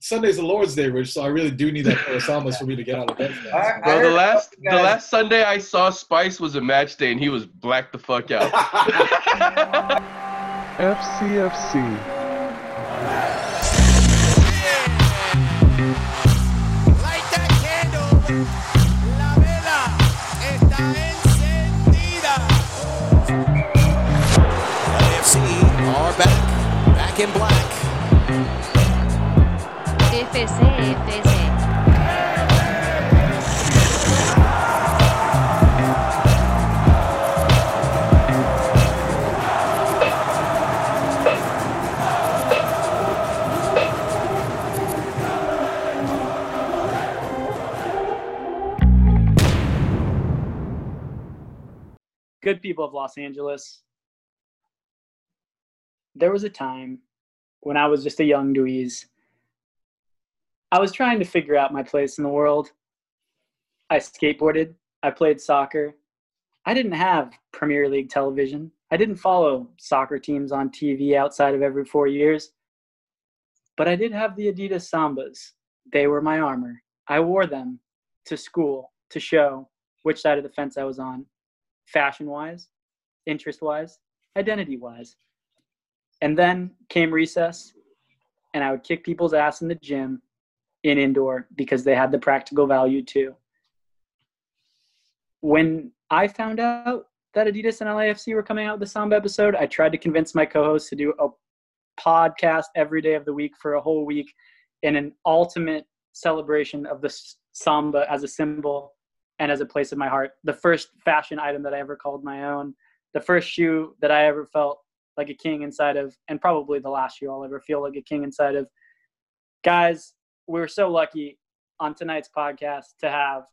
Sunday's the Lord's Day, Rich, so I really do need that pair of sambas for me to get out of bed. for that. I- the last you the last Sunday I saw Spice was a match day and he was blacked the fuck out. FCFC. Light that candle. La vela está encendida. LAFC are back. Back in black. FC, FC. good people of Los Angeles. There was a time when I was just a young Dweez. I was trying to figure out my place in the world. I skateboarded, I played soccer. I didn't have Premier League television. I didn't follow soccer teams on TV outside of every four years. But I did have the Adidas Sambas. They were my armor. I wore them to school to show which side of the fence I was on fashion wise, interest wise, identity wise. And then came recess, and I would kick people's ass in the gym in indoor because they had the practical value too. When I found out that Adidas and LAFC were coming out with the Samba episode, I tried to convince my co host to do a podcast every day of the week for a whole week in an ultimate celebration of the Samba as a symbol and as a place of my heart. The first fashion item that I ever called my own, the first shoe that I ever felt like a king inside of, and probably the last shoe I'll ever feel like a king inside of. Guys, we're so lucky on tonight's podcast to have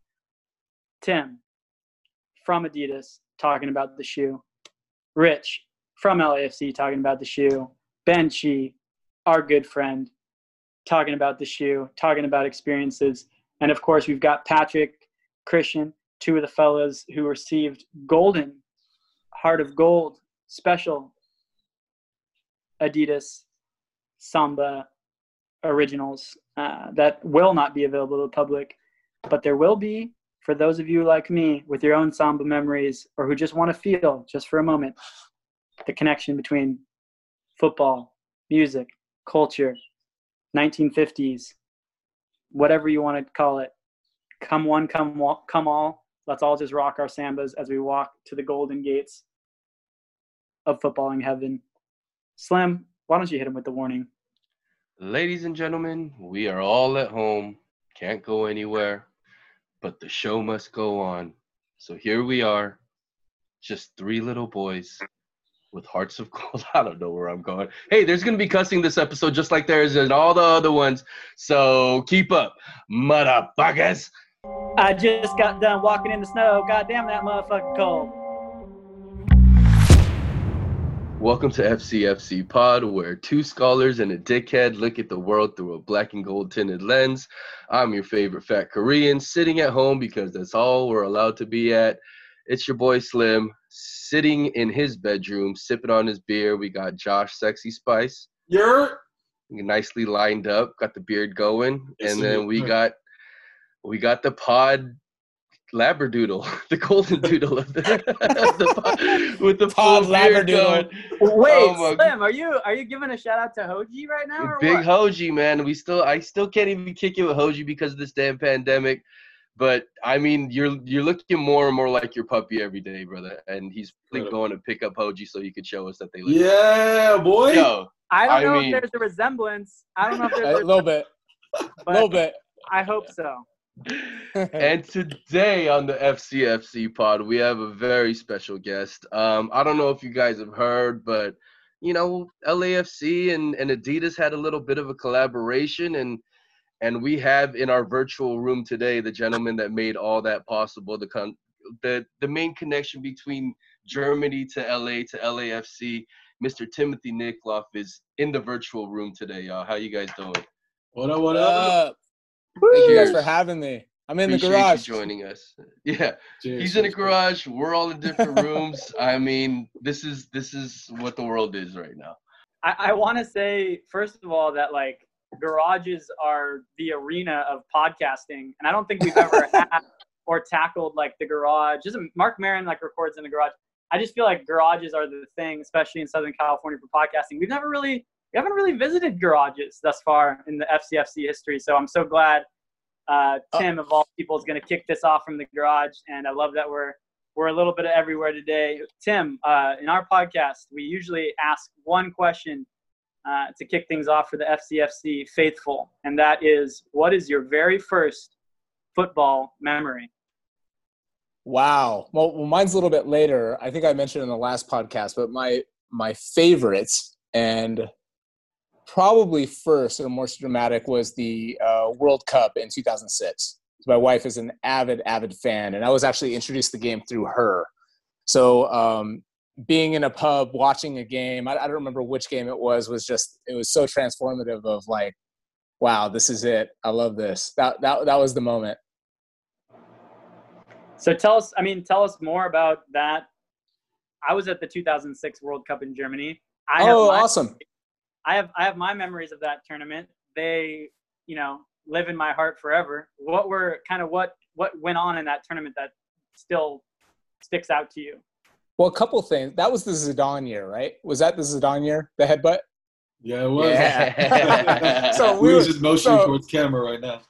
Tim from Adidas talking about the shoe, Rich from LAFC talking about the shoe, Ben Chi, our good friend, talking about the shoe, talking about experiences. And of course, we've got Patrick Christian, two of the fellows who received Golden Heart of Gold special Adidas Samba originals uh, that will not be available to the public, but there will be for those of you like me with your own Samba memories or who just want to feel just for a moment the connection between football, music, culture, 1950s, whatever you want to call it. Come one, come wa- come all. Let's all just rock our sambas as we walk to the golden gates of footballing heaven. Slim, why don't you hit him with the warning? Ladies and gentlemen, we are all at home, can't go anywhere, but the show must go on. So here we are, just three little boys with hearts of gold. I don't know where I'm going. Hey, there's going to be cussing this episode just like there is in all the other ones. So keep up, motherfuckers. I just got done walking in the snow. God damn that motherfucking cold. Welcome to FCFC Pod, where two scholars and a dickhead look at the world through a black and gold tinted lens. I'm your favorite fat Korean, sitting at home because that's all we're allowed to be at. It's your boy Slim, sitting in his bedroom, sipping on his beer. We got Josh Sexy Spice, You're nicely lined up, got the beard going, Yes, and then we got we got the pod labradoodle, the golden doodle of the, the with the Pod full beard labradoodle. Wait, Oh Slim, are you are you giving a shout out to Hoji right now or Big what? Hoji, man. We still, I still can't even kick it with Hoji because of this damn pandemic. But I mean, you're you're looking more and more like your puppy every day, brother. And he's really going to pick up Hoji so he could show us that they look. yeah, boy. Yo, I don't I know mean- if there's a resemblance. I don't know if A there's a little bit. A little bit. I hope so. And today on the FCFC pod, we have a very special guest. Um, I don't know if you guys have heard, but you know, LAFC and, and Adidas had a little bit of a collaboration, and and we have in our virtual room today the gentleman that made all that possible. The con- the the main connection between Germany to LA to LAFC. Mr. Timothy Nickloff is in the virtual room today, y'all. How you guys doing? What up? What What up? Up? Thank you guys for having me. I'm in Appreciate the garage. you joining us. Yeah. Cheers, He's in a cheers, garage. We're all in different rooms. I mean, this is this is what the world is right now. I, I want to say first of all that like garages are the arena of podcasting, and I don't think we've ever had or tackled like the garage. Just Marc Maron like records in the garage. I just feel like garages are the thing, especially in Southern California for podcasting. We've never really we haven't really visited garages thus far in the FCFC history. So I'm so glad uh, Tim of all people is going to kick this off from the garage, and I love that we're we're a little bit of everywhere today. Tim, uh, in our podcast, we usually ask one question uh, to kick things off for the FCFC faithful, and that is, what is your very first football memory? Wow. Well, well, mine's a little bit later. I think I mentioned in the last podcast, but my my favorites and probably first or most dramatic was the uh, World Cup in 2006 my wife is an avid avid fan and i was actually introduced to the game through her. So um, being in a pub watching a game I, I, don't remember which game it was was just it was so transformative of like wow this is it. I love this. That that, that was the moment. So tell us i mean tell us more about that. I was at the 2006 world cup in germany. I oh awesome i have i have my memories of that tournament they you know live in my heart forever. What were kind of what what went on in that tournament that still sticks out to you? Well, a couple things. That was the Zidane year, right? Was that the Zidane year? The headbutt. Yeah, it was. Yeah. so we we were were just motioning so- towards camera right now.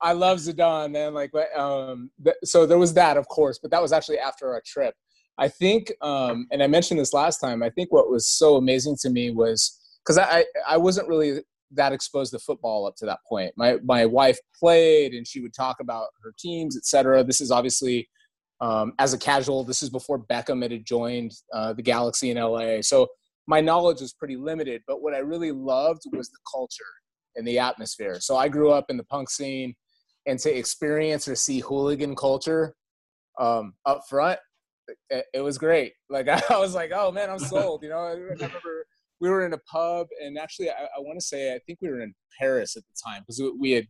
I love Zidane, man. Like, but, um, th- so there was that, of course, but that was actually after our trip. I think, um, and I mentioned this last time. I think what was so amazing to me was because I, I wasn't really that exposed to football up to that point. My my wife played, and she would talk about her teams, etc. This is obviously um, as a casual. This is before Beckham had joined uh, the Galaxy in LA, so my knowledge was pretty limited. But what I really loved was the culture and the atmosphere. So I grew up in the punk scene, and to experience or see hooligan culture um, up front, it, it was great. Like I was like, oh man, I'm sold. You know, I remember we were in a pub and actually I, I want to say I think we were in Paris at the time because we had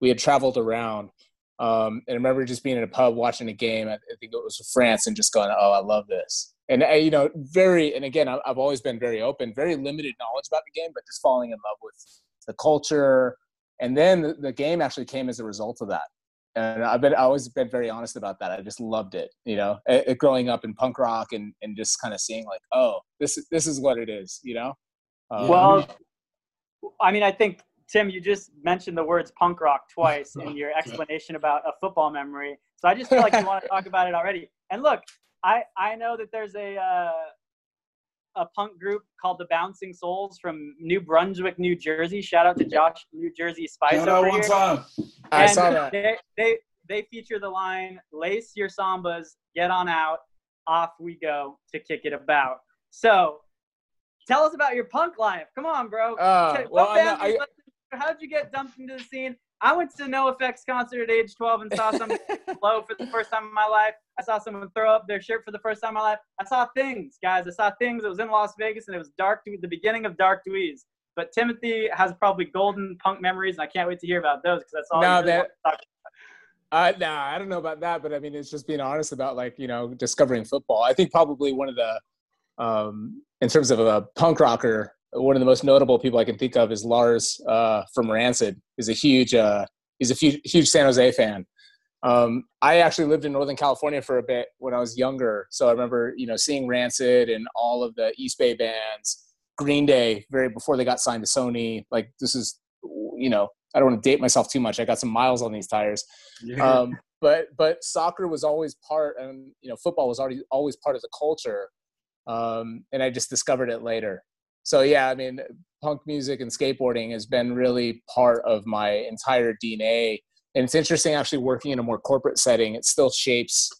we had traveled around. Um, and I remember just being in a pub watching a game. I, I think it was France, and just going, "Oh, I love this." And uh, you know, very and again, I- I've always been very open, very limited knowledge about the game, but just falling in love with the culture. And then the, the game actually came as a result of that. And I've been I always been very honest about that. I just loved it, you know, it, it growing up in punk rock and and just kind of seeing like, oh, this is this is what it is, you know. Um, Well, I mean, I think Tim, you just mentioned the words punk rock twice in your explanation about a football memory. So I just feel like you want to talk about it already. And look, I I know that there's a uh, a punk group called the Bouncing Souls from New Brunswick, New Jersey. Shout out to Josh, New Jersey Spice Shout out over one here. time. I And saw that. They, they they feature the line "Lace your sambas, get on out, off we go to kick it about." So, tell us about your punk life. Come on, bro. Uh, well, what I'm not- you I- How'd you get dumped into the scene? I went to NOFX concert at age 12 and saw someone blow for the first time in my life. I saw someone throw up their shirt for the first time in my life. I saw things, guys. I saw things. It was in Las Vegas and it was dark, to the beginning of Dark Dweez. But Timothy has probably golden punk memories, and I can't wait to hear about those because that's all. No, you really that- Uh, nah, I don't know about that, but I mean, it's just being honest about like you know discovering football. I think probably one of the, um, in terms of a punk rocker, one of the most notable people I can think of is Lars uh, from Rancid. He's a huge, uh, he's a huge, huge San Jose fan. Um, I actually lived in Northern California for a bit when I was younger, so I remember you know seeing Rancid and all of the East Bay bands, Green Day, very before they got signed to Sony. Like this is, you know, I don't want to date myself too much. I got some miles on these tires Yeah. um, but but soccer was always part and you know football was already always part of the culture um, and i just discovered it later. So yeah i mean punk music and skateboarding has been really part of my entire dna and it's interesting actually working in a more corporate setting. It still shapes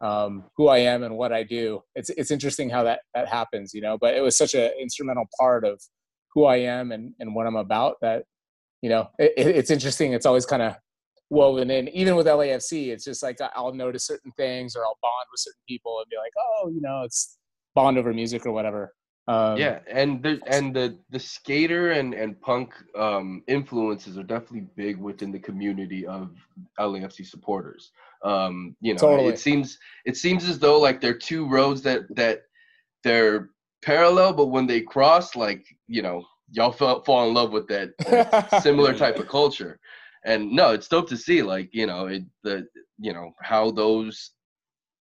um, who i am and what i do. It's it's interesting how that that happens you know but it was such an instrumental part of who i am and and what i'm about that you know it, it- it's interesting. It's always kind of woven in. Even with LAFC, it's just like I'll notice certain things or I'll bond with certain people and be like, oh, you know, it's bond over music or whatever. Um, yeah, and the and the the skater and and punk um, influences are definitely big within the community of LAFC supporters. Um, you know, Totally. it seems it seems as though like they're two roads that that they're parallel, but when they cross, like you know, y'all fell, fall in love with that similar type of culture. And no, it's dope to see like, you know, it the you know, how those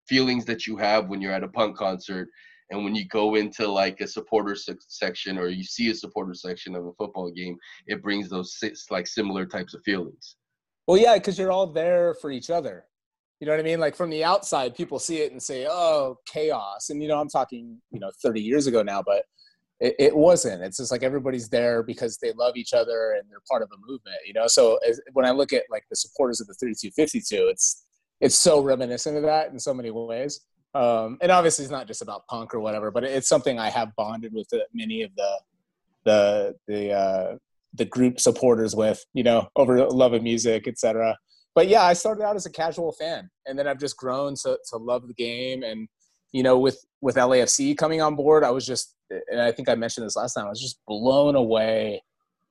feelings that you have when you're at a punk concert and when you go into like a supporter section or you see a supporter section of a football game, it brings those like similar types of feelings. Well, yeah, because you're all there for each other. You know what I mean? Like from the outside, people see it and say, "Oh, chaos." And you know, I'm talking, you know, 30 years ago now, but it, it wasn't. It's just like everybody's there because they love each other and they're part of a movement. You know, so as, when I look at like the supporters of the 3252, it's it's so reminiscent of that in so many ways. Um, and obviously, it's not just about punk or whatever, but it's something I have bonded with the, many of the the the uh, the group supporters with, you know, over love of music, etc. But yeah, I started out as a casual fan, and then I've just grown to to love the game. And you know, with with LAFC coming on board, I was just, and I think I mentioned this last time, I was just blown away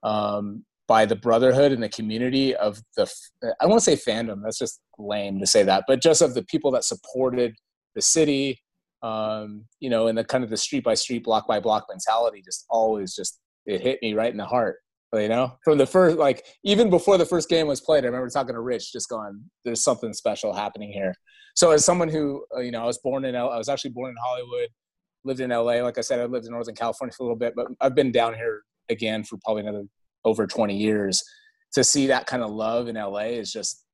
um, by the brotherhood and the community of the. I don't want to say fandom. That's just lame to say that, but just of the people that supported the city. Um, you know, and the kind of the street by street, block by block mentality, just always just it hit me right in the heart you know? From the first like even before the first game was played i remember talking to rich just going there's something special happening here. So as someone who uh, you know i was born in L- i was actually born in hollywood lived in la like i said i lived in northern california for a little bit but i've been down here again for probably another over 20 years. To see that kind of love in la is just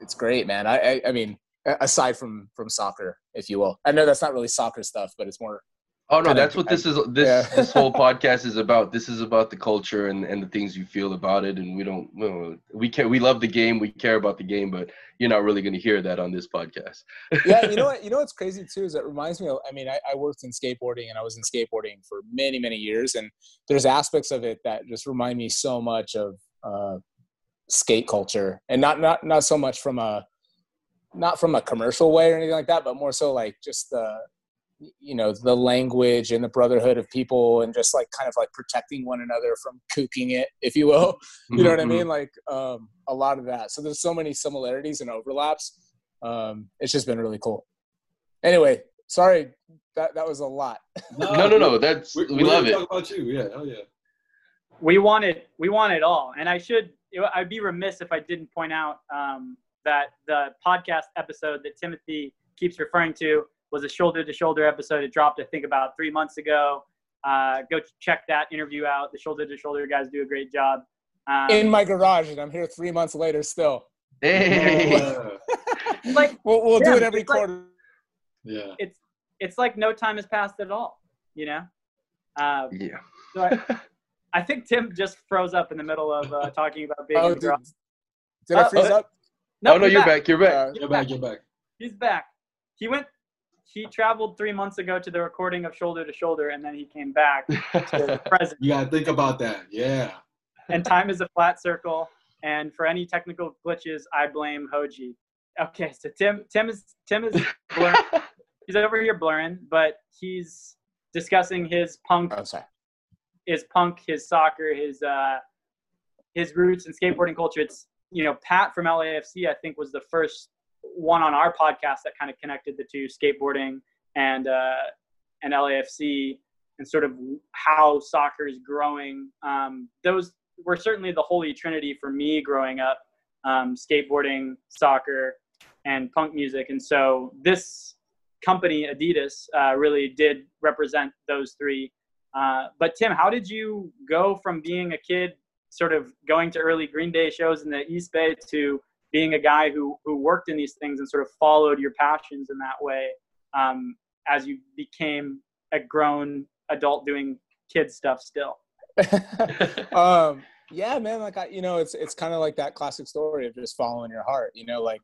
it's great man. I i, I mean aside from from soccer if you will i know that's not really soccer stuff but it's more Oh no, that's what this is. This Yeah. this whole podcast is about. This is about the culture and, and the things you feel about it. And we don't. We, don't- we care. We love the game. We care about the game. But you're not really going to hear that on this podcast. yeah, you know what? You know what's crazy too is it reminds me of. I mean, I, I worked in skateboarding and I was in skateboarding for many, many years, and there's aspects of it that just remind me so much of uh, skate culture, and not not not so much from a not from a commercial way or anything like that, but more so like just the you know the language and the brotherhood of people and just like kind of like protecting one another from kooking it if you will you know what i Mhm. mean like um, a lot of that so there's so many similarities and overlaps um, it's just been really cool anyway sorry that that was a lot No, no, no. That's we, we love it. Talk about you, yeah, hell yeah. we want it we want it all and i should i'd be remiss if i didn't point out um, that the podcast episode that timothy keeps referring to was a shoulder to shoulder episode. It dropped i think about three months ago. Uh, go check that interview out. The shoulder to shoulder guys do a great job. Um, in my garage and i'm here three months later still. Hey. Like we'll, we'll do it every it's like- quarter. Yeah. it's it's like no time has passed at all you know? Uh, yeah. so I, I think tim just froze up in the middle of uh, talking about being oh, in the did, garage. did i Uh, freeze up oh no, you're back. You're back. Uh, Get back, You're back. He's back. He went. He traveled three months ago to the recording of Shoulder to Shoulder, and then he came back to the present. You gotta think about that. Yeah. And time is a flat circle. And for any technical glitches, I blame Hoji. Okay, so Tim, Tim is Tim is blurring. he's over here blurring, but he's discussing his punk, oh sorry his punk, his soccer, his uh, his roots and skateboarding culture. It's you know Pat from LAFC, I think, was the first one on our podcast that kind of connected the two skateboarding and uh, and LAFC and sort of how soccer is growing. Um, those were certainly the holy trinity for me growing up: um, skateboarding, soccer, and punk music. And so this company, Adidas, uh, really did represent those three. Uh, but Tim, how did you go from being a kid, sort of going to early Green Day shows in the East Bay, to being a guy who who worked in these things and sort of followed your passions in that way um, as you became a grown adult doing kid stuff still? um yeah man like i you know it's it's kind of like that classic story of just following your heart you know like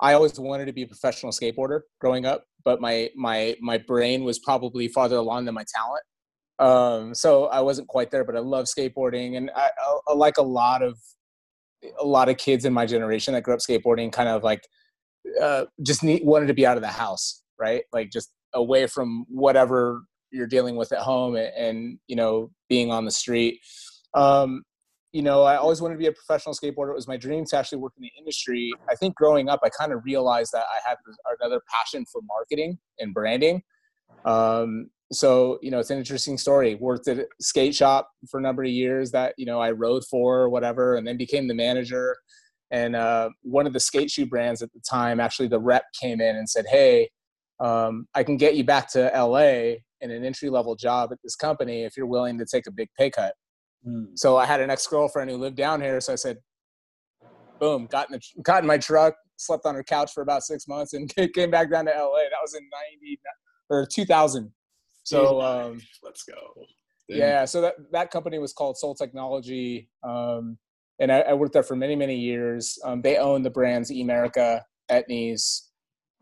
i always wanted to be a professional skateboarder growing up but my my my brain was probably farther along than my talent um so i wasn't quite there but i love skateboarding and i, I, I like a lot of a lot of kids in my generation that grew up skateboarding kind of like uh, just need, wanted to be out of the house right? Like just away from whatever you're dealing with at home and, and you know being on the street. Um, you know i always wanted to be a professional skateboarder. It was my dream to actually work in the industry. I think growing up i kind of realized that i had another passion for marketing and branding. Um, so you know it's an interesting story. Worked at a skate shop for a number of years that you know i rode for or whatever and then became the manager. And uh, one of the skate shoe brands at the time actually the rep came in and said hey um, i can get you back to la in an entry level job at this company if you're willing to take a big pay cut. Hmm. so i had an ex-girlfriend who lived down here so i said boom got in, the, got in my truck slept on her couch for about six months and came back down to la that was in 90 or 2000 so um, let's go. Damn. yeah, so that that company was called Sole Technology, um, and I, I worked there for many many years. Um, they own the brands Emerica, Etnies,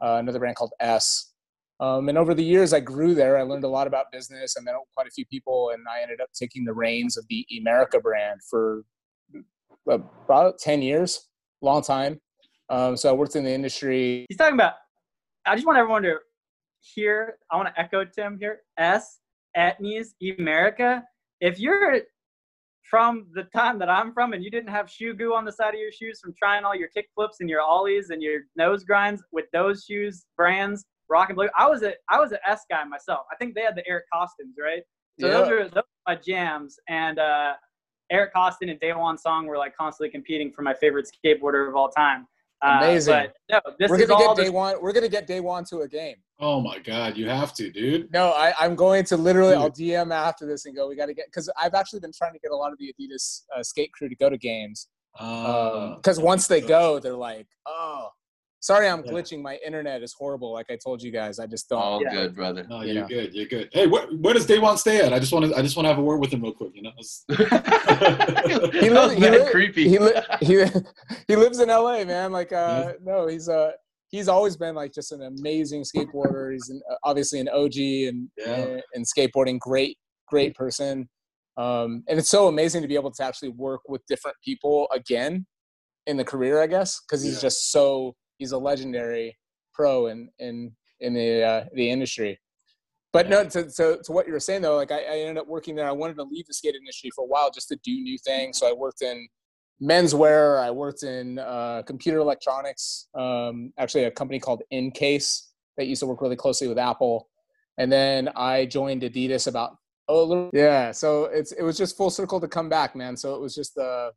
uh, another brand called S. Um, and over the years, I grew there. I learned a lot about business. I met quite a few people, and I ended up taking the reins of the Emerica brand for about ten years, long time. Um, so I worked in the industry. He's talking about. I just want everyone to hear. I want to echo Tim here. S Etnies Emerica. If you're from the time that I'm from and you didn't have shoe goo on the side of your shoes from trying all your kick flips and your ollies and your nose grinds with those shoes brands, rock and blue. I was a I was an S guy myself. I think they had the Eric Kostons, right? So those Yeah. are those are my jams. And uh, Eric Koston and Daewon Song were like constantly competing for my favorite skateboarder of all time. Uh, Amazing. But no, this we're gonna all get the day one. We're gonna get Daewon to a game. Oh my god, you have to, dude. No, I, I'm going to literally. Dude. I'll DM after this and go. We got to get because I've actually been trying to get a lot of the Adidas uh, skate crew to go to games. Uh, Because once they go, they're like, "Oh, sorry, I'm Yeah. glitching. My internet is horrible. Like I told you guys, I just don't." All Yeah. good, brother. no, you you're know. good. You're good. Hey, where, where does Daewon stay at? I just want to. I just want to have a word with him real quick. You know. He was li- he li- creepy. He li- he he lives in LA, man. Like, uh, no, he's uh he's always been like just an amazing skateboarder. He's an, uh, obviously an OG and Yeah. and skateboarding. Great, great person. Um, and it's so amazing to be able to actually work with different people again in the career, I guess, because he's Yeah. just so he's a legendary pro in in in the uh, the industry. But no, to, to, to what you were saying though, like I, I ended up working there. I wanted to leave the skate industry for a while just to do new things. So I worked in menswear. I worked in uh, computer electronics. Um, actually, a company called Incase that used to work really closely with Apple. And then I joined Adidas about oh, yeah. So it's it was just full circle to come back, man. So it was just uh,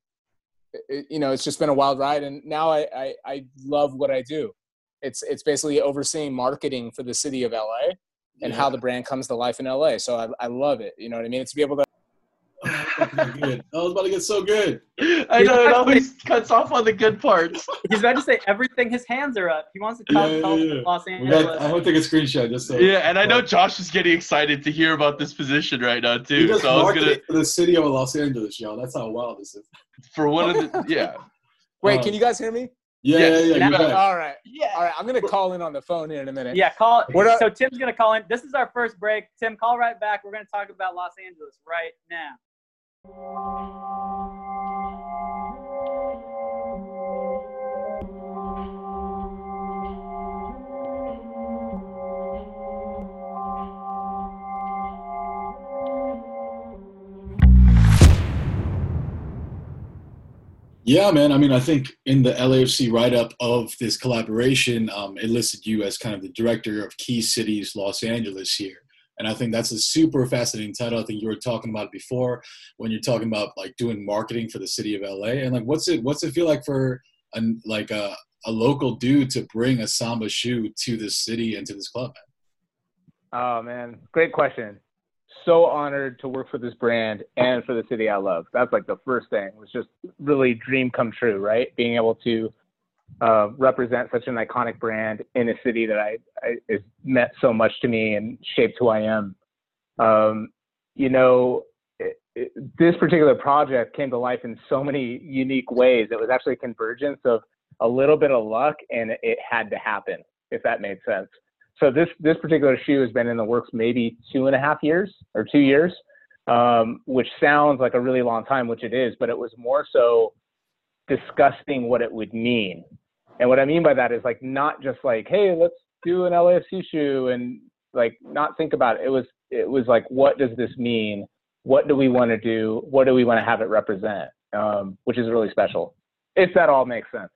it, you know, it's just been a wild ride, and now I, I I love what I do. It's it's basically overseeing marketing for the city of LA and Yeah. how the brand comes to life in LA. So I, I love it. You know what I mean? It's to be able to. Oh, I was about to get so good. I know it always cuts off on the good parts. He's about to say everything. His hands are up. He wants to tell, Yeah, tell yeah, yeah. Los Angeles. got, I'm gonna take a screenshot just so. Yeah, and I know Josh is getting excited to hear about this position right now too. does So I was gonna the city of Los Angeles, y'all. That's how wild this is. for one of the yeah. wait. Uh, Can you guys hear me? Yeah, Yes. yeah, yeah. Yeah. All right, yeah. all right. I'm gonna call in on the phone here in a minute. Yeah, call. What up- So Tim's gonna call in. This is our first break. Tim, call right back. We're gonna talk about Los Angeles right now. Yeah, man. I mean, I think in the LAFC write up of this collaboration, um, it listed you as kind of the director of Key Cities Los Angeles here. And I think that's a super fascinating title. I think you were talking about before when you're talking about like doing marketing for the city of LA. And like, what's it what's it feel like for an like a, a local dude to bring a samba shoe to this city and to this club? Oh man, great question. So honored to work for this brand and for the city I love. That's like the first thing. It was just really dream come true, right? Being able to uh, represent such an iconic brand in a city that I, I has meant so much to me and shaped who I am. Um, you know, it, it, this particular project came to life in so many unique ways. It was actually a convergence of a little bit of luck, and it had to happen, if that made sense so this this particular shoe has been in the works maybe two and a half years or two years, um, which sounds like a really long time, which it is, but it was more so discussing what it would mean. And what I mean by that is like not just like, hey, let's do an LAFC shoe and like not think about it. It was it was like, what does this mean? What do we want to do? What do we want to have it represent? Um, which is really special. If that all makes sense.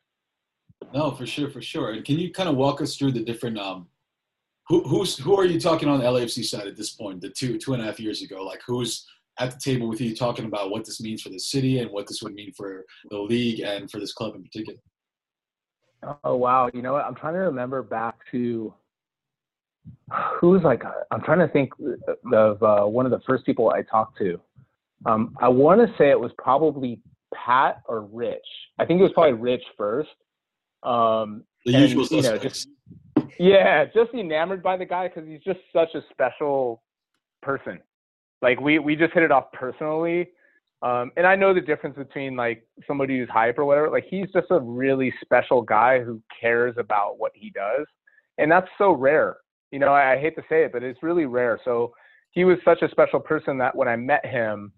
No, for sure, for sure. And can you kind of walk us through the different um, who who's who are you talking on the LAFC side at this point? The two two and a half years ago, like who's at the table with you talking about what this means for the city and what this would mean for the league and for this club in particular. Oh wow, you know what? I'm trying to remember back to who's like I'm trying to think of uh, one of the first people I talked to. Um, I want to say it was probably Pat or Rich. I think it was probably Rich first. Um, The and, usual you know, just yeah, just enamored by the guy because he's just such a special person. Like we we just hit it off personally. Um, and I know the difference between like somebody who's hype or whatever. Like he's just a really special guy who cares about what he does, and that's so rare. You know, I, I hate to say it, but it's really rare. So he was such a special person that when I met him,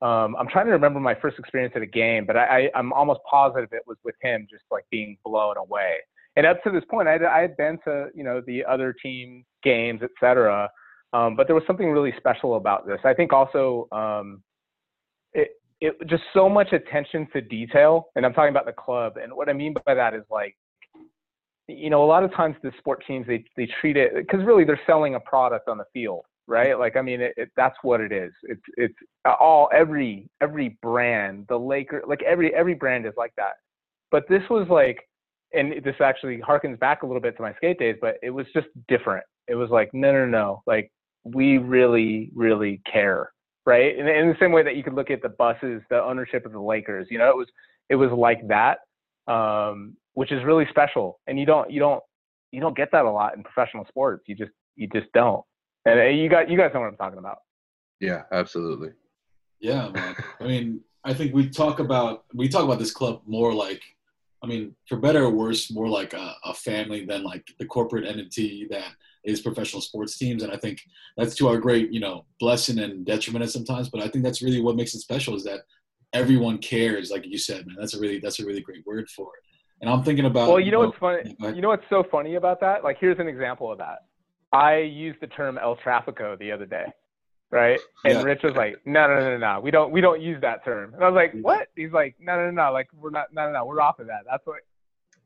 um, I'm trying to remember my first experience at a game, but I, I, I'm almost positive it was with him, just like being blown away. And up to this point, I I had been to you know the other team games, et cetera, um, but there was something really special about this. I think also um, it it just so much attention to detail, and I'm talking about the club. And what I mean by that is like, you know, a lot of times the sport teams they they treat it because really they're selling a product on the field, right? Like I mean, it, it, that's what it is. It's it's all every every brand, the Laker, like every every brand is like that. But this was like, and this actually harkens back a little bit to my skate days, but it was just different. It was like, no, no, no, like we really, really care, right? And in the same way that you could look at the Busses, the ownership of the Lakers, you know, it was it was like that, um, which is really special. And you don't you don't you don't get that a lot in professional sports. You just you just don't. And you got you guys know what I'm talking about. Yeah, absolutely. Yeah, man. I mean, I think we talk about we talk about this club more like, I mean, for better or worse, more like a, a family than like the corporate entity that is professional sports teams. And I think that's to our great, you know, blessing and detriment at sometimes. But I think that's really what makes it special is that everyone cares, like you said, man. That's a really that's a really great word for it. And I'm thinking about. Well, you know oh, what's funny? ahead. You know what's so funny about that? Like, here's an example of that. I used the term El Trafico the other day, right? And Yeah. Rich was like, "No, no, no, no, no, we don't, we don't use that term." And I was like, "What?" He's like, "No, no, no, no, like we're not, no, no, no, we're off of that. That's what."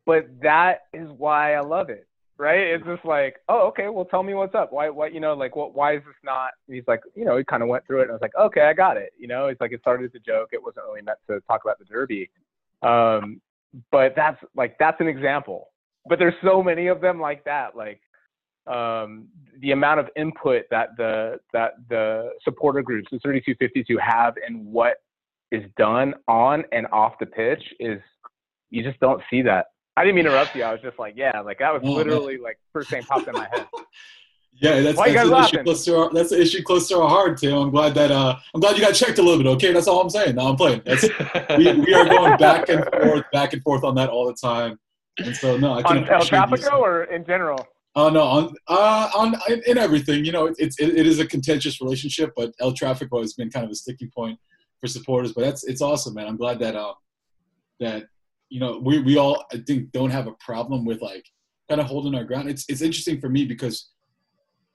But that is why I love it, right? It's just like, oh, okay, well, tell me what's up. Why, what, you know, like, what, why is this not? And he's like, you know, he kind of went through it, and I was like, okay, I got it. You know, it's like it started as a joke. It wasn't really meant to talk about the derby. Um, but that's like that's an example. But there's so many of them like that. Like um, the amount of input that the that the supporter groups, the 3252, have in what is done on and off the pitch is you just don't see that. I didn't mean to interrupt you. I was just like, yeah, like that was Oh, man. literally like first thing popped in my head. Yeah, that's, Why you that's guys an issue close to our that's an issue close to our heart, Tim. I'm glad that uh I'm glad you got checked a little bit. Okay, that's all I'm saying. No, I'm playing. That's, we, we are going back and forth, back and forth on that all the time. And so no, I can on El Trafico or in general? Oh no, on uh, on in, in everything. You know, it, it's it, it is a contentious relationship, but El Trafico has been kind of a sticking point for supporters. But that's it's awesome, man. I'm glad that um that you know we we all I think don't have a problem with like kind of holding our ground. It's it's interesting for me because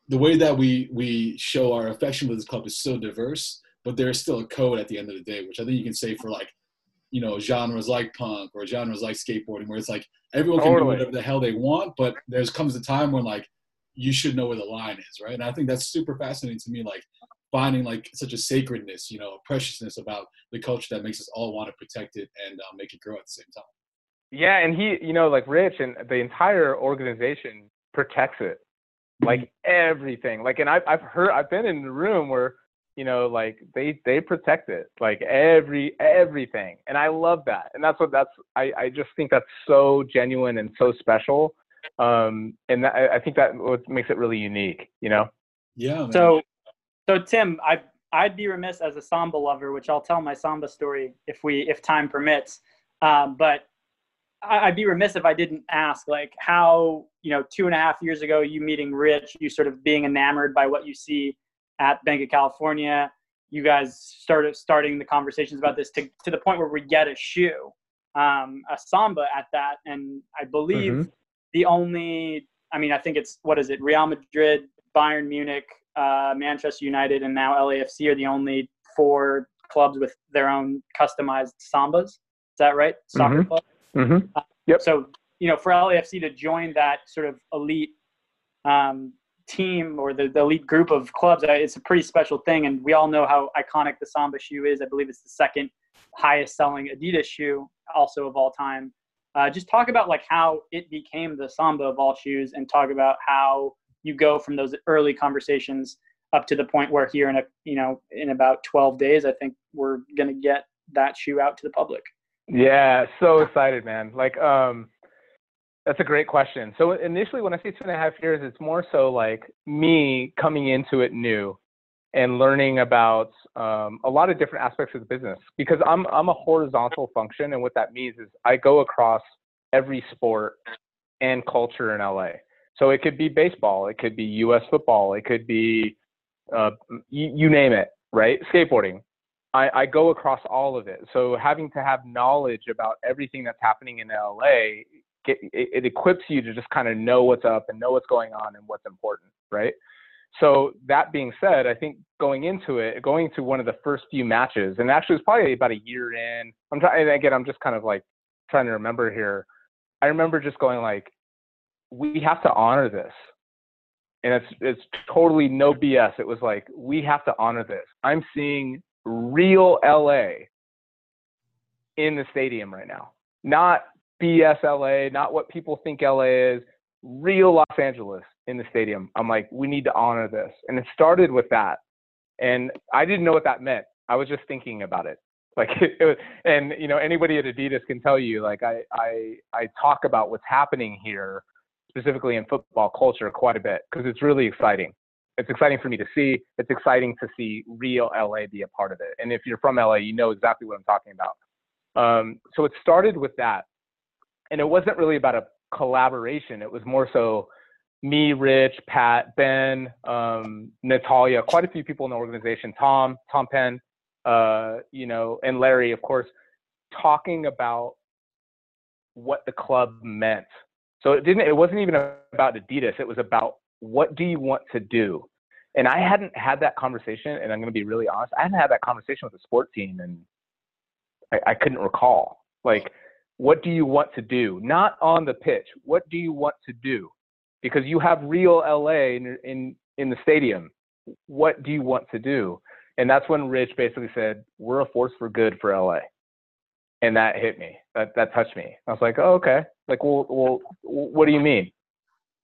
the way that we we show our affection for this club is so diverse, but there's still a code at the end of the day, which I think you can say for like you know genres like punk or genres like skateboarding, where it's like everyone can do whatever the hell they want, but there's comes a time when like you should know where the line is, right? And I think that's super fascinating to me, like finding like such a sacredness, you know, a preciousness about the culture that makes us all want to protect it and uh, make it grow at the same time. Yeah, and he, you know, like Rich and the entire organization protects it, like everything. Like, and I've I've heard I've been in the room where, you know, like they they protect it, like every everything, and I love that. And that's what that's I I just think that's so genuine and so special. Um, and that, I I think that what makes it really unique. You know. Yeah. Man. So, so Tim, I I'd be remiss as a samba lover, which I'll tell my samba story if we if time permits. Um, but I, I'd be remiss if I didn't ask, like, how you know, two and a half years ago, you meeting Rich, you sort of being enamored by what you see at Banc of California. You guys started starting the conversations about this to to the point where we get a shoe, um, a samba at that, and I believe Mhm. the only I mean, I think it's what is it? Real Madrid, Bayern Munich, uh, Manchester United, and now LAFC are the only four clubs with their own customized sambas. Is that right? Soccer Mhm. club. Mm-hmm. Yep. So you know, for LAFC to join that sort of elite um, team or the, the elite group of clubs, uh, it's a pretty special thing. And we all know how iconic the Samba shoe is. I believe it's the second highest selling Adidas shoe, also of all time. Uh, just talk about like how it became the Samba of all shoes, and talk about how you go from those early conversations up to the point where here in a you know in about 12 days, I think we're gonna get that shoe out to the public. Yeah, so excited, man. Like, um, that's a great question. So initially, when I say two and a half years, it's more so like me coming into it new and learning about um, a lot of different aspects of the business because I'm I'm a horizontal function, and what that means is I go across every sport and culture in LA. So it could be baseball, it could be U.S. football, it could be uh, you, you name it, right? Skateboarding. I, I go across all of it. So having to have knowledge about everything that's happening in LA, get, it, it equips you to just kind of know what's up and know what's going on and what's important, right? So that being said, I think going into it, going to one of the first few matches, and actually was probably about a year in. I'm trying again. I'm just kind of like trying to remember here. I remember just going like, we have to honor this, and it's it's totally no BS. It was like we have to honor this. I'm seeing real LA in the stadium right now, not BS LA, not what people think LA is. Real Los Angeles in the stadium. I'm like, we need to honor this. And it started with that. And I didn't know what that meant. I was just thinking about it. Like it was, and you know, anybody at Adidas can tell you, like I, I, I talk about what's happening here, specifically in football culture quite a bit because it's really exciting. It's exciting for me to see. It's exciting to see real LA be a part of it. And if you're from LA, you know exactly what I'm talking about. Um, so it started with that. And it wasn't really about a collaboration. It was more so me, Rich, Pat, Ben, um, Natalia, quite a few people in the organization, Tom, Tom Penn, uh, you know, and Larry, of course, talking about what the club meant. So it didn't. It wasn't even about Adidas. It was about what do you want to do. And I hadn't had that conversation, and I'm going to be really honest. I hadn't had that conversation with the sport team, and I, I couldn't recall. Like, what do you want to do? Not on the pitch. What do you want to do? because you have real LA in, in in the stadium. What do you want to do? And that's when Rich basically said, "We're a force for good for LA," and that hit me. That that touched me. I was like, "Oh, okay." Like, well, well, what do you mean?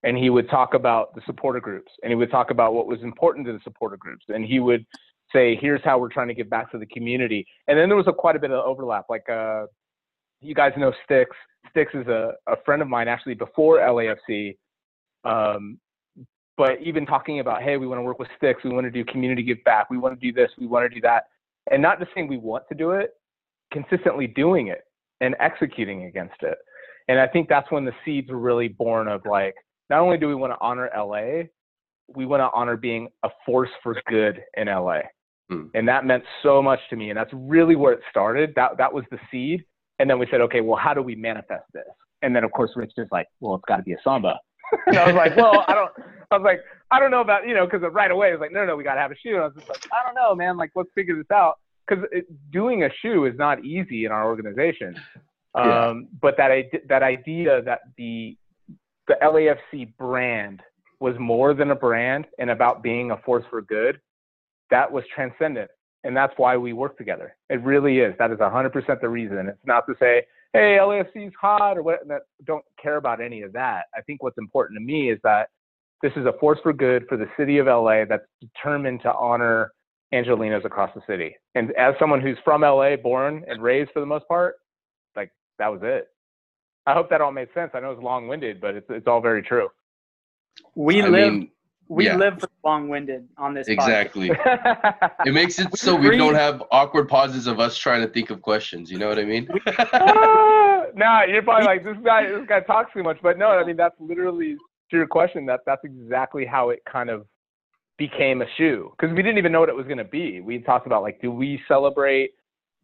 And he would talk about the supporter groups, and he would talk about what was important to the supporter groups, and he would say, "Here's how we're trying to give back to the community." And then there was a quite a bit of overlap. Like, uh, you guys know Sticks. Sticks is a, a friend of mine actually before LAFC um, but even talking about, hey, we want to work with sticks, we want to do community give back, we want to do this, we want to do that, and not just saying we want to do it, consistently doing it and executing against it. And I think that's when the seeds were really born of like, not only do we want to honor LA, we want to honor being a force for good in LA. Hmm. And that meant so much to me. And that's really where it started. That that was the seed. And then we said, okay, well, how do we manifest this? And then of course Rich is like, well, it's got to be a samba and I was like, well, I don't. I was like, I don't know about you know, because right away it was like, no, no, we got to have a shoe. And I was just like, I don't know, man. Like, let's figure this out. Because doing a shoe is not easy in our organization. Yeah. Um, but that that idea that the the LAFC brand was more than a brand and about being a force for good, that was transcendent. And that's why we work together. It really is. That is 100% the reason. It's not to say, hey, LAFC's hot or what. That don't care about any of that. I think what's important to me is that this is a force for good for the city of LA that's determined to honor Angelenos across the city. And as someone who's from LA, born and raised for the most part, like that was it. I hope that all made sense. I know it's long-winded, but it's it's all very true. We I live mean, we yeah. live for long-winded on this. Exactly. it makes it so we don't have awkward pauses of us trying to think of questions. You know what I mean? nah, you're probably like this guy. This guy talks too much, but no, I mean that's literally to your question. That that's exactly how it kind of became a shoe because we didn't even know what it was going to be. We talked about like, do we celebrate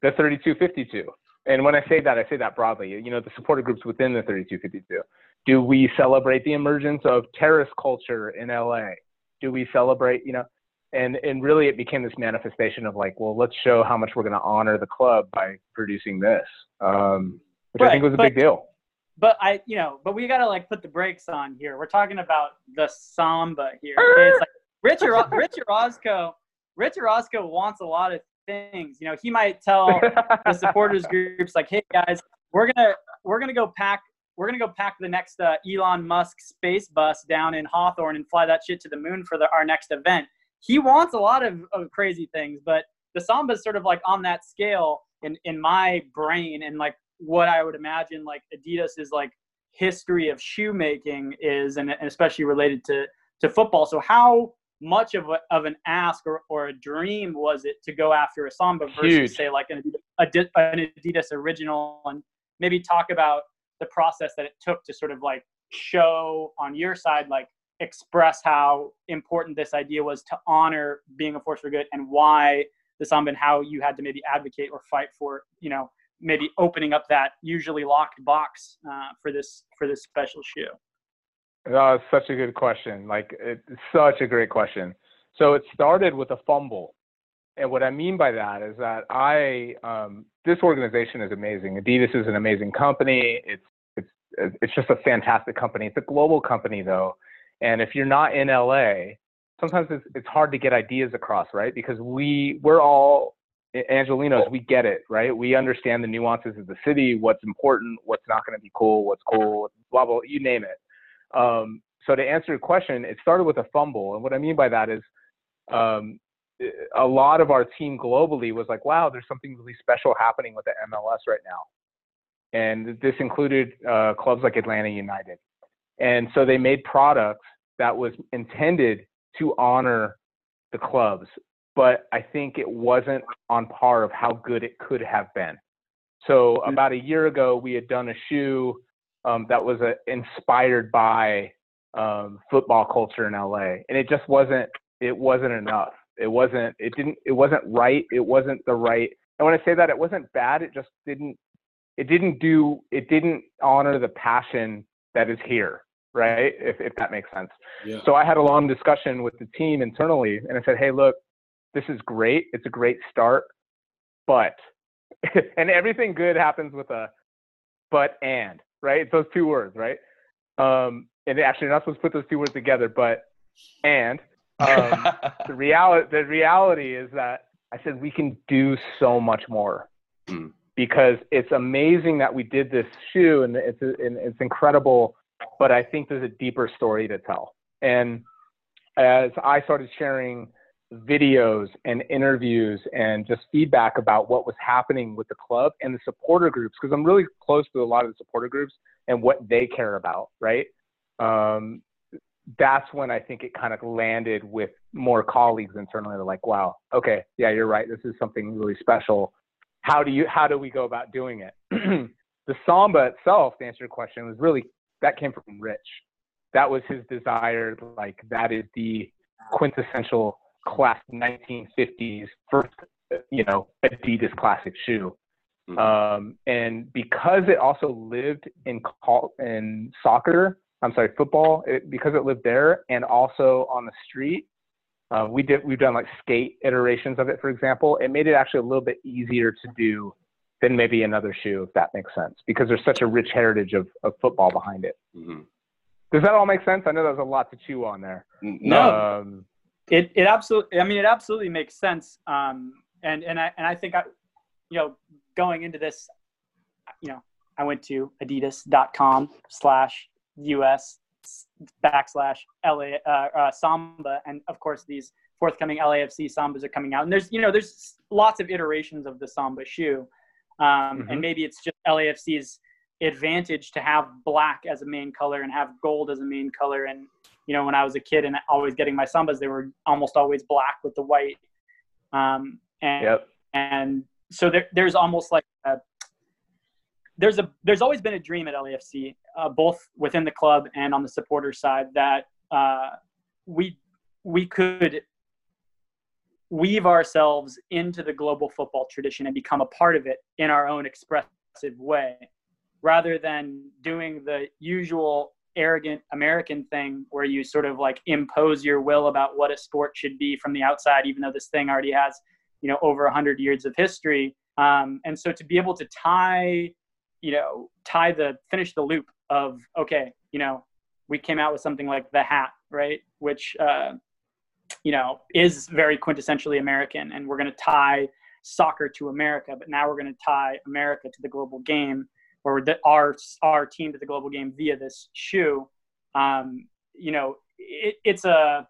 the 3252? And when I say that, I say that broadly. You know, the supporter groups within the 3252. Do we celebrate the emergence of terrace culture in LA? Do we celebrate, you know, and and really it became this manifestation of like, well, let's show how much we're going to honor the club by producing this, um, which right, I think was a big deal. but I, you know, but we gotta like put the brakes on here. We're talking about the samba here. Okay? Richard Richard Orozco. Richard Orozco wants a lot of things. You know, he might tell the supporters groups like, "Hey guys, we're gonna we're gonna go pack we're gonna go pack the next uh, Elon Musk space bus down in Hawthorne and fly that shit to the moon for the, our next event." He wants a lot of, of crazy things, but the samba is sort of like on that scale in in my brain and like what I would imagine like Adidas is like history of shoemaking is, and, and especially related to to football. So how much of a, of an ask or, or a dream was it to go after a samba versus Huge. say like an Adidas, an Adidas original and maybe talk about the process that it took to sort of like show on your side like express how important this idea was to honor being a force for good and why the samba and how you had to maybe advocate or fight for you know maybe opening up that usually locked box uh, for this for this special shoe Oh, such a good question. Like, it's such a great question. So it started with a fumble. And what I mean by that is that I, um, this organization is amazing. Adidas is an amazing company. It's, it's, it's just a fantastic company. It's a global company though. And if you're not in LA, sometimes it's, it's hard to get ideas across, right? Because we, we're all Angelenos, we get it, right? We understand the nuances of the city, what's important, what's not going to be cool, what's cool, blah, blah, you name it. Um, so to answer your question, it started with a fumble, and what I mean by that is, um, a lot of our team globally was like, "Wow, there's something really special happening with the MLS right now," and this included uh, clubs like Atlanta United, and so they made products that was intended to honor the clubs, but I think it wasn't on par of how good it could have been. So about a year ago, we had done a shoe um, that was uh, inspired by um, football culture in LA, and it just wasn't. It wasn't enough. It wasn't. It didn't. It wasn't right. It wasn't the right. And when I say that, it wasn't bad. It just didn't. It didn't do. It didn't honor the passion that is here. Right. If if that makes sense. Yeah. So I had a long discussion with the team internally, and I said, "Hey, look, this is great. It's a great start, but." and everything good happens with a but and right? It's those two words, right? Um, and actually, you're not supposed to put those two words together, but and um, the reality the reality is that I said we can do so much more Mm. because it's amazing that we did this shoe and it's and it's incredible, but I think there's a deeper story to tell. And as I started sharing videos and interviews and just feedback about what was happening with the club and the supporter groups because I'm really close to a lot of the supporter groups and what they care about, right? Um, that's when I think it kind of landed with more colleagues internally. They're like, "Wow, okay, yeah, you're right. This is something really special. How do you? How do we go about doing it?" the samba itself, to answer your question, was really that came from Rich. That was his desire. Like that is the quintessential class 1950s first, you know, Adidas classic shoe. Mhm. Um, and because it also lived in col- in soccer, I'm sorry, football, it, because it lived there and also on the street, uh, we did we've done like skate iterations of it, for example. It made it actually a little bit easier to do than maybe another shoe, if that makes sense, because there's such a rich heritage of, of football behind it. Mhm. Does that all make sense? I know there's a lot to chew on there. No. Um, it it absolutely i mean it absolutely makes sense um and and i and i think i you know going into this you know i went to adidas.com slash us backslash la uh, uh, samba and of course these forthcoming lafc sambas are coming out and there's you know there's lots of iterations of the samba shoe um, Mhm. and maybe it's just lafc's advantage to have black as a main color and have gold as a main color and you know, when I was a kid and always getting my sambas, they were almost always black with the white. Um, and yep. and so there, there's almost like a, there's a there's always been a dream at LAFC, uh, both within the club and on the supporter side, that uh, we we could weave ourselves into the global football tradition and become a part of it in our own expressive way, rather than doing the usual arrogant American thing where you sort of like impose your will about what a sport should be from the outside, even though this thing already has, you know, over a hundred years of history. Um, and so to be able to tie you know, tie the finish the loop of okay, you know, we came out with something like the hat, right? Which uh, you know is very quintessentially American, and we're going to tie soccer to America, but now we're going to tie America to the global game, or the, our our team to the global game via this shoe. Um, you know, it, it's a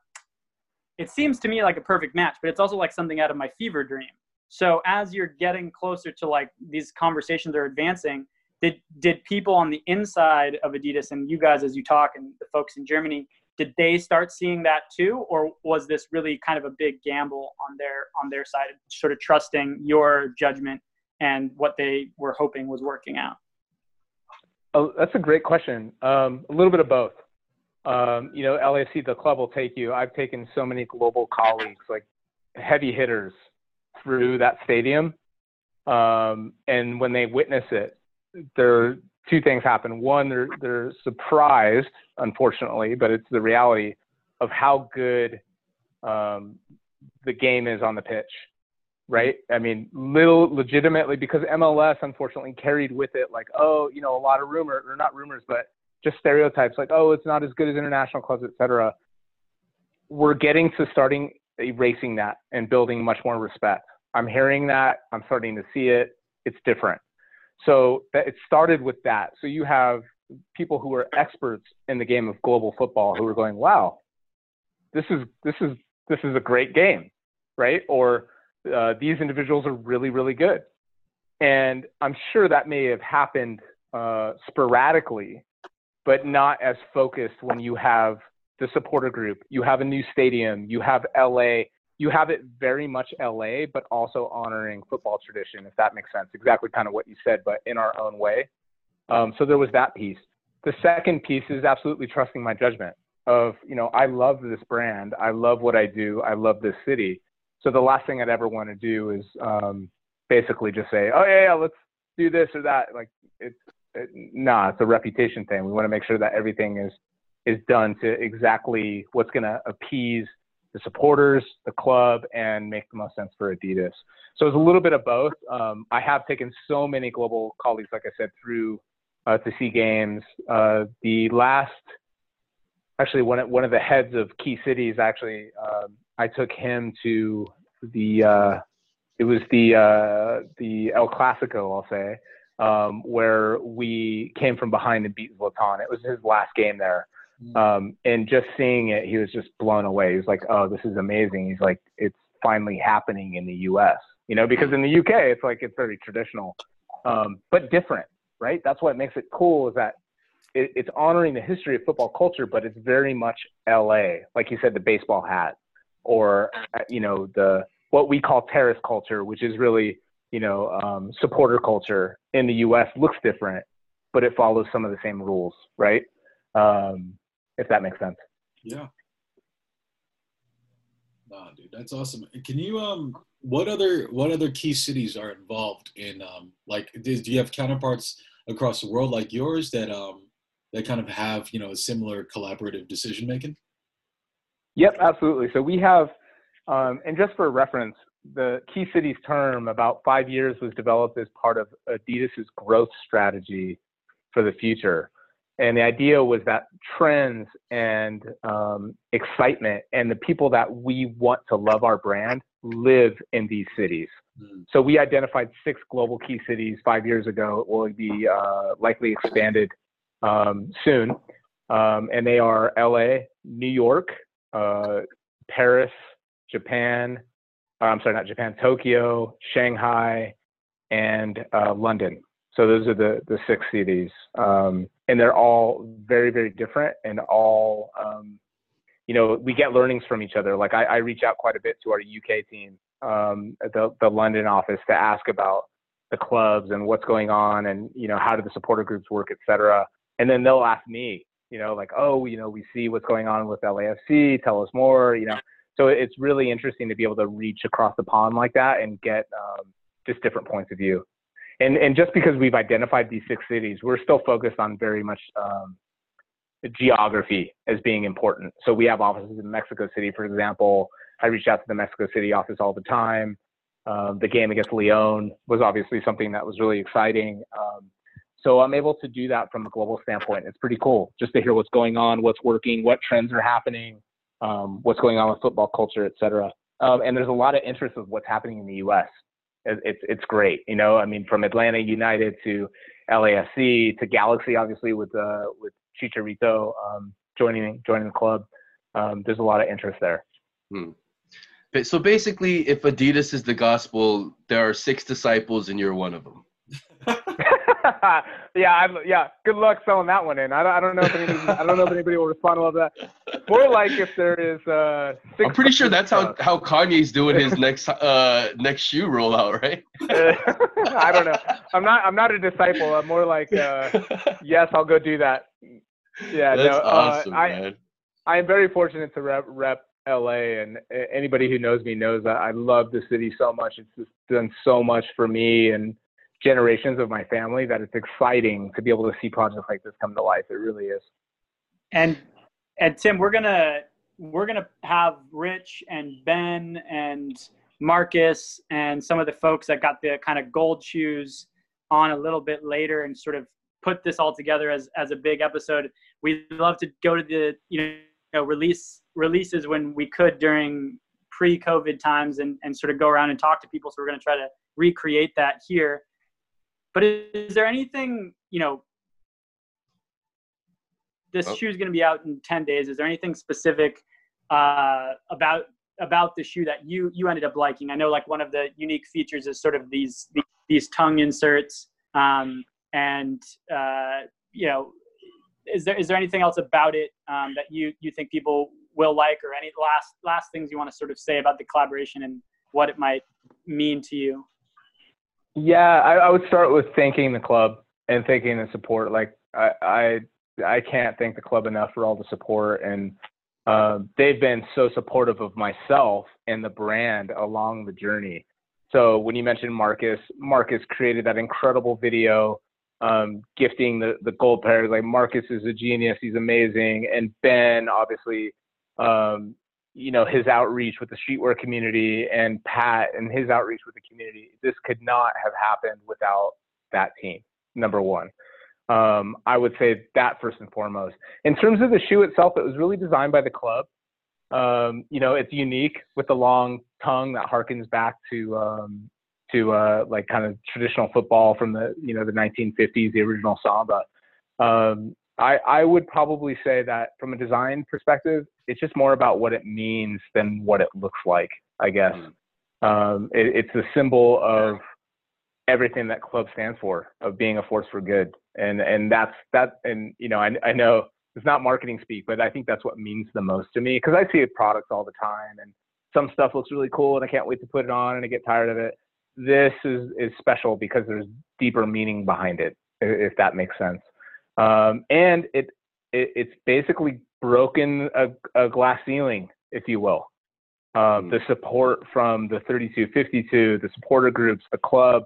it seems to me like a perfect match, but it's also like something out of my fever dream. So as you're getting closer to like these conversations are advancing, did did people on the inside of Adidas and you guys as you talk and the folks in Germany did they start seeing that too or was this really kind of a big gamble on their on their side sort of trusting your judgment and what they were hoping was working out oh, that's a great question. Um, a little bit of both. Um, you know LAFC the club will take you. I've taken so many global colleagues like heavy hitters through that stadium um, and when they witness it there two things happen. One, they're they're surprised, unfortunately, but it's the reality of how good um, the game is on the pitch, right? I mean, little legitimately because MLS unfortunately carried with it like, oh, you know, a lot of rumor or not rumors, but just stereotypes like, oh, it's not as good as international clubs, etc. We're getting to starting erasing that and building much more respect. I'm hearing that. I'm starting to see it. It's different. So it started with that. So you have people who are experts in the game of global football who are going, "Wow, this is this is this is a great game," right? Or uh, these individuals are really really good. And I'm sure that may have happened uh, sporadically, but not as focused when you have the supporter group, you have a new stadium, you have LA, you have it very much LA, but also honoring football tradition, if that makes sense. Exactly kind of what you said, but in our own way. Um, so there was that piece. The second piece is absolutely trusting my judgment of, you know, I love this brand. I love what I do. I love this city. So the last thing I'd ever want to do is um, basically just say, oh, yeah, yeah, let's do this or that. Like, it's, it, nah, it's a reputation thing. We want to make sure that everything is, is done to exactly what's going to appease the supporters, the club, and make the most sense for Adidas. So it's a little bit of both. Um, I have taken so many global colleagues, like I said, through uh, to see games. Uh, the last, actually, one of, one of the heads of key cities, actually, um, I took him to the, uh, it was the uh, the El Clasico, I'll say, um, where we came from behind and beat Zlatan. It was his last game there. Mm. Um, and just seeing it, he was just blown away. He was like, "Oh, this is amazing." He's like, "It's finally happening in the U.S." You know, because in the UK, it's like it's very traditional, um, but different, right? That's what makes it cool is that it, it's honoring the history of football culture, but it's very much LA, like you said, the baseball hat, or uh, you know, the what we call terrace culture, which is really you know um, supporter culture in the U.S. looks different, but it follows some of the same rules, right? Um, if that makes sense. Yeah. Nah, dude, that's awesome. Can you um, what other what other key cities are involved in um, like do you have counterparts across the world like yours that um that kind of have you know a similar collaborative decision making? Yep, absolutely. So we have, um, and just for reference, the key cities term about five years was developed as part of Adidas's growth strategy for the future. And the idea was that trends and um, excitement and the people that we want to love our brand live in these cities. Mm. So we identified six global key cities five years ago. It will be uh, likely expanded um, soon. Um, and they are LA, New York, uh, Paris, Japan, uh, I'm sorry, not Japan, Tokyo, Shanghai, and uh, London. So those are the the six cities, um, and they're all very very different and all. Um, you know, we get learnings from each other. Like I, I reach out quite a bit to our UK team um, at the, the London office to ask about the clubs and what's going on, and you know how do the supporter groups work, et cetera. And then they'll ask me, you know, like, oh, you know, we see what's going on with LAFC. Tell us more. You know, so it's really interesting to be able to reach across the pond like that and get um, just different points of view and and just because we've identified these six cities, we're still focused on very much um, geography as being important. So we have offices in Mexico City, for example. I reach out to the Mexico City office all the time. Um, the game against Leon was obviously something that was really exciting. Um, So I'm able to do that from a global standpoint. It's pretty cool just to hear what's going on, what's working, what trends are happening, um, what's going on with football culture, et cetera. Um, and there's a lot of interest of what's happening in the U.S. It's it's great, you know. I mean, from Atlanta United to LAFC to Galaxy, obviously with uh, with Chicharito um, joining joining the club. Um, there's a lot of interest there. Hmm. So basically, if Adidas is the gospel, there are six disciples, and you're one of them. yeah, I, yeah. Good luck selling that one in. I don't, I don't know if anybody, I don't know if anybody will respond to that. More like if there is. Uh, I'm pretty sure that's how, how Kanye's doing his next uh next shoe rollout, right? I don't know. I'm not. I'm not a disciple. I'm more like, uh, yes, I'll go do that. Yeah, That's no. awesome, uh, I, man. I am very fortunate to rep, rep LA, and anybody who knows me knows that I love the city so much. It's just done so much for me and generations of my family that it's exciting to be able to see projects like this come to life. It really is. And and Tim, we're gonna we're gonna have Rich and Ben and Marcus and some of the folks that got the kind of gold shoes on a little bit later and sort of put this all together as as a big episode. We'd love to go to the you know release releases when we could during pre-COVID times and and sort of go around and talk to people. So we're gonna try to recreate that here. But is there anything you know this Oh. shoe is going to be out in 10 days. Is there anything specific uh, about about the shoe that you you ended up liking? I know like one of the unique features is sort of these these, these tongue inserts um, and uh, you know is there is there anything else about it um, that you you think people will like or any last last things you want to sort of say about the collaboration and what it might mean to you Yeah, I, I would start with thanking the club and thanking the support. Like I, I, I can't thank the club enough for all the support, and uh, they've been so supportive of myself and the brand along the journey. So when you mentioned Marcus, Marcus created that incredible video, um, gifting the the gold pairs. Like Marcus is a genius; he's amazing, and Ben obviously. Um, you know his outreach with the streetwear community and Pat and his outreach with the community. This could not have happened without that team. Number one, um, I would say that first and foremost. In terms of the shoe itself, it was really designed by the club. Um, you know, it's unique with the long tongue that harkens back to um, to uh, like kind of traditional football from the you know the 1950s, the original samba. Um, I, I would probably say that from a design perspective, it's just more about what it means than what it looks like, I guess. Um, it, it's a symbol of everything that club stands for, of being a force for good. And, and that's that. And, you know, I, I know it's not marketing speak, but I think that's what means the most to me because I see products all the time and some stuff looks really cool and I can't wait to put it on and I get tired of it. This is, is special because there's deeper meaning behind it, if that makes sense um, and it, it it's basically broken a, a glass ceiling, if you will. Um, The support from the 3252, the supporter groups, the club,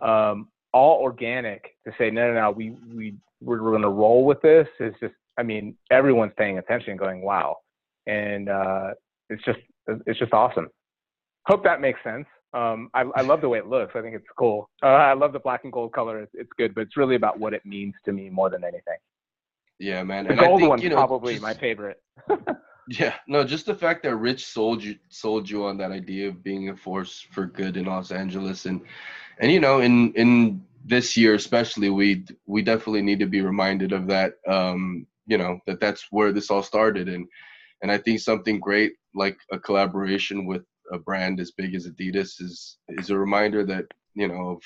um, all organic to say no, no, no, we we we're going to roll with this. Is just, I mean, everyone's paying attention, going wow, and uh, it's just it's just awesome. Hope that makes sense. Um, I, I love the way it looks. I think it's cool. Uh, I love the black and gold color. It's, it's good, but it's really about what it means to me more than anything. Yeah, man. The and I gold think, one's you know, probably just- my favorite. Yeah, no, just the fact that Rich sold you sold you on that idea of being a force for good in Los Angeles, and and you know, in in this year especially, we we definitely need to be reminded of that. Um, you know, that that's where this all started, and and I think something great like a collaboration with a brand as big as Adidas is is a reminder that you know of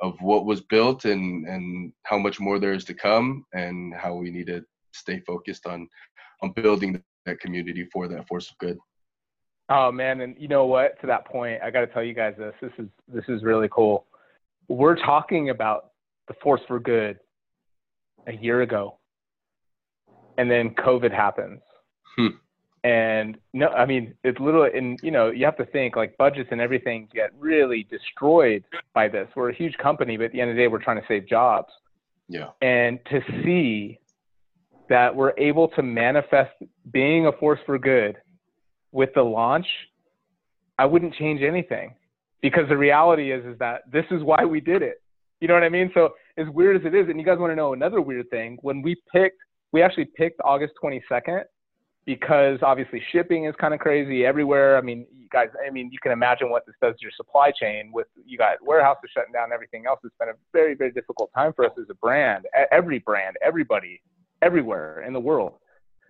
of what was built and and how much more there is to come, and how we need to stay focused on on building that community for that force of good. Oh man, and you know what? To that point, I got to tell you guys this. This is this is really cool. We're talking about the force for good a year ago, and then COVID happens. Hmm. And no, I mean it's little, and you know you have to think like budgets and everything get really destroyed by this. We're a huge company, but at the end of the day, we're trying to save jobs. Yeah. and to see that we're able to manifest being a force for good with the launch, I wouldn't change anything because the reality is is that this is why we did it. You know what I mean? So as weird as it is, and you guys want to know another weird thing, when we picked, we actually picked August 22nd because obviously shipping is kind of crazy everywhere. I mean, you guys, I mean, you can imagine what this does to your supply chain with you guys warehouses shutting down, everything else. It's been a very, very difficult time for us as a brand. Every brand, everybody, everywhere in the world.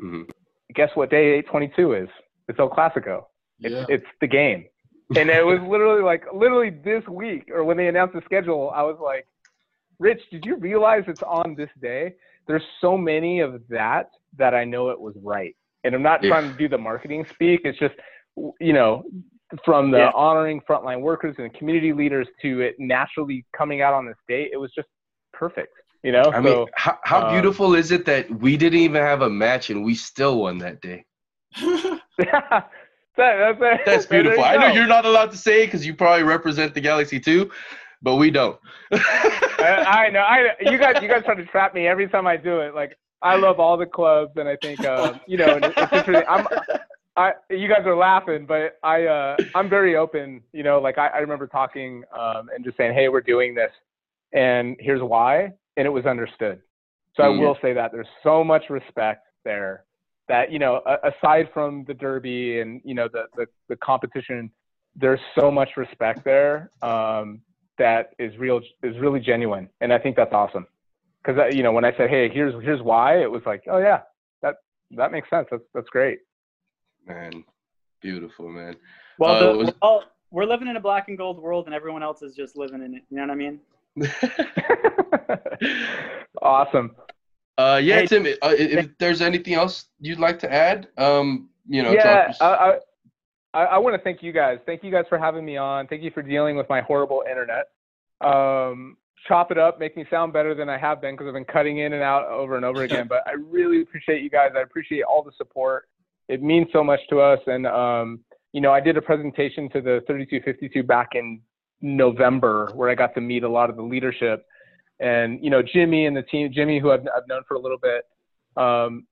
Mhm. Guess what day 822 is? It's El Clasico. It's, Yeah. it's the game. And it was literally like, literally this week, or when they announced the schedule, I was like, Rich, did you realize it's on this day? There's so many of that that I know it was right. And I'm not Yeah. trying to do the marketing speak. It's just, you know, from the Yeah. honoring frontline workers and community leaders to it naturally coming out on this date, it was just perfect. You know, I mean, how, how um, beautiful is it that we didn't even have a match and we still won that day? that, that's, That's beautiful. I know you're not allowed to say because you probably represent the Galaxy too, but we don't. I, I know. I you guys you guys try to trap me every time I do it. Like I love all the clubs, and I think um, you know it's interesting. I'm I you guys are laughing, but I uh, I'm very open. You know, like I, I remember talking um, and just saying, hey, we're doing this, and here's why, and it was understood. So I Mhm. will say that there's so much respect there that you know aside from the derby and you know the the, the competition there's so much respect there um, that is real is really genuine and i think that's awesome because you know when i said hey here's here's why it was like oh yeah that that makes sense that's that's great man, beautiful, man. Well, Uh, the, was- well, we're living in a black and gold world, and everyone else is just living in it. You know what I mean? awesome uh, yeah, Hey- Tim. Uh, if there's anything else you'd like to add, um, you know, yeah talk- i i, I want to thank you guys thank you guys for having me on thank you for dealing with my horrible internet um, chop it up make me sound better than i have been because i've been cutting in and out over and over again. But i really appreciate you guys. I appreciate all the support. It means so much to us. And um, you know i did a presentation to the 3252 back in november where i got to meet a lot of the leadership. And you know jimmy and the team jimmy who i've, I've known for a little bit um,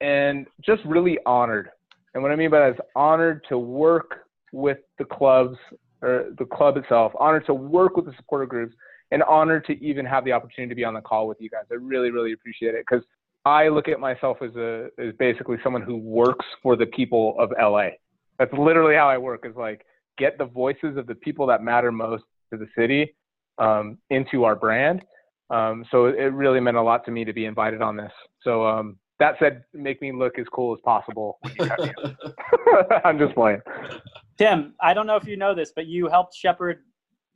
and just really honored. And what i mean by that is honored to work with the clubs or the club itself honored to work with the supporter groups and honor to even have the opportunity to be on the call with you guys. I really really appreciate it because i look at myself as a as basically someone who works for the people of la that's literally how i work is like get the voices of the people that matter most to the city um, into our brand. Um, so it really meant a lot to me to be invited on this. So um, that said make me look as cool as possible when you cut i'm just playing. Tim, I don't know if you know this, but you helped shepherd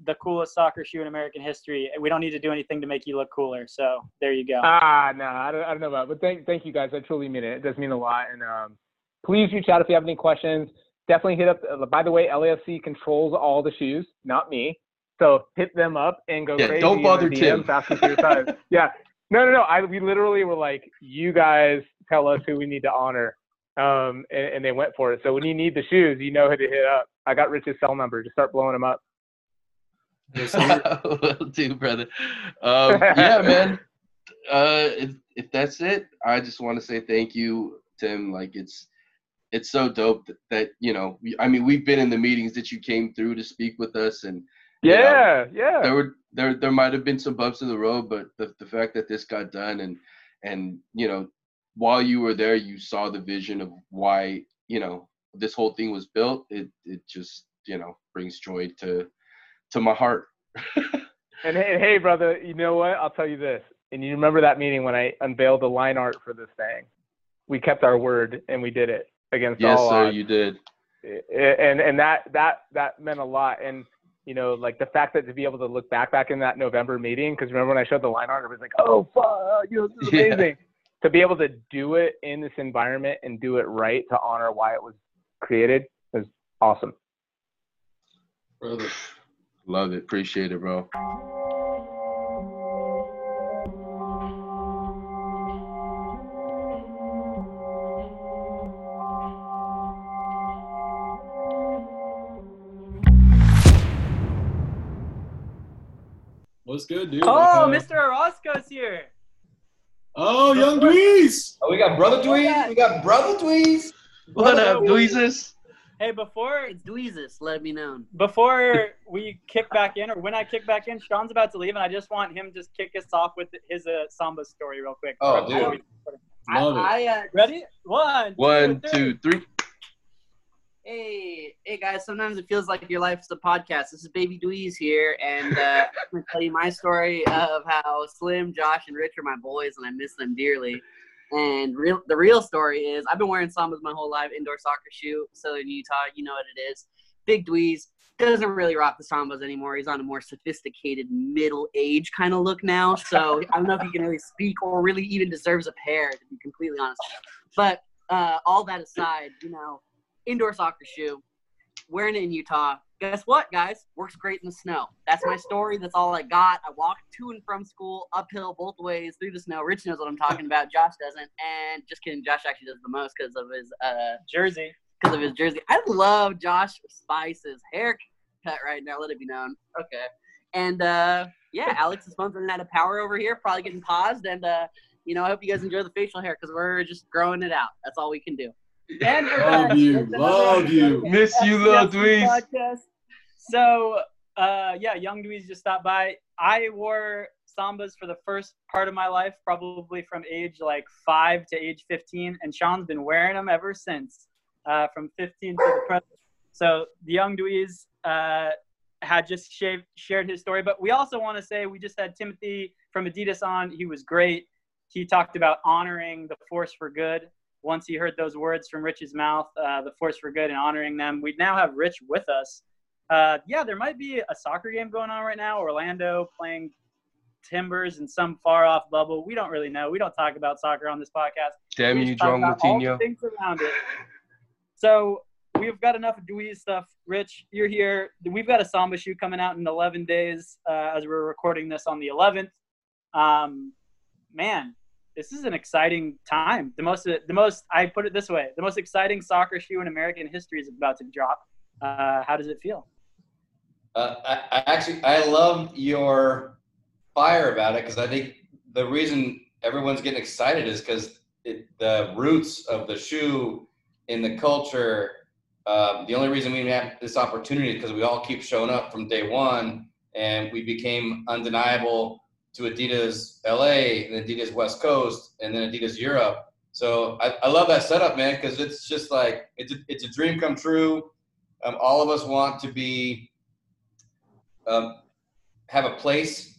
the coolest soccer shoe in American history. We don't need to do anything to make you look cooler. So there you go. Ah, no, I don't, I don't know about it. But thank, thank you guys. I truly mean it. It does mean a lot. And um, please reach out if you have any questions. Definitely hit up. Uh, by the way, LAFC controls all the shoes, not me. So hit them up and go Yeah, crazy. don't bother DMs Tim. asking for your size. yeah. No, no, no. I, we literally were like, you guys tell us who we need to honor. Um, and, and they went for it. So when you need the shoes, you know who to hit up. I got Rich's cell number. Just start blowing them up. Will do, brother. Um, yeah, man. Uh, if, if that's it, I just want to say thank you, Tim. Like it's it's so dope that, that you know. we- I mean, we've been in the meetings that you came through to speak with us, and you know, Yeah, yeah. there were there there might have been some bumps in the road, but the the fact that this got done and and you know while you were there, you saw the vision of why you know this whole thing was built. It it just you know brings joy to to my heart. And hey, hey, brother, you know what? I'll tell you this. And you remember that meeting when I unveiled the line art for this thing? We kept our word and we did it against yes, all sir, odds. you did. and and that that that meant a lot. And you know, like the fact that to be able to look back back in that November meeting, because remember when I showed the line art, it was like, oh fuck, you know, this is Yeah. amazing. To be able to do it in this environment and do it right to honor why it was created is awesome. Brother. Love it. Appreciate it, bro. What's good, dude? Oh, Uh, Mr. Orozco's here. Oh, young Dweez. Oh, we got brother Dweez. We got brother Dweez. What up, Dweezes? Hey, before It's Dweezes, let it be known. before we kick back in, or when I kick back in, Sean's about to leave, and I just want him to just kick us off with his uh, samba story real quick. Oh, dude. we- Love it. I, I uh, Ready? One, One, two, two, three. Hey, hey guys, sometimes it feels like your life's a podcast. This is Baby Dweez here, and uh, I'm going to tell you my story of how Slim, Josh, and Rich are my boys, and I miss them dearly. And real, the real story is I've been wearing Sambas my whole life, indoor soccer shoe, Southern Utah, you know what it is. Big Dweez doesn't really rock the Sambas anymore. He's on a more sophisticated middle age kind of look now. So I don't know if he can really speak or really even deserves a pair, to be completely honest. But uh, all that aside, you know, indoor soccer shoe, wearing it in Utah. Guess what, guys? Works great in the snow. That's my story. That's all I got. I walked to and from school, uphill both ways through the snow. Rich knows what I'm talking about. Josh doesn't. And just kidding, Josh actually does the most because of his uh Jersey. because of his jersey. I love Josh Spice's haircut right now. Let it be known. Okay. And uh yeah, Alex's phone's running out of power over here, probably getting paused. And uh, you know, I hope you guys enjoy the facial hair because we're just growing it out. That's all we can do. And we're Love back. you, love you. Miss you, little Dweez. podcast. So, uh, yeah, Young Dweez just stopped by. I wore Sambas for the first part of my life, probably from age like five to age 15, and Sean's been wearing them ever since, uh, from 15 to the present. So, the Young Dweez uh, had just shaved, shared his story, but we also want to say we just had Timothy from Adidas on. He was great. He talked about honoring the force for good once he heard those words from Rich's mouth, uh, the force for good and honoring them. We now have Rich with us. Uh, yeah, there might be a soccer game going on right now. Orlando playing Timbers in some far off bubble. We don't really know. We don't talk about soccer on this podcast. Damn you, John Moutinho. things around it. So we've got enough Dewey stuff. Rich, you're here. We've got a Samba shoe coming out in 11 days uh, as we're recording this on the 11th. Um, man, this is an exciting time. The most, the most. I put it this way: the most exciting soccer shoe in American history is about to drop. Uh, how does it feel? Uh, I, I actually I love your fire about it because I think the reason everyone's getting excited is because the roots of the shoe in the culture. Um, the only reason we have this opportunity is because we all keep showing up from day one, and we became undeniable to Adidas LA and Adidas West Coast, and then Adidas Europe. So I, I love that setup, man, because it's just like it's a, it's a dream come true. Um, all of us want to be um, have a place,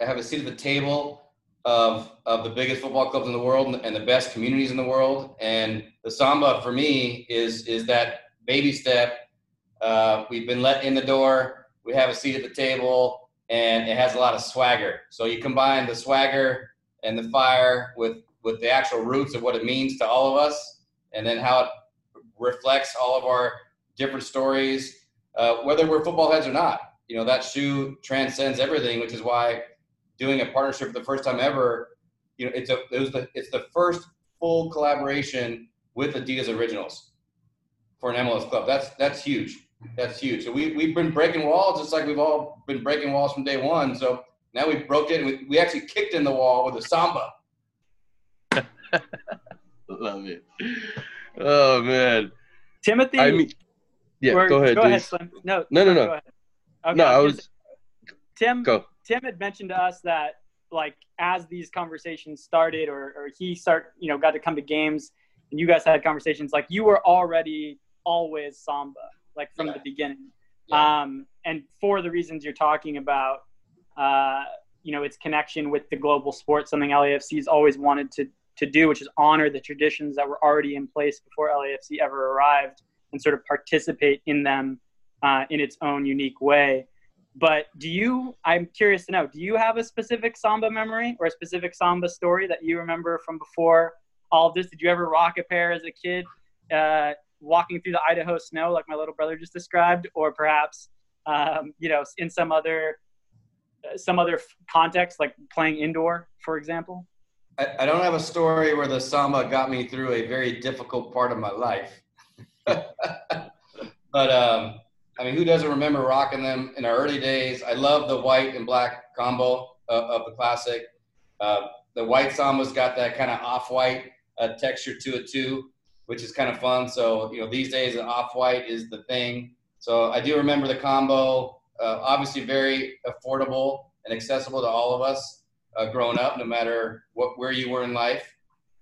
have a seat at the table of of the biggest football clubs in the world and the best communities in the world. And the samba for me is is that baby step. Uh, we've been let in the door. We have a seat at the table, and it has a lot of swagger. So you combine the swagger and the fire with with the actual roots of what it means to all of us, and then how it reflects all of our different stories, uh, whether we're football heads or not. You know, that shoe transcends everything, which is why doing a partnership for the first time ever, you know, it's a it was the it's the first full collaboration with Adidas Originals for an MLS club. That's that's huge. That's huge. So we we've been breaking walls just like we've all been breaking walls from day one. So now we broke it. We, we actually kicked in the wall with a samba. Love it. Oh man. Timothy, I mean, yeah. or- Go ahead, Go ahead, Slim. No, No, no, no. Go ahead. Okay, No, I was was Tim. go. Tim had mentioned to us that like as these conversations started or, or he start you know got to come to games and you guys had conversations like you were already always samba like from Yeah. the beginning Yeah. um, and for the reasons you're talking about uh, you know its connection with the global sport something LAFC has always wanted to to do which is honor the traditions that were already in place before LAFC ever arrived and sort of participate in them uh, in its own unique way but do you i'm curious to know do you have a specific samba memory or a specific samba story that you remember from before all of this did you ever rock a pair as a kid uh, walking through the idaho snow like my little brother just described or perhaps um, you know in some other uh, some other context like playing indoor for example I, I don't have a story where the samba got me through a very difficult part of my life. but um, I mean, who doesn't remember rocking them in our early days? I love the white and black combo of, of the classic. Uh, the white samba's got that kind of off-white uh, texture to it too, which is kind of fun. So you know these days off white is the thing. So I do remember the combo. Uh, obviously very affordable and accessible to all of us uh, growing up, no matter what where you were in life.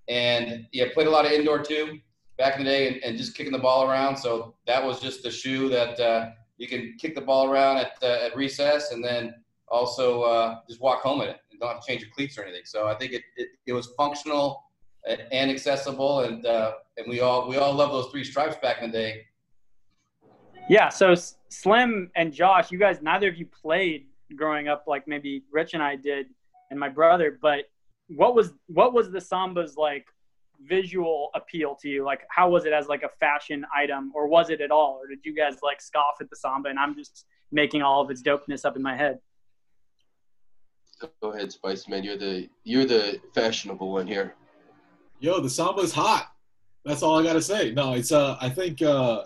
And yeah, played a lot of indoor too back in the day, and, and just kicking the ball around. So that was just the shoe that uh, you can kick the ball around at uh, at recess, and then also uh, just walk home in it and don't have to change your cleats or anything. So I think it, it, it was functional and accessible, and uh, and we all we all love those three stripes back in the day. Yeah. So Slim and Josh, you guys, neither of you played growing up like maybe Rich and I did, and my brother. But what was what was the Samba's like visual appeal to you? Like, how was it as like a fashion item, or was it at all, or did you guys like scoff at the Samba and I'm just making all of its dopeness up in my head? Go ahead, Spice Man. You're the you're the fashionable one here. Yo, the Samba Samba's hot. That's all I gotta say. No, it's uh, I think uh,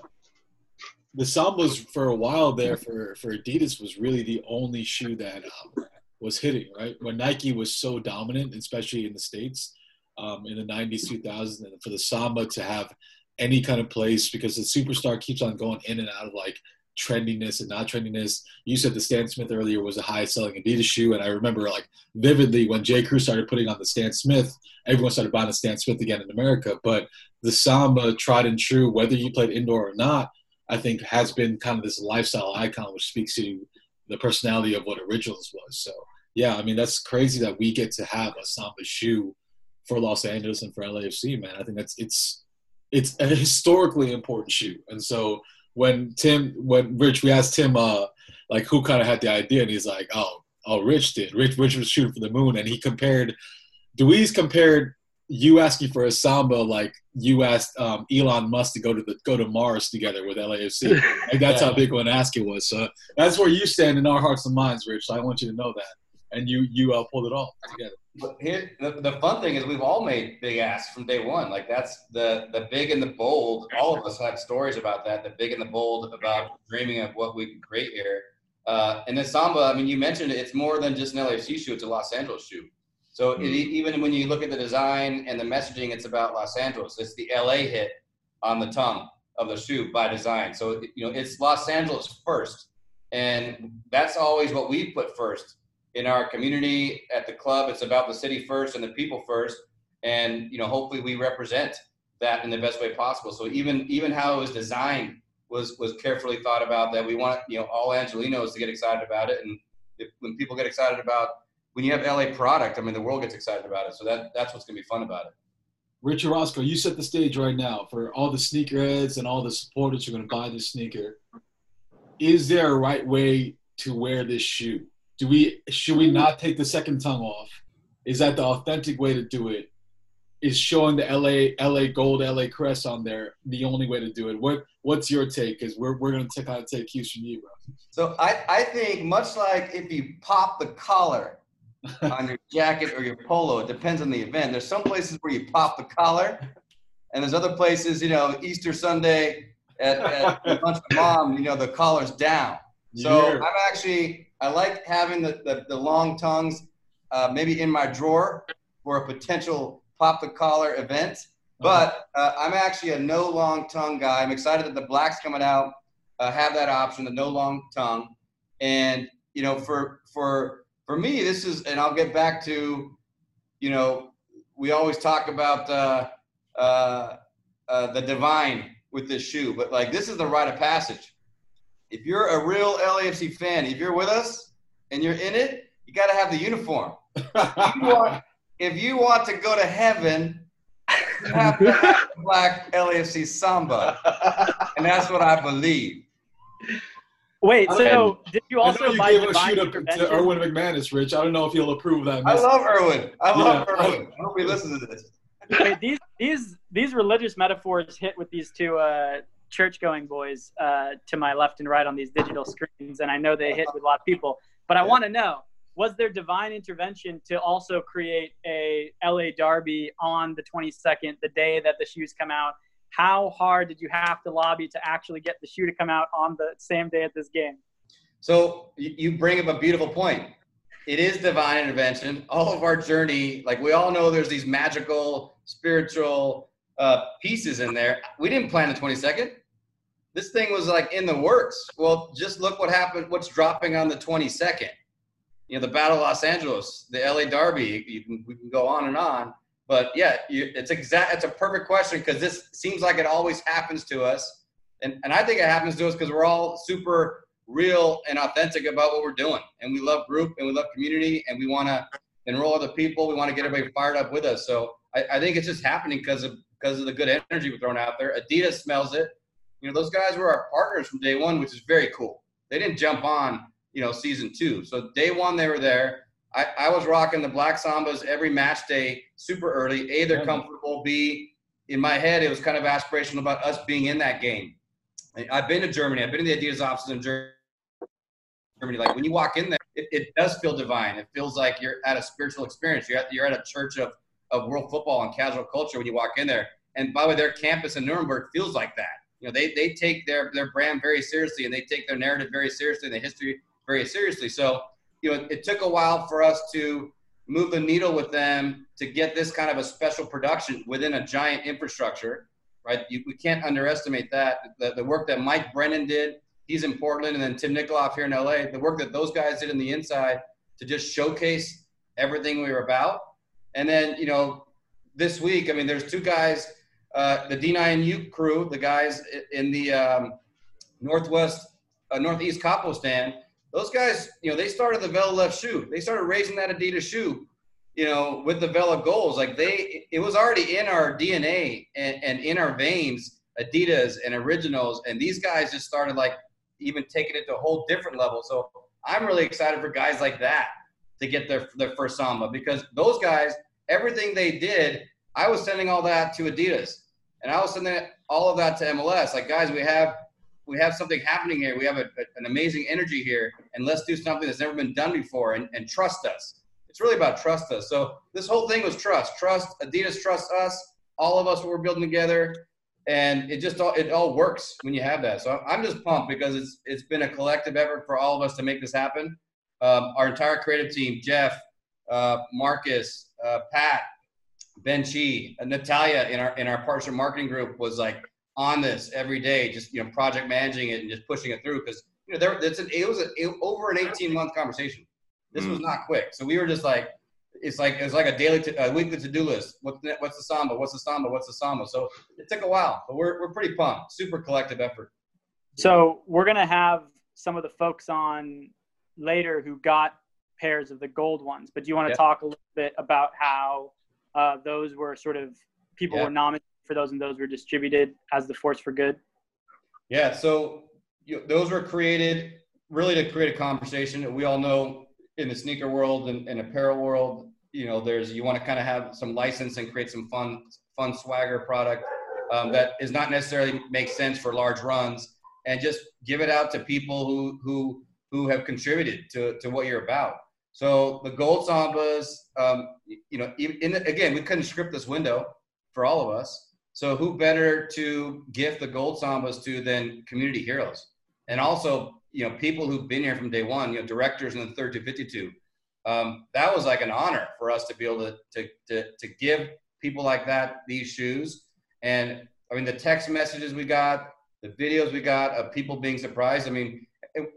the Sambas for a while there for for Adidas was really the only shoe that um, was hitting right when Nike was so dominant, especially in the states um, in the 90s, 2000s, and for the Samba to have any kind of place because the superstar keeps on going in and out of like trendiness and not trendiness. You said the Stan Smith earlier was the highest selling Adidas shoe, and I remember like vividly when J. Crew started putting on the Stan Smith, everyone started buying the Stan Smith again in America. But the Samba, tried and true, whether you played indoor or not, I think has been kind of this lifestyle icon, which speaks to the personality of what Originals was. So yeah, I mean that's crazy that we get to have a Samba shoe for Los Angeles and for LAFC, man. I think that's it's it's a historically important shoe. And so when Tim, when Rich, we asked Tim, uh, like who kind of had the idea, and he's like, oh, oh, Rich did. Rich, Rich was shooting for the moon, and he compared. Dewey's compared you asking for a samba like you asked um, Elon Musk to go to the go to Mars together with LAFC. and that's yeah. how big of an ask it was. So that's where you stand in our hearts and minds, Rich. So I want you to know that, and you you uh, pulled it all together. But here, the, the fun thing is we've all made big asks from day one. Like that's the the big and the bold. All of us have stories about that. The big and the bold about dreaming of what we can create here. Uh, and then Samba, I mean, you mentioned it, it's more than just an LAFC shoe. It's a Los Angeles shoe. So it, mm-hmm. even when you look at the design and the messaging, it's about Los Angeles. It's the LA hit on the tongue of the shoe by design. So you know, it's Los Angeles first, and that's always what we put first in our community at the club. It's about the city first and the people first, and you know, hopefully, we represent that in the best way possible. So even even how it was designed was was carefully thought about. That we want you know all Angelenos to get excited about it, and if, when people get excited about when you have LA product, I mean, the world gets excited about it. So that that's what's gonna be fun about it. Rich Orosco, you set the stage right now for all the sneakerheads and all the supporters who are going to buy this sneaker. Is there a right way to wear this shoe? Do we should we mm-hmm. not take the second tongue off? Is that the authentic way to do it? Is showing the LA LA gold LA crest on there the only way to do it? What what's your take? Because we're we're gonna take kind of take cues from you, bro. So I I think much like if you pop the collar on your jacket or your polo, it depends on the event. There's some places where you pop the collar, and there's other places, you know, Easter Sunday at, at lunch with mom, you know, the collar's down. So yeah. I'm actually I like having the, the, the long tongues uh, maybe in my drawer for a potential pop the collar event. Uh-huh. But uh, I'm actually a no long tongue guy. I'm excited that the blacks coming out uh, have that option, the no long tongue. And you know, for for for me, this is, and I'll get back to, you know, we always talk about uh, uh, uh, the divine with this shoe, but like this is the rite of passage if you're a real LAFC fan, if you're with us and you're in it, you got to have the uniform. if, you want, if you want to go to heaven, you have to have black LAFC samba, and that's what I believe. Wait, so did you also you buy gave a shoot up to Erwin McManus, Rich? I don't know if he'll approve of that. I love Erwin. I love yeah. Erwin. I hope he listens to this. Wait, these these these religious metaphors hit with these two uh, church going boys uh, to my left and right on these digital screens, and I know they hit with a lot of people. But I want to know was there divine intervention to also create a LA Derby on the 22nd, the day that the shoes come out? How hard did you have to lobby to actually get the shoe to come out on the same day at this game? So you bring up a beautiful point. It is divine intervention. All of our journey, like we all know, there's these magical, spiritual uh, pieces in there. We didn't plan the 22nd. This thing was like in the works. Well, just look what happened. What's dropping on the 22nd? You know, the Battle of Los Angeles, the LA Derby. You can we can go on and on. But yeah, you, it's exact. It's a perfect question because this seems like it always happens to us, and and I think it happens to us because we're all super real and authentic about what we're doing, and we love group and we love community, and we want to enroll other people. We want to get everybody fired up with us. So I, I think it's just happening because of because of the good energy we're throwing out there. Adidas smells it. You know, those guys were our partners from day one, which is very cool. They didn't jump on, you know, season two. So day one they were there. I, I was rocking the black sambas every match day, super early. A, they're comfortable. B, in my head, it was kind of aspirational about us being in that game. I've been to Germany. I've been to the Adidas offices in Germany. Like when you walk in there, it, it does feel divine. It feels like you're at a spiritual experience. You're at you're at a church of of world football and casual culture when you walk in there. And by the way, their campus in Nuremberg feels like that. Know, they they take their their brand very seriously and they take their narrative very seriously and the history very seriously. So, you know, it took a while for us to move the needle with them to get this kind of a special production within a giant infrastructure, right? You, we can't underestimate that. The, the work that Mike Brennan did, he's in Portland, and then Tim Nikoloff here in LA, the work that those guys did in the inside to just showcase everything we were about. And then, you know, this week, I mean, there's two guys, uh, the D9U crew, the guys in the um, Northwest, uh, Northeast Capo stand, those guys, you know, they started the Vela left shoe. They started raising that Adidas shoe, you know, with the Vela goals. Like they, it was already in our DNA and, and in our veins, Adidas and originals. And these guys just started like even taking it to a whole different level. So I'm really excited for guys like that to get their, their first Samba because those guys, everything they did, I was sending all that to Adidas and I was sending all of that to MLS. Like, guys, we have we have something happening here. We have a, a, an amazing energy here, and let's do something that's never been done before and, and trust us. It's really about trust us. So this whole thing was trust. Trust Adidas trust us. All of us what we're building together, and it just all it all works when you have that. So I'm just pumped because it's it's been a collective effort for all of us to make this happen. Um, our entire creative team, Jeff, uh, Marcus, uh, Pat, Ben Chi, Natalia in our in our partnership marketing group was like on this every day, just you know, project managing it and just pushing it through because you know there it's an it was a, it, over an 18 month conversation. This mm. was not quick, so we were just like, it's like it's like a daily, to, a weekly to do list. What's the, what's the samba? What's the samba? What's the samba? So it took a while, but we're we're pretty pumped. Super collective effort. So we're gonna have some of the folks on later who got pairs of the gold ones, but do you want to yep. talk a little bit about how uh, those were sort of people yep. were nominated for those and those were distributed as the force for good? Yeah, so you know, those were created really to create a conversation. We all know in the sneaker world and, and apparel world, you know, there's you want to kind of have some license and create some fun, fun swagger product um, that is not necessarily make sense for large runs, and just give it out to people who who who have contributed to to what you're about. So the gold sambas, um, you know, in again, we couldn't script this window for all of us. So who better to gift the gold sambas to than community heroes? And also, you know, people who've been here from day one, you know, directors in the 3252. Um, that was like an honor for us to be able to, to, to, to give people like that these shoes. And I mean, the text messages we got, the videos we got of people being surprised. I mean,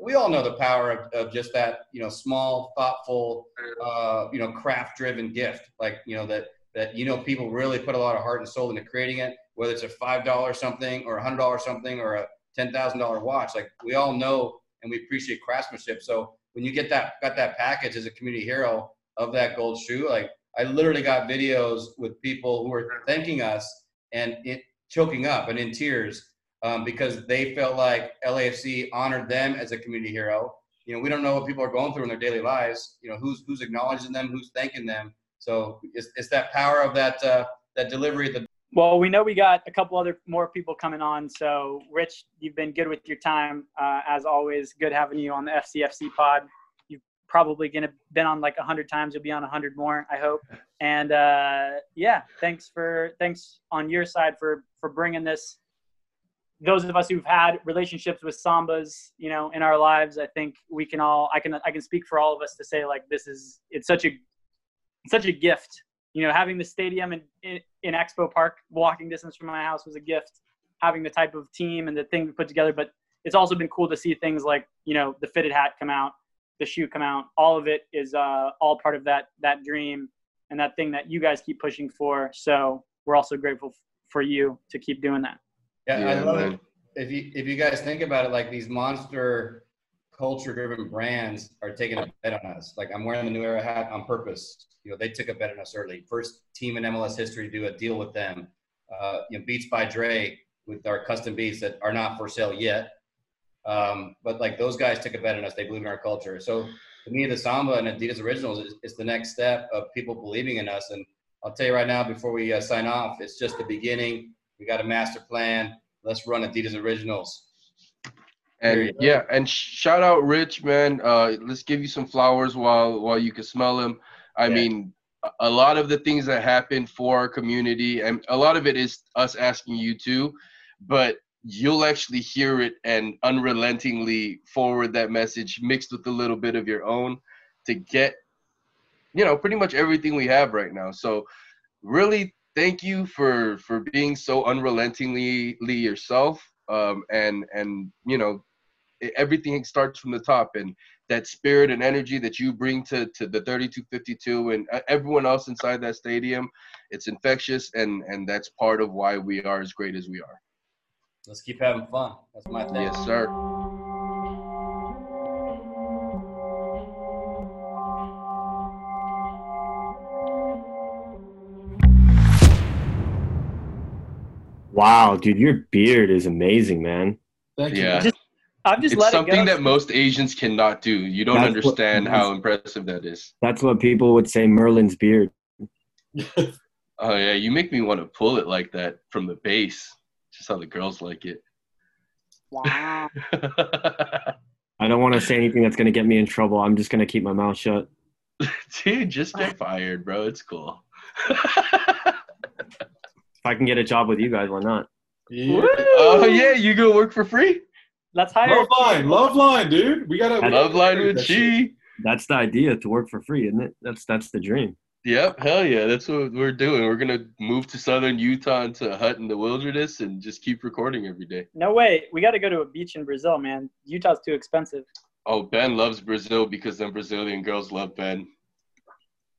we all know the power of, of just that, you know, small, thoughtful, uh, you know, craft driven gift. Like, you know, that that you know people really put a lot of heart and soul into creating it, whether it's a five dollar something or a hundred dollar something or a ten thousand dollar watch. Like we all know and we appreciate craftsmanship. So when you get that got that package as a community hero of that gold shoe, like I literally got videos with people who were thanking us and it choking up and in tears um, because they felt like LAFC honored them as a community hero. You know, we don't know what people are going through in their daily lives. You know, who's who's acknowledging them, who's thanking them, so it's, it's that power of that uh, that delivery. That well, we know we got a couple other more people coming on. So Rich, you've been good with your time uh, as always. Good having you on the FCFC pod. You've probably gonna been on like a hundred times. You'll be on a hundred more, I hope. And uh, yeah, thanks for thanks on your side for for bringing this those of us who've had relationships with sambas you know in our lives i think we can all i can i can speak for all of us to say like this is it's such a such a gift, you know, having the stadium in, in, in Expo Park, walking distance from my house was a gift. Having the type of team and the thing we put together, but it's also been cool to see things like you know the fitted hat come out, the shoe come out. All of it is uh, all part of that that dream and that thing that you guys keep pushing for. So we're also grateful for you to keep doing that. Yeah, I love man. it. If you if you guys think about it, like these monster culture driven brands are taking a bet on us. Like I'm wearing the new era hat on purpose. You know, they took a bet on us early. First team in MLS history to do a deal with them. Uh, you know, Beats by Dre with our custom beats that are not for sale yet. Um, but like those guys took a bet on us. They believe in our culture. So to me, the Samba and Adidas Originals is, is the next step of people believing in us. And I'll tell you right now, before we uh, sign off, it's just the beginning. We got a master plan. Let's run Adidas Originals. And yeah, and shout out Rich, man. Uh, let's give you some flowers while while you can smell them. I Yeah. mean, a- a lot of the things that happen for our community, and a lot of it is us asking you to, but you'll actually hear it and unrelentingly forward that message mixed with a little bit of your own to get, you know, pretty much everything we have right now. So, really, thank you for for being so unrelentingly yourself, um, and and you know everything starts from the top and that spirit and energy that you bring to, to the 3252 and uh, everyone else inside that stadium it's infectious and and that's part of why we are as great as we are Let's keep having fun. That's my thing. yes sir Wow, dude, your beard is amazing, man. Thank you. yeah Just- I've just it's let something it go. that most asians cannot do you don't That's what- understand how impressive that is That's what people would say Merlin's beard. oh yeah you make me want to pull it like that from the base just how the girls like it Wow. I don't want to say anything that's going to get me in trouble. I'm just going to keep my mouth shut. dude just get fired bro it's cool If I can get a job with you guys, why not? Yeah. oh yeah you gonna work for free Let's hire. Love line, love line, dude. We gotta we love line with that shit. chi That's the idea to work for free, isn't it? That's that's the dream. Yep, hell yeah, that's what we're doing. We're gonna move to southern Utah into a hut in the wilderness and just keep recording every day. No way. We got to go to a beach in Brazil, man. Utah's too expensive. Oh, Ben loves Brazil because them Brazilian girls love Ben.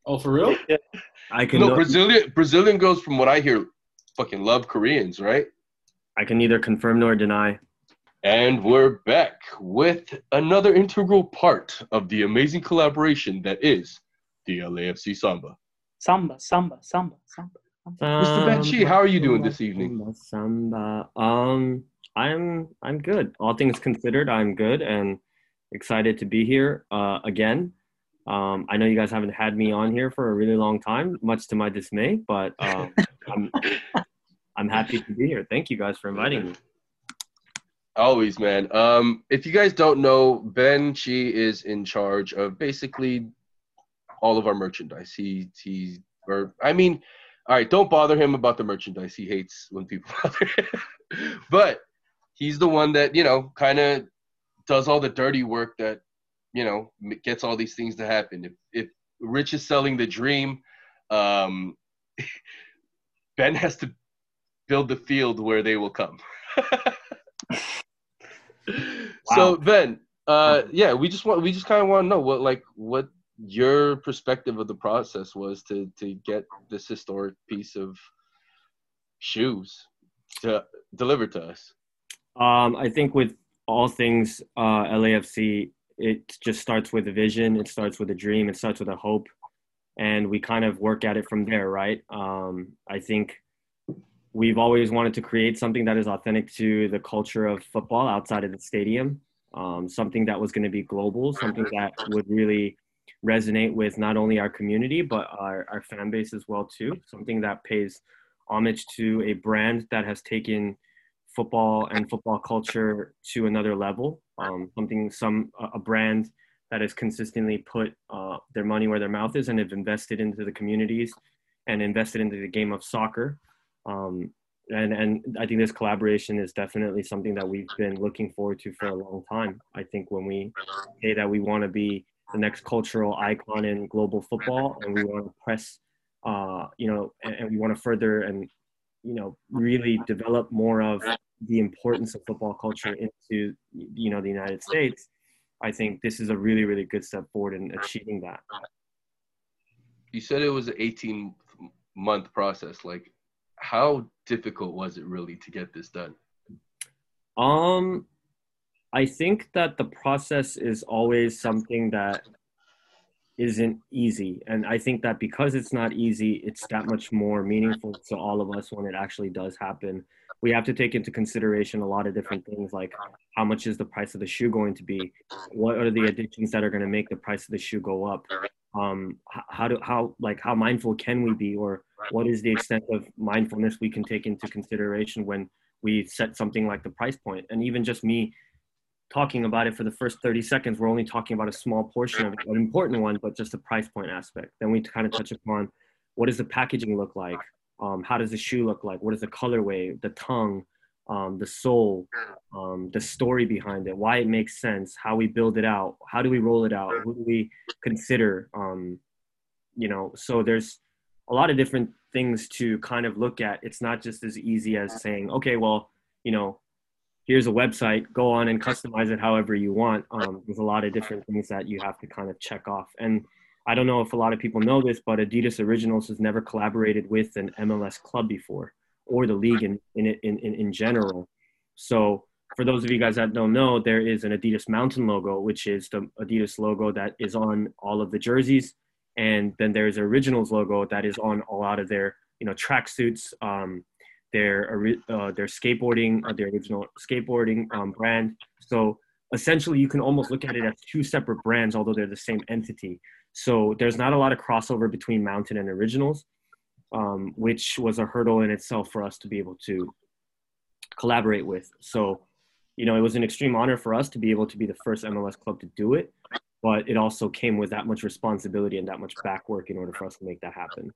Oh, for real? Yeah. I can No, Brazilian Brazilian girls, from what I hear, fucking love Koreans, right? I can neither confirm nor deny. And we're back with another integral part of the amazing collaboration that is the LAFC Samba. Samba, samba, samba, samba. Mr. Ben Chi, how are you doing this evening? Samba, Samba. Um, I'm I'm good. All things considered, I'm good and excited to be here uh, again. Um, I know you guys haven't had me on here for a really long time, much to my dismay, but um, I'm I'm happy to be here. Thank you guys for inviting me. Always, man. Um, if you guys don't know, Ben Chi is in charge of basically all of our merchandise. He he or I mean, all right, don't bother him about the merchandise. He hates when people bother him. but he's the one that, you know, kind of does all the dirty work that, you know, gets all these things to happen. If if Rich is selling the dream, um Ben has to build the field where they will come. So Ben, uh, yeah, we just want we just kind of want to know what like what your perspective of the process was to to get this historic piece of shoes to delivered to us. Um, I think with all things uh, LAFC, it just starts with a vision. It starts with a dream. It starts with a hope, and we kind of work at it from there, right? Um, I think we've always wanted to create something that is authentic to the culture of football outside of the stadium. Um, something that was going to be global, something that would really resonate with not only our community but our, our fan base as well too. Something that pays homage to a brand that has taken football and football culture to another level. Um, something, some a brand that has consistently put uh, their money where their mouth is and have invested into the communities and invested into the game of soccer. Um, and and I think this collaboration is definitely something that we've been looking forward to for a long time. I think when we say that we want to be the next cultural icon in global football and we want to press uh, you know, and, and we want to further and you know really develop more of the importance of football culture into you know the United States. I think this is a really really good step forward in achieving that. You said it was an 18 month process. Like, how difficult was it really to get this done? Um, I think that the process is always something that isn't easy. And I think that because it's not easy, it's that much more meaningful to all of us when it actually does happen. We have to take into consideration a lot of different things like how much is the price of the shoe going to be? What are the additions that are going to make the price of the shoe go up? Um, how do how like how mindful can we be, or what is the extent of mindfulness we can take into consideration when we set something like the price point? And even just me talking about it for the first 30 seconds, we're only talking about a small portion of it, an important one, but just the price point aspect. Then we kind of touch upon what does the packaging look like? Um, how does the shoe look like? What is the colorway, the tongue, um, the soul, um, the story behind it, why it makes sense, how we build it out, how do we roll it out, who do we consider? Um, you know, so there's a lot of different things to kind of look at. It's not just as easy as saying, okay, well, you know, here's a website, go on and customize it however you want. Um, there's a lot of different things that you have to kind of check off. And I don't know if a lot of people know this, but Adidas Originals has never collaborated with an MLS club before or the league in, in, in, in, general. So for those of you guys that don't know, there is an Adidas Mountain logo, which is the Adidas logo that is on all of the jerseys. And then there's an Originals logo that is on a lot of their, you know, tracksuits, um, their uh, their skateboarding, uh, their original skateboarding um, brand. So essentially, you can almost look at it as two separate brands, although they're the same entity. So there's not a lot of crossover between Mountain and Originals, um, which was a hurdle in itself for us to be able to collaborate with. So, you know, it was an extreme honor for us to be able to be the first MLS club to do it, but it also came with that much responsibility and that much back work in order for us to make that happen.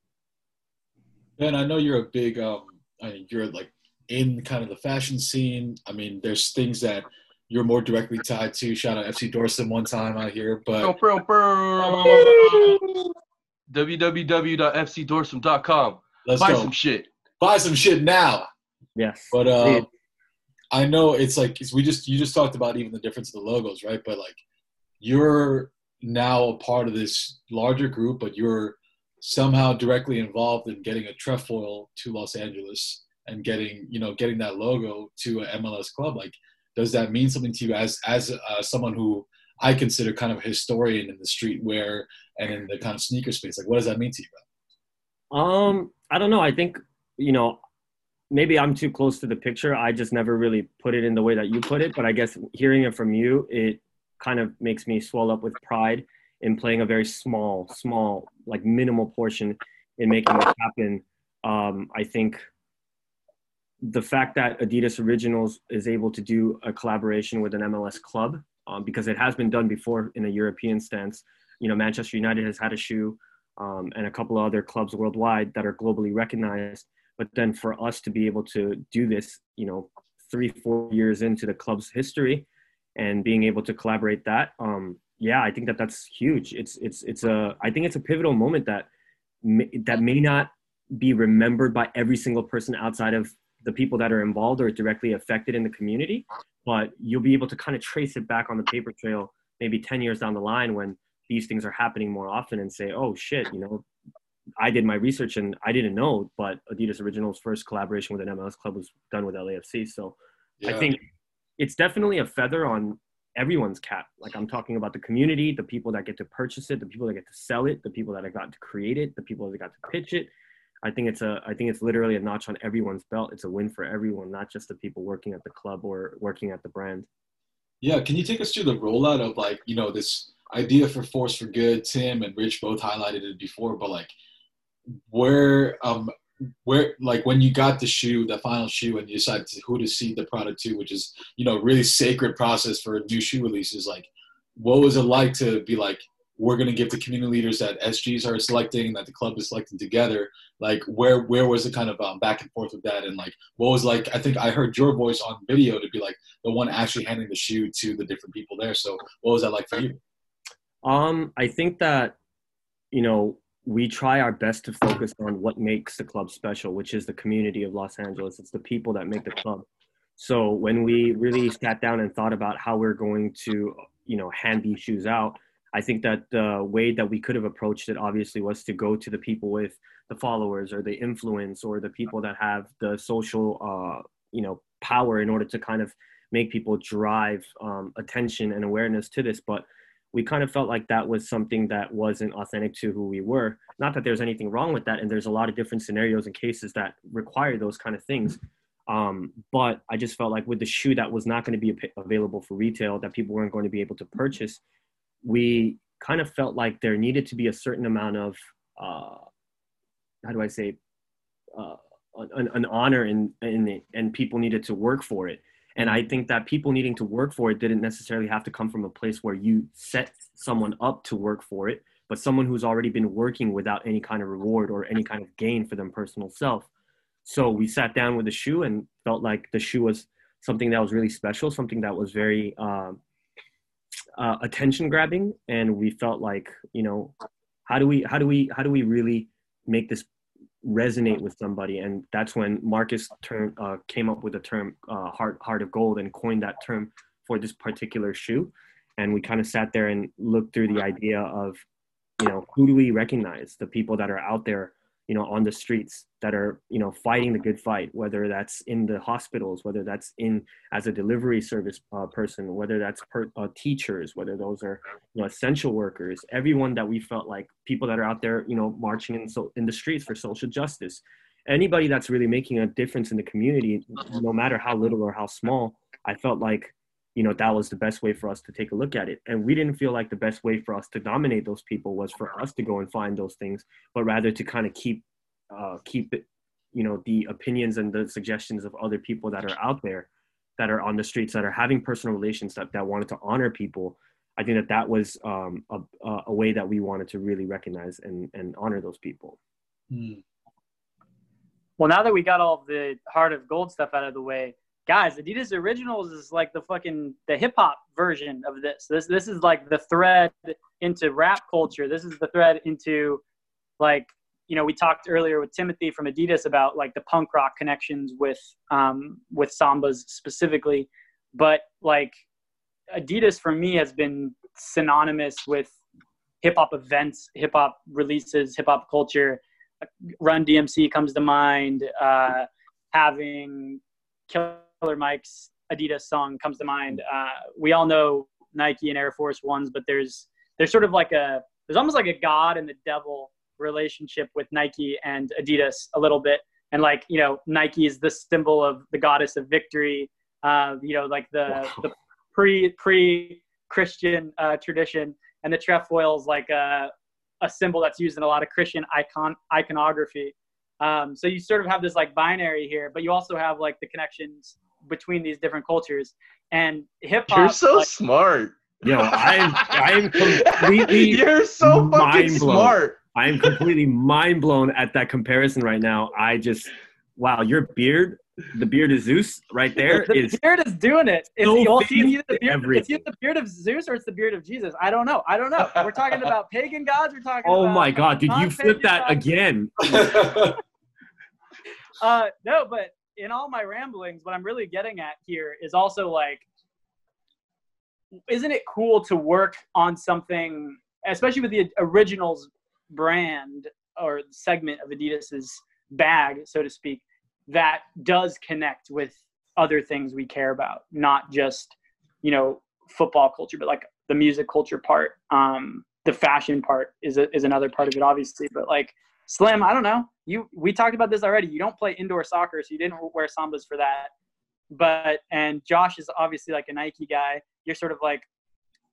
Ben, I know you're a big um, I mean, you're like in kind of the fashion scene. I mean, there's things that you're more directly tied to. Shout out FC Dorset one time out here, but www.fcdorsum.com. Let's Buy go. some shit. Buy some shit now. Yes. But uh, I know it's like it's, we just you just talked about even the difference of the logos, right? But like you're now a part of this larger group, but you're somehow directly involved in getting a trefoil to Los Angeles and getting you know getting that logo to a MLS club. Like, does that mean something to you as as uh, someone who I consider kind of a historian in the streetwear and in the kind of sneaker space? Like, what does that mean to you? Um, I don't know. I think you know maybe I'm too close to the picture. I just never really put it in the way that you put it. But I guess hearing it from you, it kind of makes me swell up with pride in playing a very small, small, like minimal portion in making it happen. Um, I think the fact that Adidas Originals is able to do a collaboration with an MLS club, um, because it has been done before in a European stance. You know, Manchester United has had a shoe, um, and a couple of other clubs worldwide that are globally recognized. But then for us to be able to do this, you know, three, four years into the club's history, and being able to collaborate that, um, yeah, I think that that's huge. It's it's it's a I think it's a pivotal moment that may, that may not be remembered by every single person outside of the people that are involved or directly affected in the community, but you'll be able to kind of trace it back on the paper trail maybe 10 years down the line when these things are happening more often and say, oh shit, you know, I did my research and I didn't know, but Adidas Originals' first collaboration with an MLS club was done with LAFC. So I think it's definitely a feather on everyone's cap. Like I'm talking about the community, the people that get to purchase it, the people that get to sell it, the people that have got to create it, the people that got to pitch it. I think it's a I think it's literally a notch on everyone's belt. It's a win for everyone, not just the people working at the club or working at the brand. Yeah, can you take us through the rollout of like you know this idea for Force for Good? Tim and Rich both highlighted it before, but like where um where like when you got the shoe, the final shoe, and you decided to, who to seed the product to, which is you know really sacred process for new shoe releases. Like, what was it like to be like? We're gonna give the community leaders that SGs are selecting, that the club is selecting together. Like, where where was the kind of um, back and forth with that, and like, what was like? I think I heard your voice on video to be like the one actually handing the shoe to the different people there. So, what was that like for you? Um, I think that, you know, we try our best to focus on what makes the club special, which is the community of Los Angeles. It's the people that make the club. So when we really sat down and thought about how we're going to, you know, hand these shoes out, I think that the way that we could have approached it obviously was to go to the people with the followers or the influence or the people that have the social, uh, you know, power in order to kind of make people drive um, attention and awareness to this. But we kind of felt like that was something that wasn't authentic to who we were. Not that there's anything wrong with that, and there's a lot of different scenarios and cases that require those kind of things. Um, but I just felt like with the shoe that was not going to be available for retail, that people weren't going to be able to purchase, we kind of felt like there needed to be a certain amount of, uh, how do I say, uh, an, an honor in, in it, and people needed to work for it. And I think that people needing to work for it didn't necessarily have to come from a place where you set someone up to work for it, but someone who's already been working without any kind of reward or any kind of gain for them personal self. So we sat down with the shoe and felt like the shoe was something that was really special, something that was very um, uh, attention grabbing, and we felt like you know how do we how do we how do we really make this resonate with somebody? And that's when marcus term, uh, came up with the term uh, heart, heart of gold and coined that term for this particular shoe. And we kind of sat there and looked through the idea of you know who do we recognize? The people that are out there you know on the streets that are you know fighting the good fight whether that's in the hospitals whether that's in as a delivery service uh, person whether that's per, uh, teachers whether those are you know essential workers everyone that we felt like people that are out there you know marching in so in the streets for social justice. Anybody that's really making a difference in the community no matter how little or how small i felt like you know that was the best way for us to take a look at it. And we didn't feel like the best way for us to dominate those people was for us to go and find those things but rather to kind of keep uh, keep it you know the opinions and the suggestions of other people that are out there that are on the streets that are having personal relations that, that wanted to honor people. I think that that was um, a, a way that we wanted to really recognize and, and honor those people. Mm. Well, now that we got all the heart of gold stuff out of the way, guys, Adidas Originals is like the fucking the hip hop version of this. This this is like the thread into rap culture. This is the thread into like you know we talked earlier with Timothy from Adidas about like the punk rock connections with um, with sambas specifically, but like Adidas for me has been synonymous with hip hop events, hip hop releases, hip hop culture. Run DMC comes to mind. Uh, having Killer Mike's Adidas song comes to mind. Uh, we all know Nike and Air Force Ones, but there's there's sort of like a there's almost like a God and the devil relationship with Nike and Adidas a little bit. And like you know, Nike is the symbol of the goddess of victory. Uh, you know, like the Wow. the pre pre Christian uh, tradition, and the trefoil is like a a symbol that's used in a lot of Christian icon iconography. Um, so you sort of have this like binary here, but you also have like the connections between these different cultures and hip hop. You're so like, smart. Yo, I'm I'm completely You're so fucking smart. I am completely mind blown at that comparison right now. I just wow, your beard, the beard of Zeus right there the is beard is doing it. It's, so well, see, it's, either the fitting beard, everything. it's either the beard of Zeus or it's the beard of Jesus. I don't know. I don't know. We're talking about pagan gods. We're talking. Oh about my god, did you non-pagan flip that gods. again? Uh, no, but in all my ramblings, what I'm really getting at here is also like, isn't it cool to work on something, especially with the originals brand or segment of Adidas's bag, so to speak, that does connect with other things we care about, not just you know football culture, but like the music culture part. Um, the fashion part is a, is another part of it, obviously, but like Slim, I don't know. You we talked about this already. You don't play indoor soccer, so you didn't wear sambas for that. But and Josh is obviously like a Nike guy. You're sort of like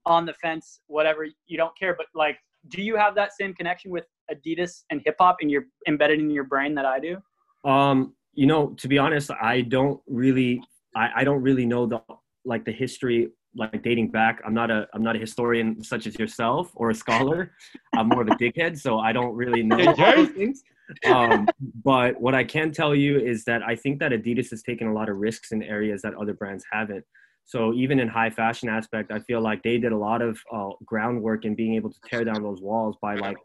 on the fence, whatever. You don't care, but like, do you have that same connection with Adidas and hip hop, and you're embedded in your brain that I do? Um, you know, to be honest, I don't really, I, I don't really know the like the history, like dating back. I'm not a, I'm not a historian such as yourself or a scholar. I'm more of a dickhead, so I don't really know all those things. Um, but what I can tell you is that I think that Adidas has taken a lot of risks in areas that other brands haven't. So even in high fashion aspect, I feel like they did a lot of uh, groundwork in being able to tear down those walls by like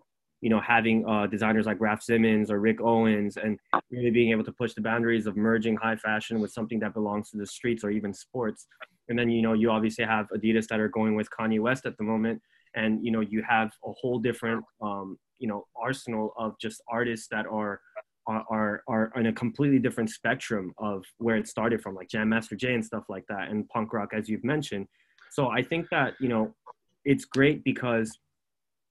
you know, having uh, designers like Raf Simons or Rick Owens, and really being able to push the boundaries of merging high fashion with something that belongs to the streets or even sports. And then, you know, you obviously have Adidas that are going with Kanye West at the moment, and you know, you have a whole different, um, you know, arsenal of just artists that are are are in a completely different spectrum of where it started from, like Jam Master Jay and stuff like that, and punk rock, as you've mentioned. So I think that you know, it's great because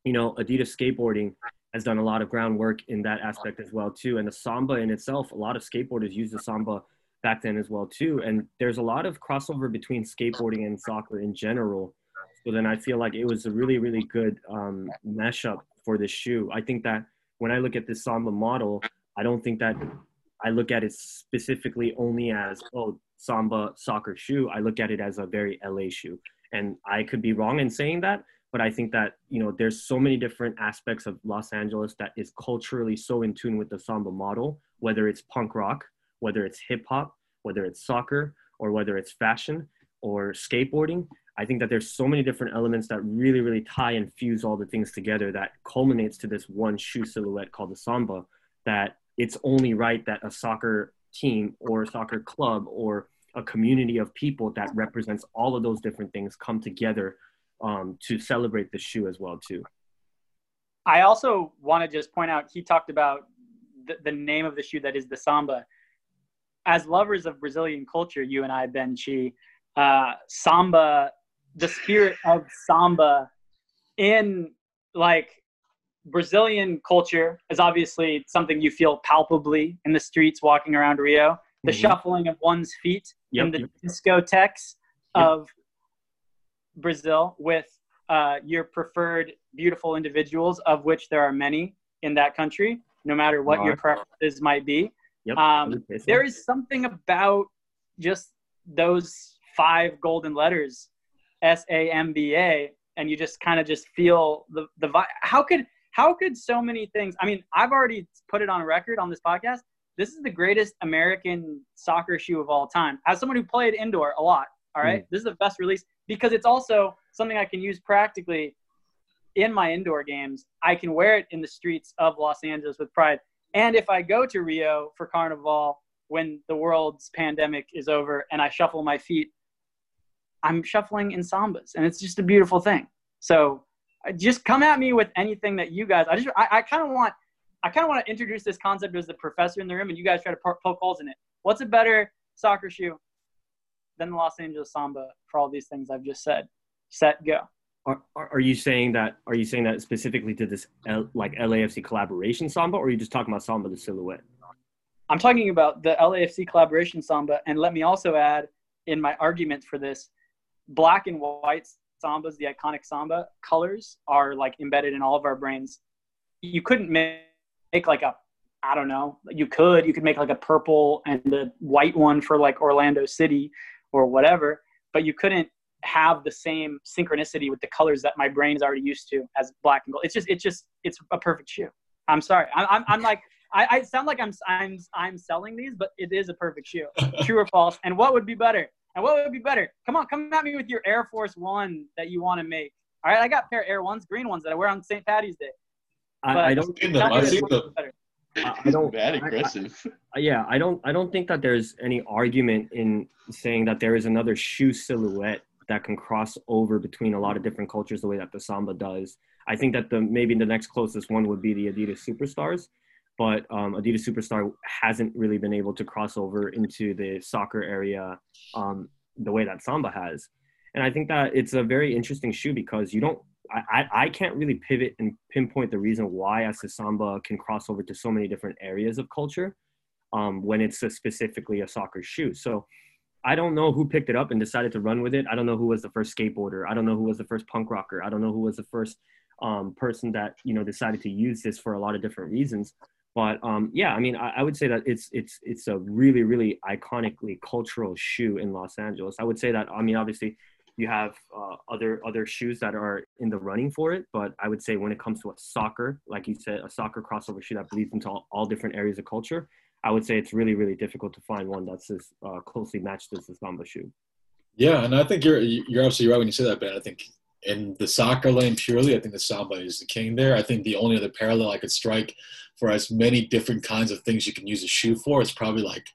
you know, Adidas skateboarding has done a lot of groundwork in that aspect as well too. And the samba in itself, a lot of skateboarders use the samba back then as well too. And there's a lot of crossover between skateboarding and soccer in general. So then I feel like it was a really, really good um, mashup for this shoe. I think that when I look at this samba model, I don't think that I look at it specifically only as oh samba soccer shoe. I look at it as a very LA shoe, and I could be wrong in saying that, but I think that you know there's so many different aspects of Los Angeles that is culturally so in tune with the samba model, whether it's punk rock, whether it's hip hop, whether it's soccer, or whether it's fashion or skateboarding. I think that there's so many different elements that really, really tie and fuse all the things together that culminates to this one shoe silhouette called the samba. That it's only right that a soccer team or a soccer club or a community of people that represents all of those different things come together um, to celebrate the shoe as well too. I also want to just point out he talked about the, the name of the shoe that is the samba. As lovers of Brazilian culture, you and I, Ben Chi, uh, samba, the spirit of samba in like Brazilian culture is obviously something you feel palpably in the streets walking around Rio. The mm-hmm. shuffling of one's feet yep, in the yep. discotheques yep. of Brazil with uh, your preferred beautiful individuals, of which there are many in that country, no matter what your preferences might be. Yep. Um, there is something about just those five golden letters, S A M B A, and you just kind of just feel the the vibe. How could how could so many things? I mean, I've already put it on record on this podcast. This is the greatest American soccer shoe of all time. As someone who played indoor a lot, all right, mm. this is the best release because it's also something I can use practically in my indoor games. I can wear it in the streets of Los Angeles with pride. And if I go to Rio for Carnival when the world's pandemic is over and I shuffle my feet, I'm shuffling in sambas, and it's just a beautiful thing. So just come at me with anything that you guys. I just I, I kind of want I kind of want to introduce this concept as the professor in the room, and you guys try to poke holes in it. What's a better soccer shoe the Los Angeles Samba for all these things I've just said. Set, go. Are, are you saying that? Are you saying that specifically to this L, like LAFC collaboration Samba, or are you just talking about Samba the silhouette? I'm talking about the LAFC collaboration Samba, and let me also add in my argument for this, black and white Sambas, the iconic Samba colors are like embedded in all of our brains. You couldn't make, make like a I don't know. You could. You could make like a purple and the white one for like Orlando City, or whatever, but you couldn't have the same synchronicity with the colors that my brain is already used to as black and gold. It's just, it's just, it's a perfect shoe. I'm sorry. I'm, I'm, I'm like, I, I sound like I'm, I'm, I'm selling these, but it is a perfect shoe. True or false? And what would be better? And what would be better? Come on, come at me with your Air Force One that you want to make. All right, I got pair of Air Ones, green ones that I wear on St. Patty's Day. I, I, don't. I've seen them. I don't that aggressive. I, I, yeah, I don't. I don't think that there's any argument in saying that there is another shoe silhouette that can cross over between a lot of different cultures the way that the samba does. I think that the maybe the next closest one would be the Adidas Superstars, but um, Adidas Superstar hasn't really been able to cross over into the soccer area um, the way that Samba has. And I think that it's a very interesting shoe because you don't I, I can't really pivot and pinpoint the reason why Asa Samba can cross over to so many different areas of culture um, when it's a specifically a soccer shoe. So I don't know who picked it up and decided to run with it. I don't know who was the first skateboarder. I don't know who was the first punk rocker. I don't know who was the first um, person that you know decided to use this for a lot of different reasons. But um, yeah, I mean, I, I, would say that it's it's it's a really really iconically cultural shoe in Los Angeles. I would say that I mean, obviously, you have uh, other other shoes that are in the running for it but i would say when it comes to a soccer like you said a soccer crossover shoe that bleeds into all, all different areas of culture i would say it's really really difficult to find one that's as uh, closely matched as the samba shoe yeah and i think you're you're absolutely right when you say that ben i think in the soccer lane purely, I think the Samba is the king there. I think the only other parallel I could strike for as many different kinds of things you can use a shoe for is probably like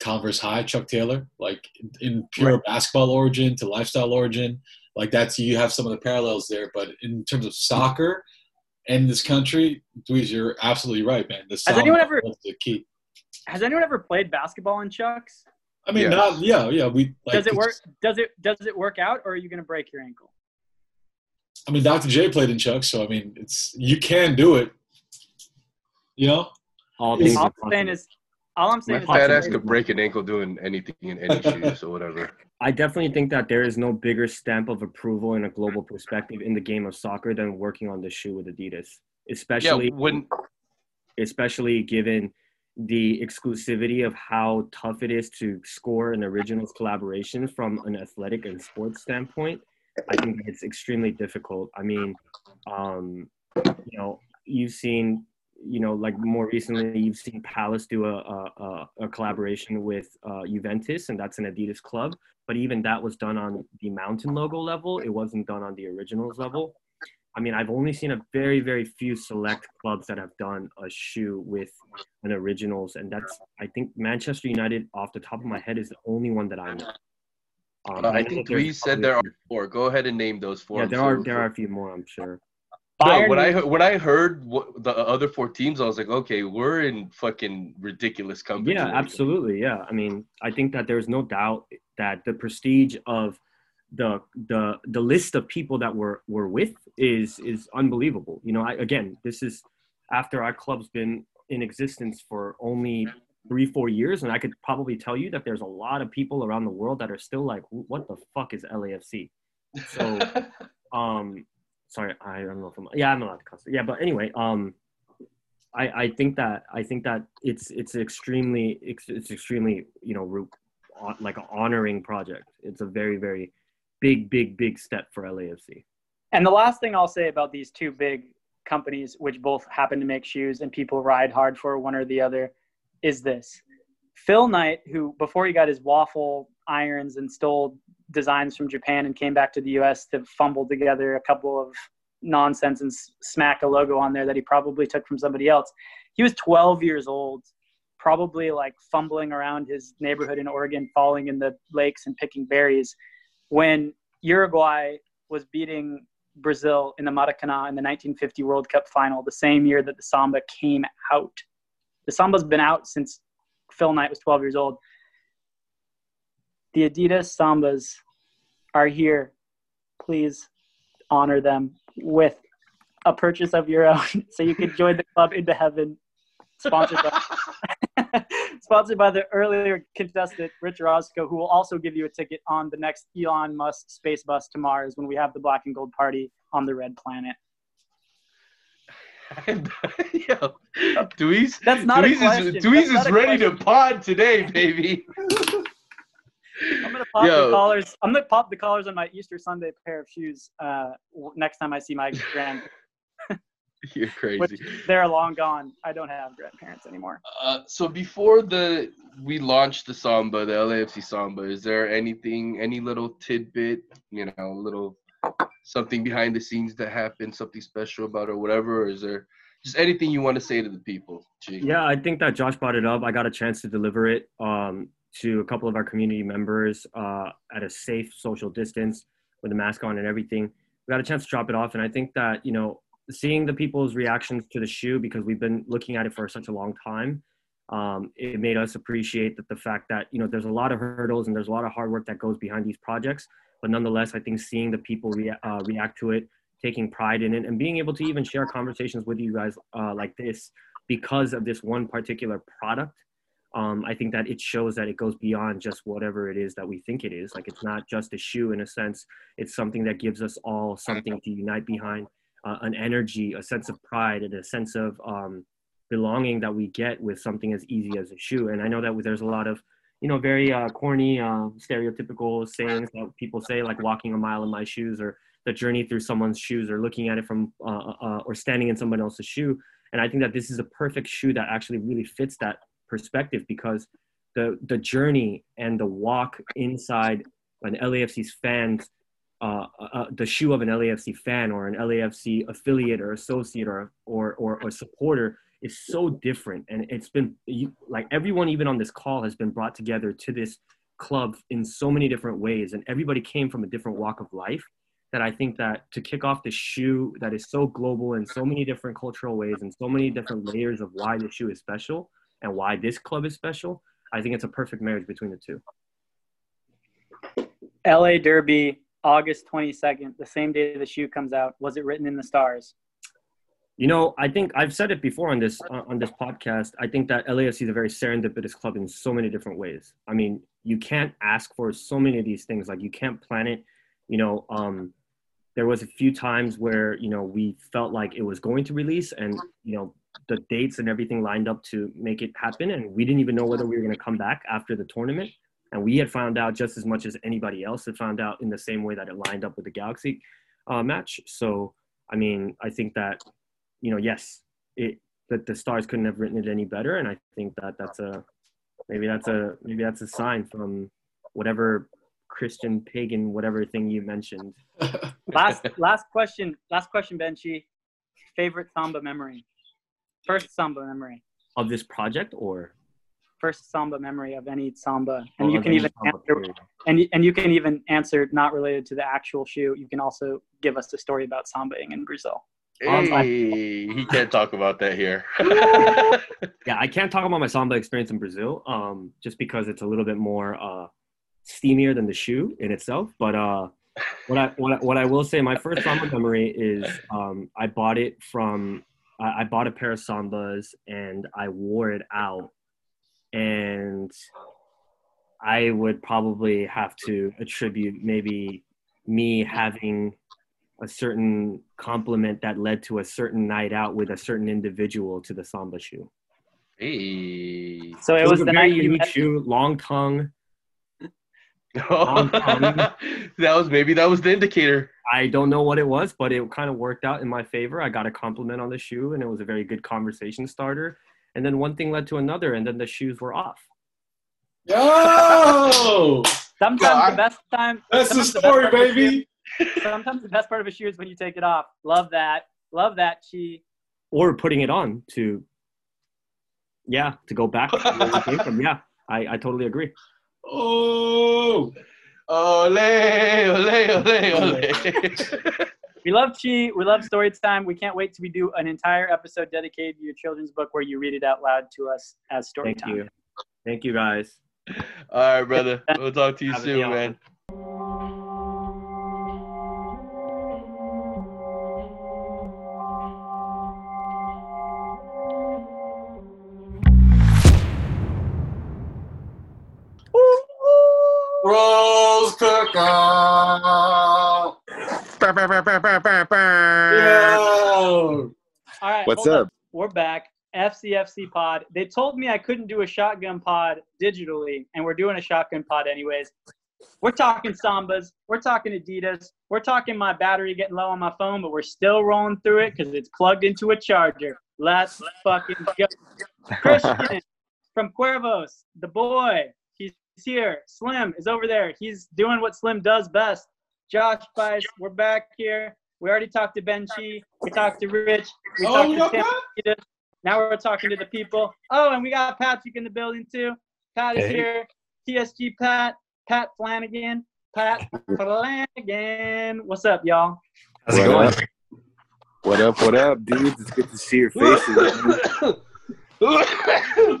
Converse High, Chuck Taylor. Like in pure right. basketball origin to lifestyle origin, like that's you have some of the parallels there. But in terms of soccer and this country, Dweez, you're absolutely right, man. The has anyone ever the key. Has anyone ever played basketball in Chucks? I mean, not yeah, yeah. We like, does it work? Does it does it work out, or are you going to break your ankle? I mean, Dr. J played in Chuck, so I mean, it's you can do it. You know. All, all I'm saying is, all I'm saying My is, fat ass could break an ankle doing anything in any shoes or whatever. I definitely think that there is no bigger stamp of approval in a global perspective in the game of soccer than working on the shoe with Adidas, especially yeah, when, especially given the exclusivity of how tough it is to score an originals collaboration from an athletic and sports standpoint. I think it's extremely difficult. I mean, um, you know, you've seen, you know, like more recently, you've seen Palace do a, a, a collaboration with uh, Juventus, and that's an Adidas club. But even that was done on the Mountain logo level. It wasn't done on the originals level. I mean, I've only seen a very, very few select clubs that have done a shoe with an originals, and that's I think Manchester United, off the top of my head, is the only one that I know. Um, uh, I, I think three said there are four. Go ahead and name those four. Yeah, there are there are a few more. I'm sure. No, when I heard, when I heard what the other four teams, I was like, okay, we're in fucking ridiculous company. Yeah, absolutely. Yeah, I mean, I think that there's no doubt that the prestige of the the the list of people that we're we're with is is unbelievable. You know, I, again, this is after our club's been in existence for only three, four years, and I could probably tell you that there's a lot of people around the world that are still like, "What the fuck is LAFC?" So, um, sorry, I don't know if I'm. Yeah, I'm allowed to cuss. Yeah, but anyway, um, I I think that I think that it's it's extremely it's, extremely you know root, like an honoring project. It's a very very big big big step for LAFC. And the last thing I'll say about these two big companies, which both happen to make shoes and people ride hard for one or the other, is this. Phil Knight, who before he got his waffle irons and stole designs from Japan and came back to the US to fumble together a couple of nonsense and smack a logo on there that he probably took from somebody else. He was 12 years old, probably like fumbling around his neighborhood in Oregon, falling in the lakes and picking berries when Uruguay was beating Brazil in the Maracanã in the 1950 World Cup final, the same year that the Samba came out. The Samba's been out since Phil Knight was 12 years old. The Adidas Sambas are here. Please honor them with a purchase of your own so you can join the club into heaven. Sponsored by, sponsored by the earlier contestant, Rich Orosco, who will also give you a ticket on the next Elon Musk space bus to Mars when we have the black and gold party on the red planet. Yo, Dweez, That's not a question. is, That's is ready to pod today, baby. I'm gonna pop Yo. the collars. I'm gonna pop the collars on my Easter Sunday pair of shoes uh, next time I see my grand. You're crazy. Which they're long gone. I don't have grandparents anymore. Uh, so before the we launched the Samba, the LAFC Samba, is there anything, any little tidbit, you know, little something behind the scenes that happened, something special about it or whatever? Or is there just anything you want to say to the people? G? Yeah, I think that Josh brought it up. I got a chance to deliver it um, to a couple of our community members uh, at a safe social distance with a mask on and everything. We got a chance to drop it off, and I think that you know, seeing the people's reactions to the shoe because we've been looking at it for such a long time. Um, it made us appreciate that the fact that you know there's a lot of hurdles and there's a lot of hard work that goes behind these projects but nonetheless, I think seeing the people rea- uh, react to it, taking pride in it, and being able to even share conversations with you guys uh, like this because of this one particular product, um, I think that it shows that it goes beyond just whatever it is that we think it is. Like it's not just a shoe in a sense, it's something that gives us all something to unite behind, uh, an energy, a sense of pride, and a sense of um, belonging that we get with something as easy as a shoe. And I know that there's a lot of you know, very uh, corny, uh, stereotypical sayings that people say, like walking a mile in my shoes or the journey through someone's shoes or looking at it from uh, uh, uh, or standing in someone else's shoe. And I think that this is a perfect shoe that actually really fits that perspective because the the journey and the walk inside an LAFC's fans uh, uh, the shoe of an LAFC fan or an LAFC affiliate or associate or or or, or supporter is so different, and it's been you, like everyone, even on this call, has been brought together to this club in so many different ways, and everybody came from a different walk of life. That I think that to kick off the shoe that is so global in so many different cultural ways and so many different layers of why the shoe is special and why this club is special, I think it's a perfect marriage between the two. LA Derby, August 22nd, the same day the shoe comes out. Was it written in the stars? You know, I think I've said it before on this on this podcast. I think that LAFC is a very serendipitous club in so many different ways. I mean, you can't ask for so many of these things. Like you can't plan it. You know, um, there was a few times where you know we felt like it was going to release, and you know the dates and everything lined up to make it happen, and we didn't even know whether we were going to come back after the tournament. And we had found out just as much as anybody else had found out in the same way that it lined up with the Galaxy uh, match. So, I mean, I think that, you know, yes, it that the stars couldn't have written it any better, and I think that that's a maybe that's a maybe that's a sign from whatever Christian pagan whatever thing you mentioned. last last question, last question, Benchy. Favorite samba memory? First samba memory. Of this project or first samba memory of any samba and Oh, you can even answer, and, and you can even answer not related to the actual shoe you can also give us the story about sambaing in brazil Hey, he can't talk about that here. yeah, I can't talk about my samba experience in Brazil, um, just because it's a little bit more uh, steamier than the shoe in itself. But uh, what I what I, what I will say, my first samba memory is um, I bought it from I, I bought a pair of sambas and I wore it out, and I would probably have to attribute maybe me having a certain compliment that led to a certain night out with a certain individual to the samba shoe. Hey. so it was a the very night you unique met, shoe, long tongue. that was maybe that was the indicator. I don't know what it was, but it kind of worked out in my favor. I got a compliment on the shoe, and it was a very good conversation starter. And then one thing led to another, and then the shoes were off. Yo! sometimes God. the best time That's the story, part of a shoe- baby. sometimes the best part of a shoe is when you take it off love that love that chi Or putting it on to, yeah, to go back to where came from. Yeah, I, I totally agree. Oh! Ole, ole, ole, ole. we love chi we love story time we can't wait to we do an entire episode dedicated to your children's book where you read it out loud to us as story Thank time you. Thank you, guys. All right, brother. We'll talk to you Have soon, good man. Rose cookout! Yo! all right What's hold up? we're back. Fcfc pod. They told me i couldn't do a shotgun pod digitally and we're doing a shotgun pod anyways. We're talking sambas. We're talking adidas. We're talking my battery getting low on my phone but we're still rolling through it because it's plugged into a charger. Let's fucking go. Christian from cuervos the boy he's here slim is over there he's doing what slim does best josh Bice, we're back here we already talked to Ben Chi. We talked to Rich. We Oh, talked we to got Tim. Pat? Now we're talking to the people. Oh, and we got Patrick in the building too. Pat is Hey. here. TSG Pat. Pat Flanagan. Pat Flanagan. What's up, y'all? How's it going? What up? What up, dudes? It's good to see your faces.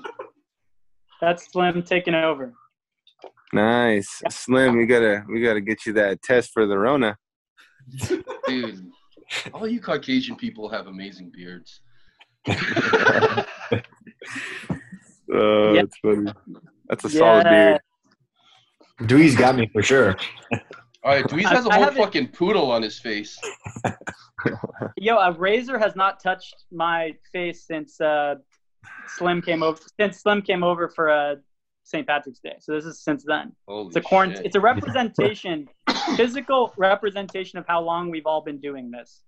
That's Slim taking over. Nice, Slim. We gotta we gotta get you that test for the Rona. Dude, all you Caucasian people have amazing beards. Oh, Yeah. that's funny. That's a solid beard. Dwee's got me for sure. All right, Dweez has a I whole haven't- fucking poodle on his face. Yo, a razor has not touched my face since uh, Slim came over. Since Slim came over for uh, St. Patrick's Day. So this is since then. Holy It's a quarant- shit. It's a representation, physical representation of how long we've all been doing this.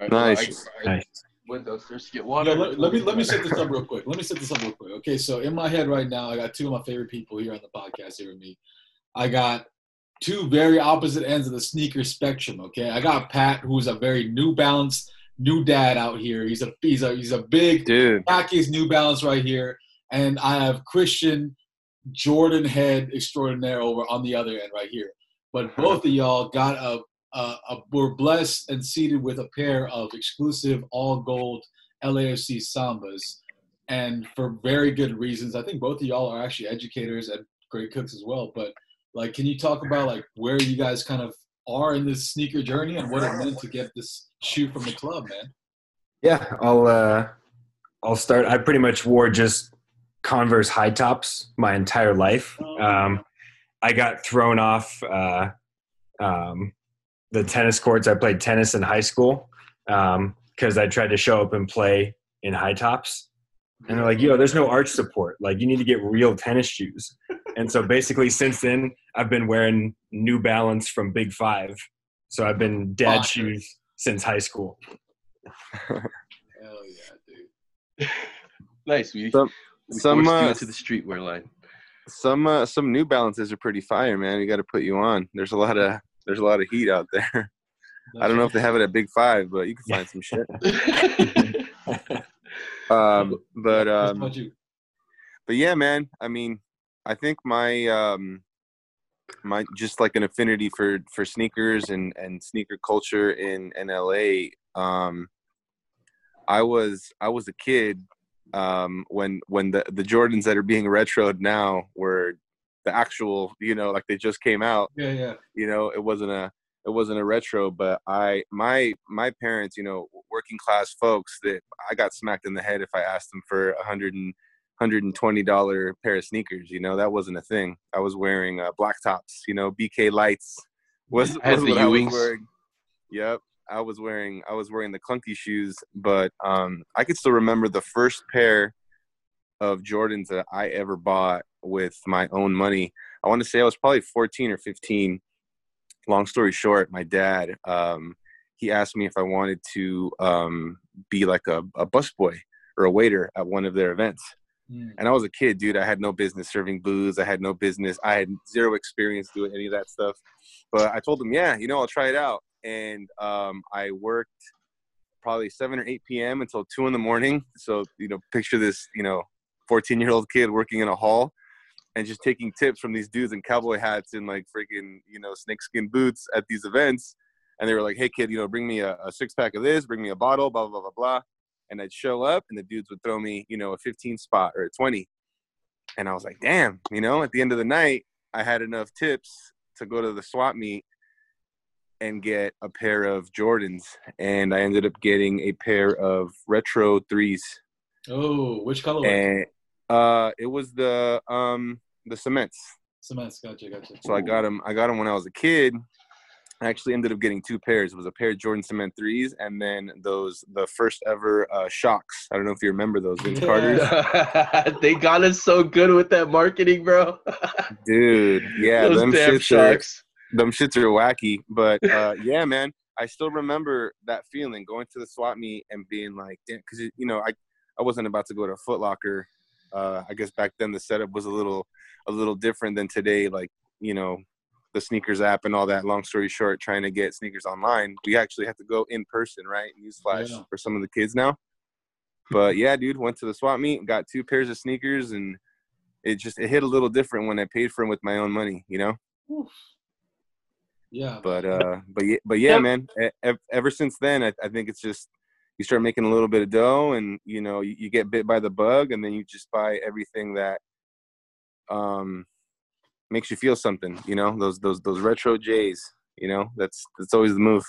All right, hold on, Nice. I- I Nice. went downstairs to get Yo, water. let, let me let me set this up real quick. Let me set this up real quick. Okay, so in my head right now, I got two of my favorite people here on the podcast here with me. I got two very opposite ends of the sneaker spectrum. Okay, I got Pat, who's a very New Balance new dad out here. He's a he's a he's a big dude. Khakis New Balance right here, and I have Christian Jordan head extraordinaire over on the other end right here. But both of y'all got a, a, a were blessed and seated with a pair of exclusive all gold LAFC Sambas, and for very good reasons. I think both of y'all are actually educators and great cooks as well. But like, can you talk about like where you guys kind of are in this sneaker journey and what it meant to get this shoe from the club, man? Yeah, I'll uh, I'll start. I pretty much wore just Converse high tops my entire life. Um, I got thrown off uh, um, the tennis courts. I played tennis in high school because I tried to show up and play in high tops. And they're like, yo, there's no arch support. Like, you need to get real tennis shoes. And so basically, since then, I've been wearing New Balance from Big Five. So I've been dad shoes since high school. Hell yeah, dude. nice. We, Some, we some, forced you uh, into the streetwear line. some uh, some New Balances are pretty fire, man. You got to put you on. There's a lot of there's a lot of heat out there. I don't know if they have it at Big Five, but you can find some shit. um, but What um, but yeah, man. I mean, I think my um, my just like an affinity for for sneakers and and sneaker culture in in LA. Um, I was I was a kid um, when when the the Jordans that are being retroed now were the actual, you know, like they just came out. Yeah, yeah. You know, it wasn't a it wasn't a retro, but I my my parents, you know, working class folks that I got smacked in the head if I asked them for a hundred and hundred and twenty dollar pair of sneakers. You know, that wasn't a thing. I was wearing uh, black tops. You know, BK lights was, was the what I was wearing. Yep, I was wearing I was wearing the clunky shoes, but um, I could still remember the first pair of Jordans that I ever bought with my own money. I want to say I was probably 14 or 15. Long story short, my dad um, he asked me if I wanted to um, be like a, a busboy or a waiter at one of their events. Mm. And I was a kid, dude. I had no business serving booze. I had no business. I had zero experience doing any of that stuff. But I told him, yeah, you know, I'll try it out. And um, I worked probably 7 or 8 p.m. until 2 in the morning. So, you know, picture this, you know, 14 year old kid working in a hall and just taking tips from these dudes in cowboy hats and like freaking, you know, snakeskin boots at these events. And they were like, hey, kid, you know, bring me a, a six pack of this, bring me a bottle, blah, blah, blah, blah, blah. And I'd show up and the dudes would throw me, you know, a 15 spot or a 20. And I was like, damn, you know, at the end of the night, I had enough tips to go to the swap meet and get a pair of Jordans. And I ended up getting a pair of retro threes. Oh, which color? And uh, it was the um the cements. Cements. Gotcha, gotcha. So I got them. I got them when I was a kid. I actually ended up getting two pairs. It was a pair of Jordan Cement threes, and then those the first ever uh, shocks. I don't know if you remember those Vince Carter's. they got us so good with that marketing, bro. Dude, yeah, Those them damn shits shocks. are them shits are wacky. But uh, yeah, man, I still remember that feeling going to the swap meet and being like, damn, because you know, I I wasn't about to go to Foot Locker. Uh, I guess back then the setup was a little a little different than today. Like you know, the sneakers app and all that. Long story short, trying to get sneakers online, we actually have to go in person, right? Newsflash Yeah. for some of the kids now. But yeah, dude, went to the swap meet, got two pairs of sneakers, and it just it hit a little different when I paid for them with my own money, you know. Yeah. But uh, but yeah, but yeah, Yeah. man. e- ev- Ever since then, I, I think it's just you start making a little bit of dough, and you know you, you get bit by the bug, and then you just buy everything that um makes you feel something. You know those those those retro J's. You know that's that's always the move.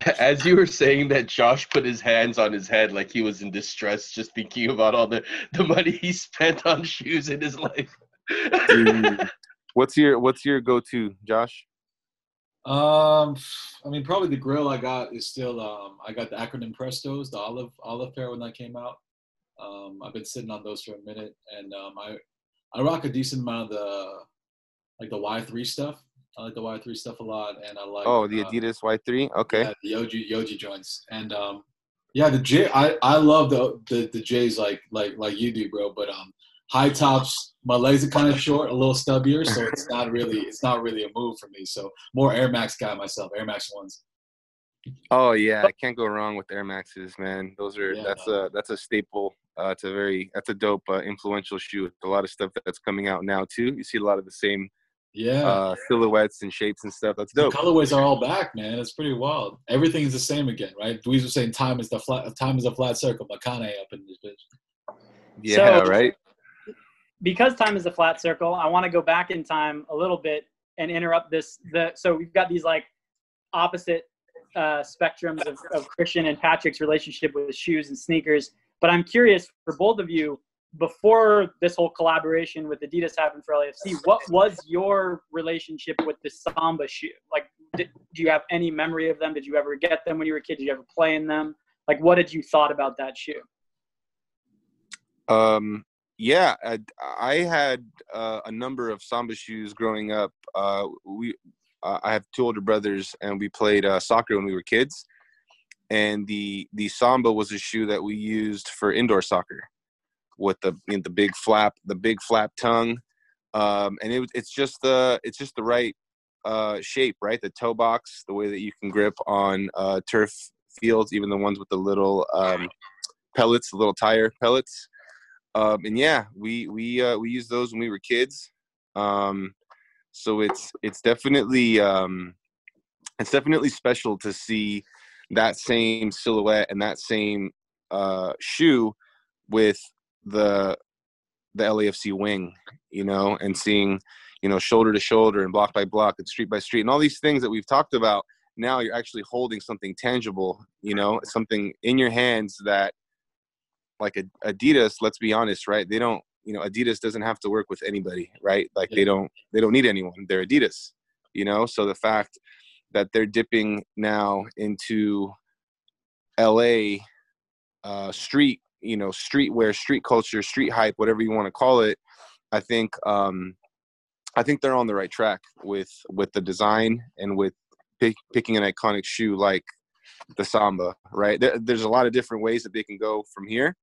As you were saying that, Josh put his hands on his head like he was in distress, just thinking about all the, the money he spent on shoes in his life. Dude, what's your what's your go to, Josh? Um, I mean, probably the grill I got is still. Um, I got the acronym Prestos, the olive olive pair when that came out. Um, I've been sitting on those for a minute, and um, I I rock a decent amount of the like the Y three stuff. I like the Y three stuff a lot, and I like Oh, the uh, Adidas Y3. Okay. yeah, the Yohji Yohji joints, and um, yeah, the J. I I love the the the J's like like like you do, bro. But um, high tops. My legs are kind of short, a little stubbier, so it's not really it's not really a move for me. So more Air Max guy myself, Air Max ones. Oh yeah, I can't go wrong with Air Maxes, man. Those are Yeah, that's a that's a staple. Uh, it's a very that's a dope uh, influential shoe. A lot of stuff that's coming out now too. You see a lot of the same Yeah. uh, silhouettes and shapes and stuff. That's the dope. colorways are all back, man. It's pretty wild. Everything's the same again, right? Louise was saying time is the flat time is a flat circle. Makane up in this bitch. Yeah, So- right. Because time is a flat circle, I want to go back in time a little bit and interrupt this. The so we've got these like opposite uh, spectrums of, of Christian and Patrick's relationship with shoes and sneakers. But I'm curious for both of you, before this whole collaboration with Adidas happened for LAFC, what was your relationship with the Samba shoe? Like, did, do you have any memory of them? Did you ever get them when you were a kid? Did you ever play in them? Like, what did you thought about that shoe? Um, yeah, I, I had uh, a number of samba shoes growing up. Uh, we, uh, I have two older brothers, and we played uh, soccer when we were kids. And the the samba was a shoe that we used for indoor soccer, with the you know, the big flap, the big flap tongue, um, and it, it's just the it's just the right uh, shape, right? The toe box, the way that you can grip on uh, turf fields, even the ones with the little um, pellets, the little tire pellets um, and yeah, we we uh, we used those when we were kids. Um, so it's it's definitely um, it's definitely special to see that same silhouette and that same uh, shoe with the the LAFC wing, you know, and seeing you know shoulder to shoulder and block by block and street by street and all these things that we've talked about. Now you're actually holding something tangible, you know, something in your hands that like Ad- Adidas, let's be honest, right? They don't, you know, Adidas doesn't have to work with anybody, right? Like they don't, they don't need anyone. They're Adidas, you know. So the fact that they're dipping now into L.A. Uh, street, you know, streetwear, street culture, street hype, whatever you want to call it, I think, um, I think they're on the right track with with the design and with pick, picking an iconic shoe like the samba right there, there's a lot of different ways that they can go from here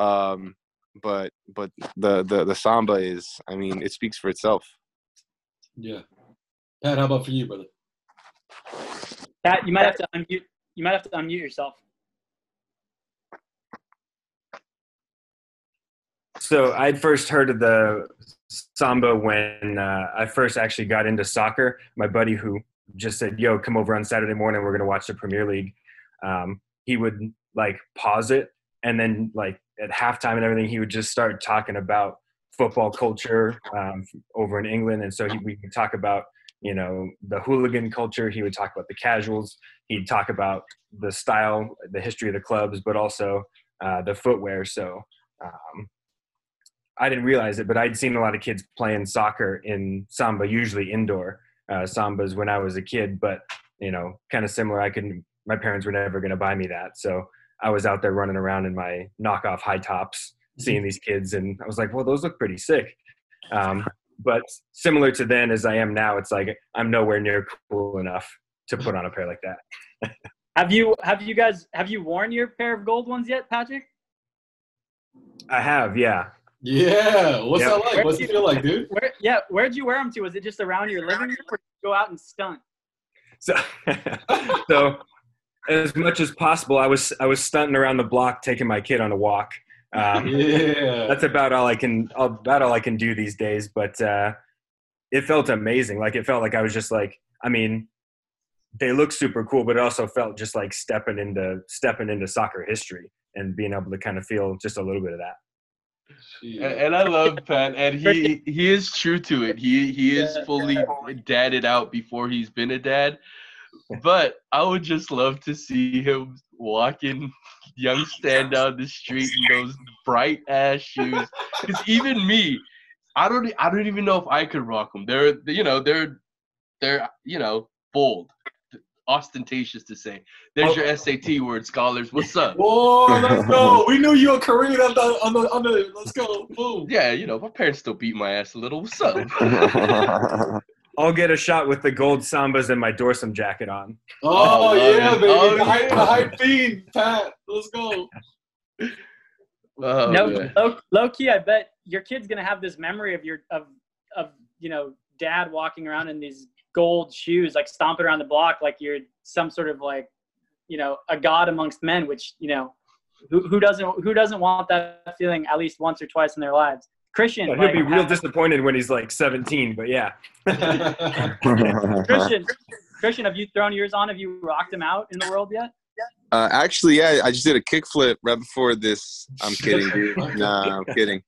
um but but the the the samba is i mean it speaks for itself Yeah. Pat, how about for you, brother? Pat, you might have to unmute. You might have to unmute yourself. So I'd first heard of the samba when uh, I first actually got into soccer. My buddy who just said, "Yo, come over on Saturday morning. We're gonna watch the Premier League." Um, he would like pause it, and then like at halftime and everything, he would just start talking about football culture um, over in England, and so he, we could talk about you know the hooligan culture. He would talk about the casuals. He'd talk about the style, the history of the clubs, but also uh, the footwear. So. Um, I didn't realize it, but I'd seen a lot of kids playing soccer in samba, usually indoor uh, sambas when I was a kid. But you know, kind of similar. I couldn't. My parents were never going to buy me that, so I was out there running around in my knockoff high tops, seeing these kids, and I was like, "Well, those look pretty sick." Um, but similar to then as I am now, it's like I'm nowhere near cool enough to put on a pair like that. Have you have you guys have you worn your pair of gold ones yet, Patrick? I have, yeah. Yeah. What's Yep. that like? What's it feel like, dude? Where, yeah, where'd you wear them to? Was it just around your living room, or did you go out and stunt? So, so as much as possible, I was I was stunting around the block, taking my kid on a walk. Um, Yeah. that's about all I can about all I can do these days. But uh, it felt amazing. Like it felt like I was just like, I mean, they look super cool, but it also felt just like stepping into stepping into soccer history and being able to kind of feel just a little bit of that. And, and I love Pat, and he he is true to it. He he is fully dadded out before he's been a dad. But I would just love to see him walking young stand down the street in those bright ass shoes. Because even me, I don't I don't even know if I could rock them. They're you know they're they're you know bold, ostentatious to say. There's your oh. SAT word, scholars. What's up? Whoa, let's go. We knew you were Korean on the on the on the. Let's go. Boom. Yeah, you know my parents still beat my ass a little. What's up? I'll get a shot with the gold sambas and my dorsum jacket on. Oh, love yeah, it. baby. Oh, the, hype, the hype fiend, Pat. Let's go. Oh, no, man. low, low key, I bet your kid's gonna have this memory of your of of you know dad walking around in these gold shoes, like stomping around the block, like you're some sort of like you know a god amongst men. Which you know, who who doesn't who doesn't want that feeling at least once or twice in their lives? Christian, He'll like, be real have- disappointed when he's like 17, but yeah. Christian, Christian, have you thrown yours on? Have you rocked him out in the world yet? Uh, actually, yeah, I just did a kickflip right before this. I'm kidding, dude. Nah, I'm kidding.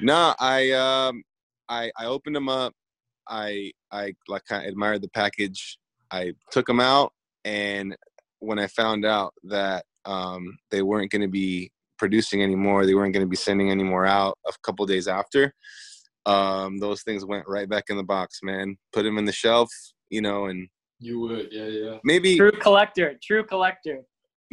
No, I um, I I opened them up. I I like kind of admired the package. I took them out, and when I found out that um, they weren't going to be producing anymore, they weren't going to be sending any more out. A couple days after, um, those things went right back in the box, man. Put them in the shelf, you know, and You would, yeah, yeah. maybe True collector, true collector.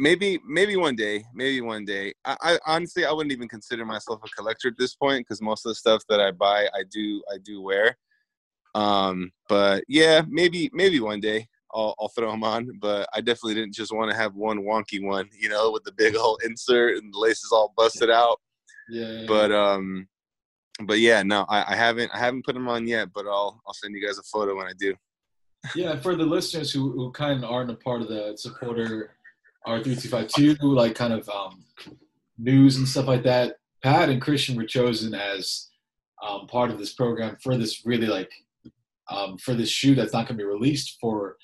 maybe maybe one day maybe one day I, I honestly i wouldn't even consider myself a collector at this point because most of the stuff that i buy i do i do wear um but yeah maybe maybe one day i'll, I'll throw them on but i definitely didn't just want to have one wonky one you know with the big old insert and the laces all busted out. Yeah. but um but yeah no I, I haven't i haven't put them on yet but i'll i'll send you guys a photo when i do. Yeah, for the listeners who, who kind of aren't a part of the supporter R3252, like kind of um, news and stuff like that, Pat and Christian were chosen as um, part of this program for this really like um, for this shoe that's not going to be released for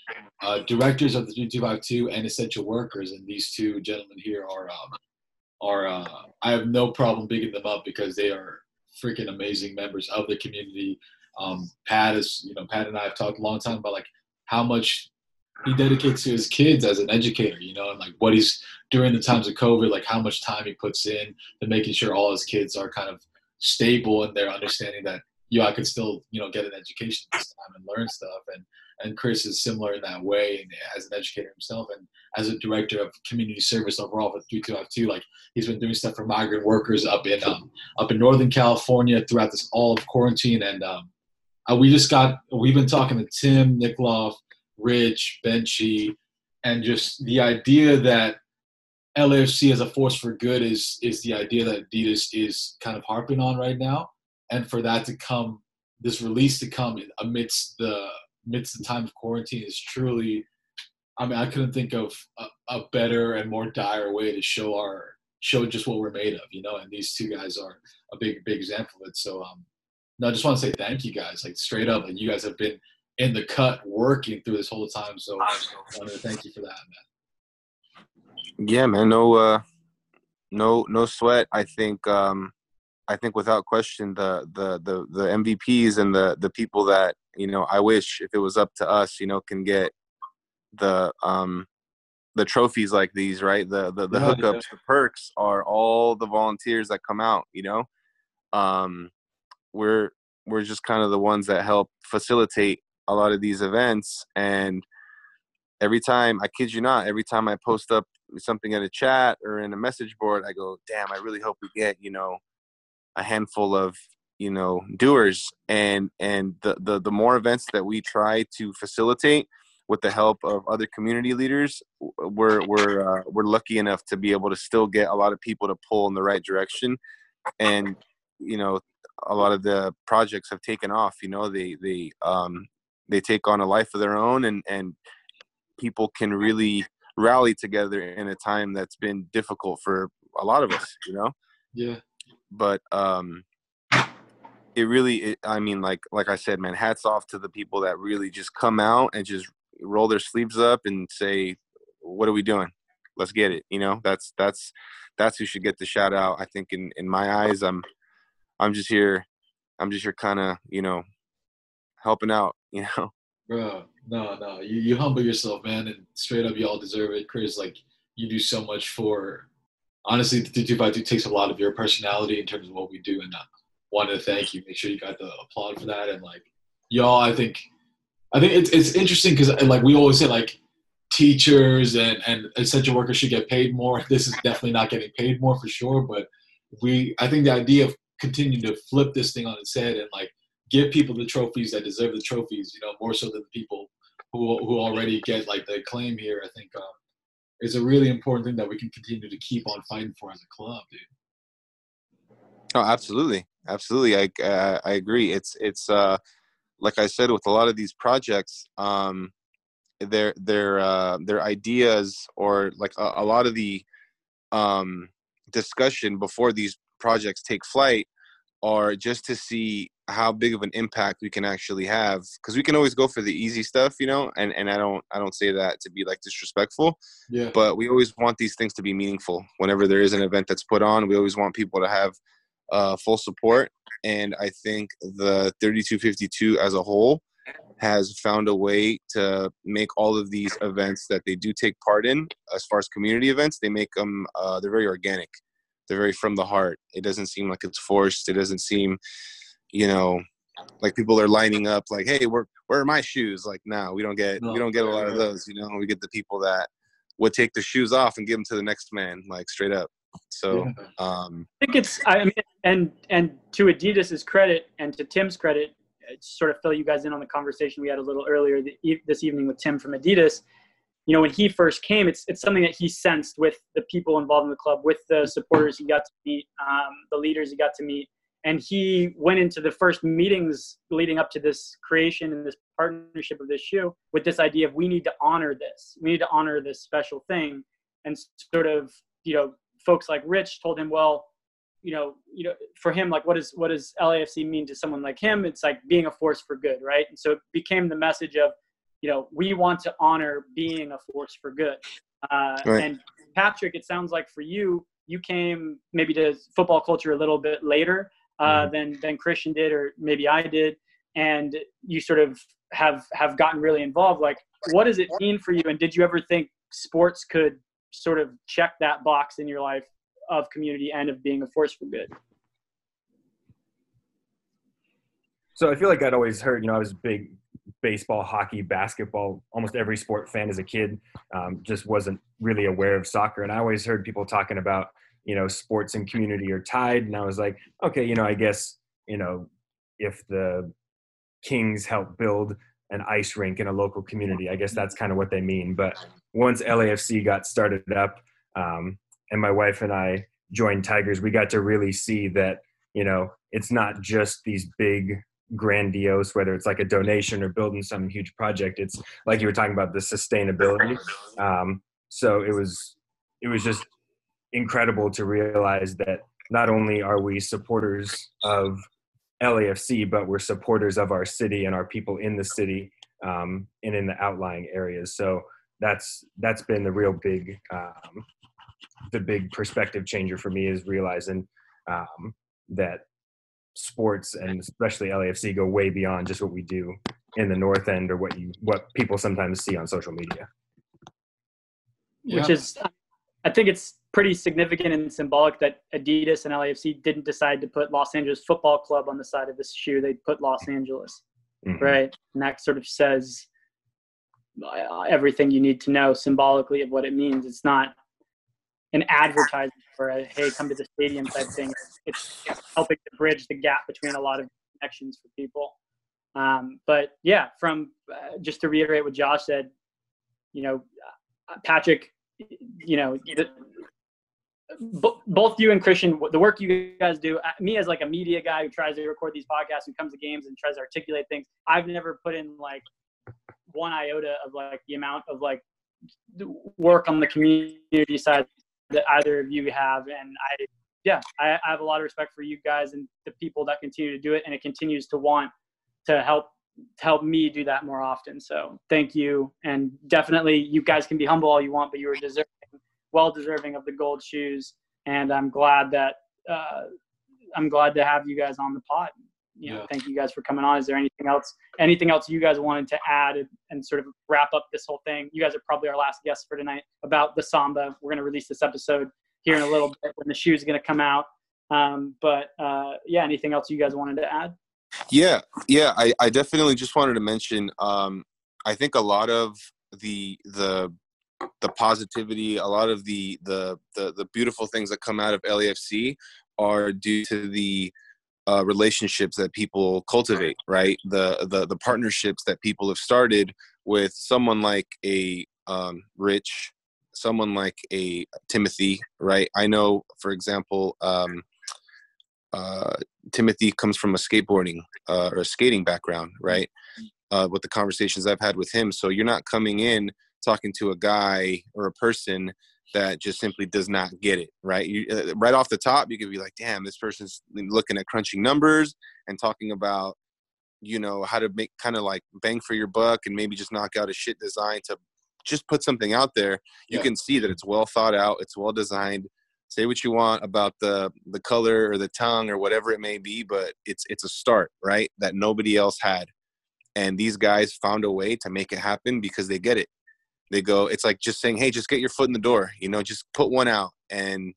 uh, directors of the 3252 and essential workers. And these two gentlemen here are um, are uh, I have no problem bigging them up because they are freaking amazing members of the community. Um, Pat is, you know, Pat and I have talked a long time about like how much he dedicates to his kids as an educator, you know, and like what he's during the times of COVID, like how much time he puts in to making sure all his kids are kind of stable and they're understanding that you know, I could still, you know, get an education this time and learn stuff. And and Chris is similar in that way and as an educator himself and as a director of community service overall for 3252, like he's been doing stuff for migrant workers up in um, up in Northern California throughout this all of quarantine. And um, uh, we just got we've been talking to Tim, Nickloff, Rich, Benchy, and just the idea that LAFC as a force for good is is the idea that Adidas is kind of harping on right now, and for that to come, this release to come amidst the amidst the time of quarantine is truly. I mean, I couldn't think of a, a better and more dire way to show our show just what we're made of, you know. And these two guys are a big, big example of it. So, um, no, I just want to say thank you guys, like straight up. Like you guys have been in the cut working through this whole time. So I wanted to thank you for that, man. Yeah, man. No, uh, no, no sweat. I think, um, I think without question, the the the the MVPs and the the people that you know, I wish if it was up to us, you know, can get the um the trophies like these, right? The the the hookups, yeah. the perks are all the volunteers that come out. You know, um, we're we're just kind of the ones that help facilitate a lot of these events and every time i kid you not every time i post up something in a chat or in a message board i go damn i really hope we get you know a handful of you know doers. And and the the, the more events that we try to facilitate with the help of other community leaders we're we're uh, we're lucky enough to be able to still get a lot of people to pull in the right direction. And you know a lot of the projects have taken off you know they they um they take on a life of their own and and people can really rally together in a time that's been difficult for a lot of us you know? Yeah. But um it really it, i mean like like i said man hats off to the people that really just come out and just roll their sleeves up and say what are we doing let's get it you know that's that's that's who should get the shout out i think in in my eyes i'm i'm just here i'm just here kind of you know helping out you know Bro, no, no. You, you humble yourself, man, and straight up, y'all deserve it. Chris, like, you do so much for. Honestly, the 252 takes a lot of your personality in terms of what we do, and I wanted to thank you. Make sure you got the applaud for that, and like, y'all, I think, I think it's it's interesting because like we always say, like, teachers and and essential workers should get paid more. This is definitely not getting paid more for sure, but we, I think the idea of continuing to flip this thing on its head and like give people the trophies that deserve the trophies, you know, more so than the people who who already get like the claim here. I think um, is a really important thing that we can continue to keep on fighting for as a club, dude. Oh, absolutely, absolutely. I uh, I agree. It's it's uh, like I said with a lot of these projects, um, their their uh, their ideas or like a, a lot of the um, discussion before these projects take flight are just to see how big of an impact we can actually have because we can always go for the easy stuff you know and and i don't i don't say that to be like disrespectful Yeah. but we always want these things to be meaningful whenever there is an event that's put on we always want people to have uh, full support and i think the 3252 as a whole has found a way to make all of these events that they do take part in as far as community events they make them uh, they're very organic they're very from the heart. It doesn't seem like it's forced. It doesn't seem you know like people are lining up like hey where where are my shoes? Like no we don't get we don't get a lot of those you know? We get the people that would take the shoes off and give them to the next man like straight up. So um I think it's. I mean, and and to Adidas's credit and to Tim's credit, uh, sort of fill you guys in on the conversation we had a little earlier e- this evening with Tim from Adidas. You know, when he first came, it's it's something that he sensed with the people involved in the club, with the supporters he got to meet, um, the leaders he got to meet, and he went into the first meetings leading up to this creation and this partnership of this shoe with this idea of we need to honor this, we need to honor this special thing, and sort of you know folks like Rich told him, well, you know, you know, for him, like, what is what does LAFC mean to someone like him? It's like being a force for good, right? And so it became the message of, you know, we want to honor being a force for good. Uh, Right. And Patrick, it sounds like for you, you came maybe to football culture a little bit later uh, than than Christian did, or maybe I did, and you sort of have have gotten really involved. Like, what does it mean for you? And did you ever think sports could sort of check that box in your life of community and of being a force for good? So I feel like I'd always heard, you know, I was a big baseball, hockey, basketball, almost every sport fan as a kid. Um, just wasn't really aware of soccer, and I always heard people talking about, you know, sports and community are tied. And I was like, okay, you know, I guess, you know, if the Kings help build an ice rink in a local community, I guess that's kind of what they mean. But once LAFC got started up, um, and my wife and I joined Tigers, we got to really see that, you know, it's not just these big grandiose whether it's like a donation or building some huge project it's like you were talking about the sustainability um, so it was it was just incredible to realize that not only are we supporters of LAFC, but we're supporters of our city and our people in the city um, and in the outlying areas. So that's that's been the real big um, the big perspective changer for me is realizing um, that sports and especially LAFC go way beyond just what we do in the north end or what you what people sometimes see on social media. which is I think it's pretty significant and symbolic that Adidas and LAFC didn't decide to put Los Angeles Football Club on the side of this shoe. They put Los Angeles, Mhm. right? And that sort of says uh, everything you need to know symbolically of what it means. It's not an advertisement for a hey, come to the stadium type thing. It's, helping to bridge the gap between a lot of connections for people. Um, but yeah, from uh, just to reiterate what Josh said, you know, uh, Patrick, you know, the, bo- both you and Christian, the work you guys do, uh, me as like a media guy who tries to record these podcasts and comes to games and tries to articulate things, I've never put in like one iota of like the amount of like work on the community side that either of you have. And I, yeah, I, I have a lot of respect for you guys and the people that continue to do it. And it continues to want to help to help me do that more often. So thank you. And definitely you guys can be humble all you want, but you were deserving, well deserving of the gold shoes. And I'm glad that, uh, I'm glad to have you guys on the pod. You know, Yeah. thank you guys for coming on. Is there anything else, anything else you guys wanted to add and, and sort of wrap up this whole thing? You guys are probably our last guests for tonight about the Samba. We're going to release this episode here in a little bit when the shoe's going to come out. Um, but uh, yeah, anything else you guys wanted to add? Yeah, yeah. I, I definitely just wanted to mention. Um, I think a lot of the the the positivity, a lot of the the the, the beautiful things that come out of LAFC are due to the uh, relationships that people cultivate. Right, the the the partnerships that people have started with someone like a um, Rich, someone like a Timothy. Right, I know, for example. Um, uh, Timothy comes from a skateboarding uh, or a skating background, right? Uh, with the conversations I've had with him, so you're not coming in talking to a guy or a person that just simply does not get it, right? You, uh, right off the top, you could be like, "Damn, this person's looking at crunching numbers and talking about, you know, how to make kind of like bang for your buck and maybe just knock out a shit design to just put something out there." You Yeah. can see that it's well thought out, it's well designed. Say what you want about the the color or the tongue or whatever it may be, but it's it's a start, right? That nobody else had, and these guys found a way to make it happen because they get it they go it's like just saying hey just get your foot in the door you know just put one out and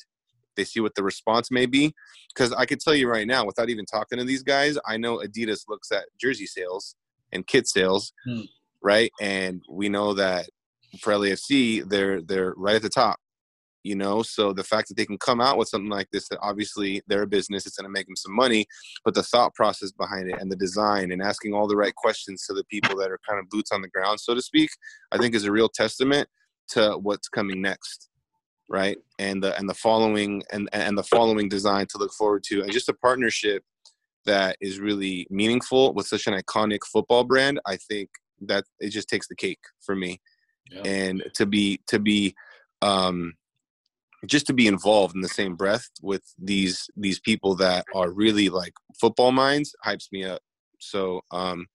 they see what the response may be. Because i could tell you right now without even talking to these guys i know adidas looks at jersey sales and kit sales Hmm. right? And we know that for lafc they're they're right at the top you know? So the fact that they can come out with something like this that obviously they're a business it's going to make them some money but the thought process behind it and the design and asking all the right questions to the people that are kind of boots on the ground so to speak i think is a real testament to what's coming next right? And the and the following and and the following design to look forward to and just a partnership that is really meaningful with such an iconic football brand i think that it just takes the cake for me. Yeah. and to be to be um just to be involved in the same breath with these these people that are really like football minds hypes me up so um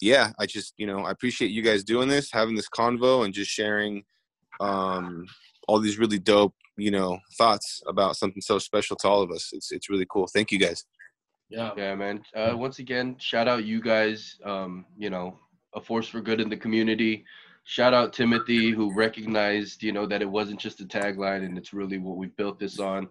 yeah i just you know i appreciate you guys doing this having this convo and just sharing um all these really dope you know thoughts about something so special to all of us it's it's really cool thank you guys Yeah. Yeah, man. Uh, once again, shout out you guys. Um, you know, a force for good in the community. Shout out Timothy who recognized, you know, that it wasn't just a tagline and it's really what we built this on.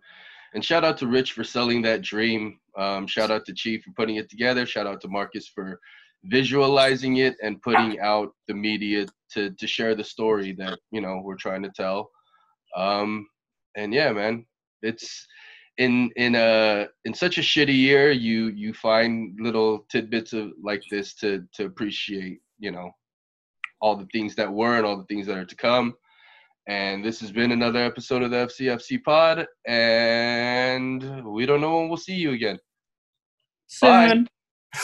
And shout out to Rich for selling that dream. Um, shout out to Chief for putting it together. Shout out to Marcus for visualizing it and putting out the media to to share the story that you know we're trying to tell. Um, and yeah, man, it's in in a in such a shitty year you you find little tidbits of like this to to appreciate you know all the things that were and all the things that are to come and this has been another episode of the fcfc pod and we don't know when we'll see you again Soon.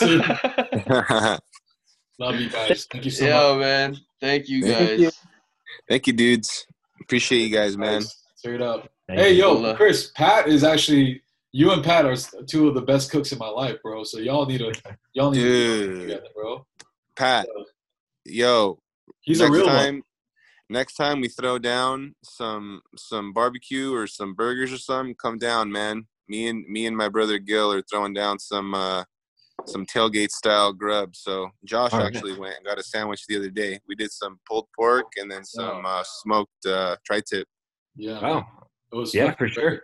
Love you guys. Thank you so yeah much. man thank you Thank guys you. thank you dudes appreciate you guys man Straight up. Thank hey, you. yo, Chris, Pat is actually you and Pat are two of the best cooks in my life, bro. So y'all need to y'all need to Dude. work together, bro. pat yo He's next a real time one. next time we throw down some some barbecue or some burgers or something come down man me and me and my brother gil are throwing down some uh some tailgate style grub so josh All right. actually went and got a sandwich the other day we did some pulled pork and then some uh smoked uh tri-tip Yeah. Oh. It was yeah, for sure.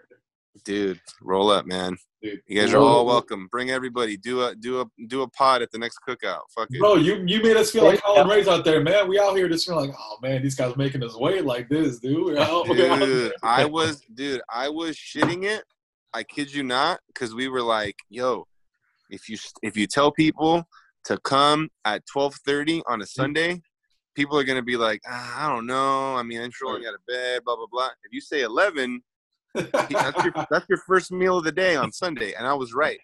Great, dude roll up man. Dude. you guys are all welcome. Bring everybody. Do a do a do a pod at the next cookout. Fuck it. Bro, you you made us feel like Colin Ray's out there, man. We out here just feeling like, oh man, these guys making us wait like this, dude. We're out, we're out dude i was dude i was shitting it. I kid you not because we were like yo if you if you tell people to come at 12.30 on a sunday people are gonna be like ah, i don't know. I mean i'm sure going out of bed blah blah blah. If you say 11 that's your that's your first meal of the day on sunday and i was right.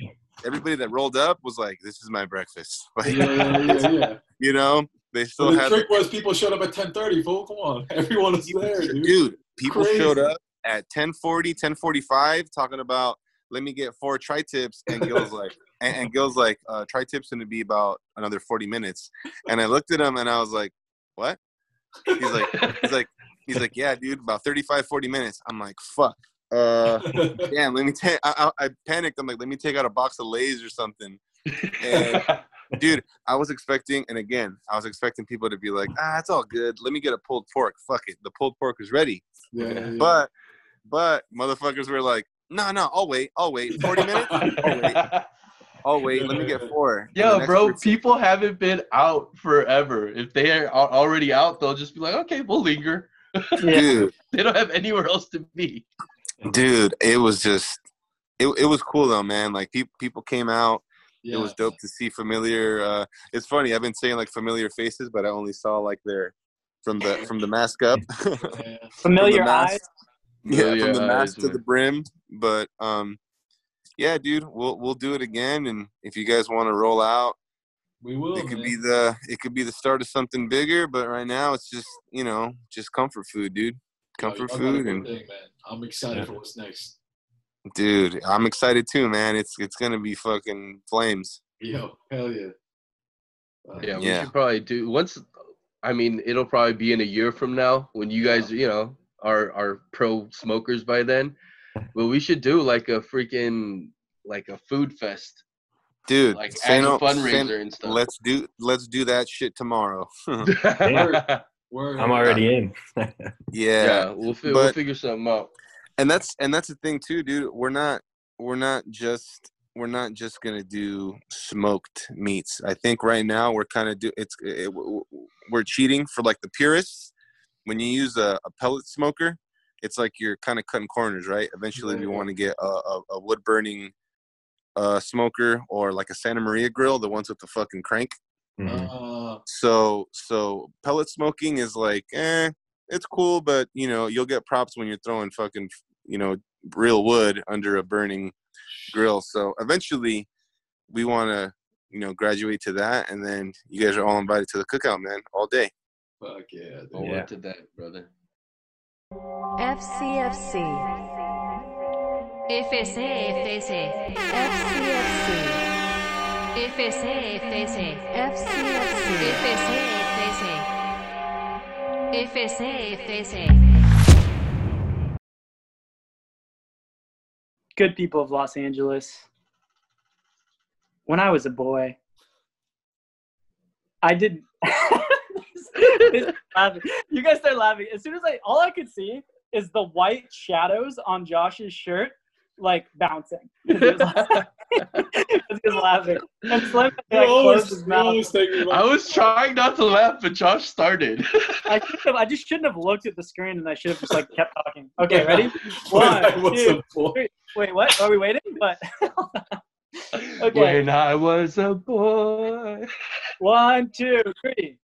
Everybody that rolled up was like this is my breakfast. Like, yeah, yeah, yeah, you know they still But the have trick was people showed up at ten thirty, fool. Come on. Everyone was there, dude. dude people showed up at 1040 1045 talking about let me get four tri-tips and gil's like and, and gil's like uh tri-tips gonna be about another 40 minutes. And i looked at him and i was like what? He's like he's like he's like yeah dude about 35 40 minutes. I'm like fuck uh damn let me take I, I, I panicked i'm like let me take out a box of lays or something and dude i was expecting and again i was expecting people to be like ah it's all good let me get a pulled pork fuck it the pulled pork is ready yeah, yeah. but but motherfuckers were like, no, no, I'll wait, I'll wait. 40 minutes? I'll wait. I'll wait. Let me get four. And the Yo, bro, person- people haven't been out forever. If they are already out, they'll just be like, okay, we'll linger. Dude, They don't have anywhere else to be. Dude, it was just it, it was cool though, man. Like people people came out. yeah. It was dope to see familiar uh it's funny, I've been saying like familiar faces, but I only saw like their from the from the mask up. Yeah. Familiar mask- eyes. yeah, from the mask eyes, to the brim. But um yeah, dude, we'll we'll do it again. And if you guys want to roll out, we will. It could man. be the it could be the start of something bigger, but right now it's just you know just comfort food, dude. Comfort Y'all got a food and thing, man. I'm excited Yeah. for what's next. dude, I'm excited too, man. It's it's gonna be fucking flames. Yo, hell yeah. Uh, yeah, we Yeah. should probably do once. I mean, it'll probably be in a year from now when you guys, you know, are are pro smokers by then. But we should do like a freaking like a food fest. Dude, Like, say a no- fundraiser say- and stuff. Let's do let's do that shit tomorrow. Word. I'm already in. yeah, Yeah, we'll fi- we'll figure something out. and that's and that's the thing too, dude. We're not we're not just we're not just gonna do smoked meats. I think right now we're kind of do it's it, we're cheating for like the purists. When you use a, a pellet smoker, it's like you're kind of cutting corners, right? Eventually, we want to get a, a, a wood burning uh, smoker or like a Santa Maria grill, the ones with the fucking crank. Uh, So so pellet smoking is like, eh, it's cool, but you know, you'll get props when you're throwing fucking, you know, real wood under a burning grill. So eventually we want to, you know, graduate to that and then you guys are all invited to the cookout, man, all day. fuck yeah. dude. Forward to that, brother. FCFC. FCFC. FCFC. FCFC. FCFC. FCFC. Good people of Los Angeles. When I was a boy, I did. laughing. You guys start laughing. As soon as I, all I could see is the white shadows on Josh's shirt, like bouncing. he was, because he was laughing. And Slim like, always- closed his mouth. always take me I was trying not to laugh, but Josh started. I should have. I just shouldn't have looked at the screen, and I should have just like kept talking. Okay, ready? When One, I was two, three. Wait, what? Are we waiting? What? okay. When I was a boy. One, two, three.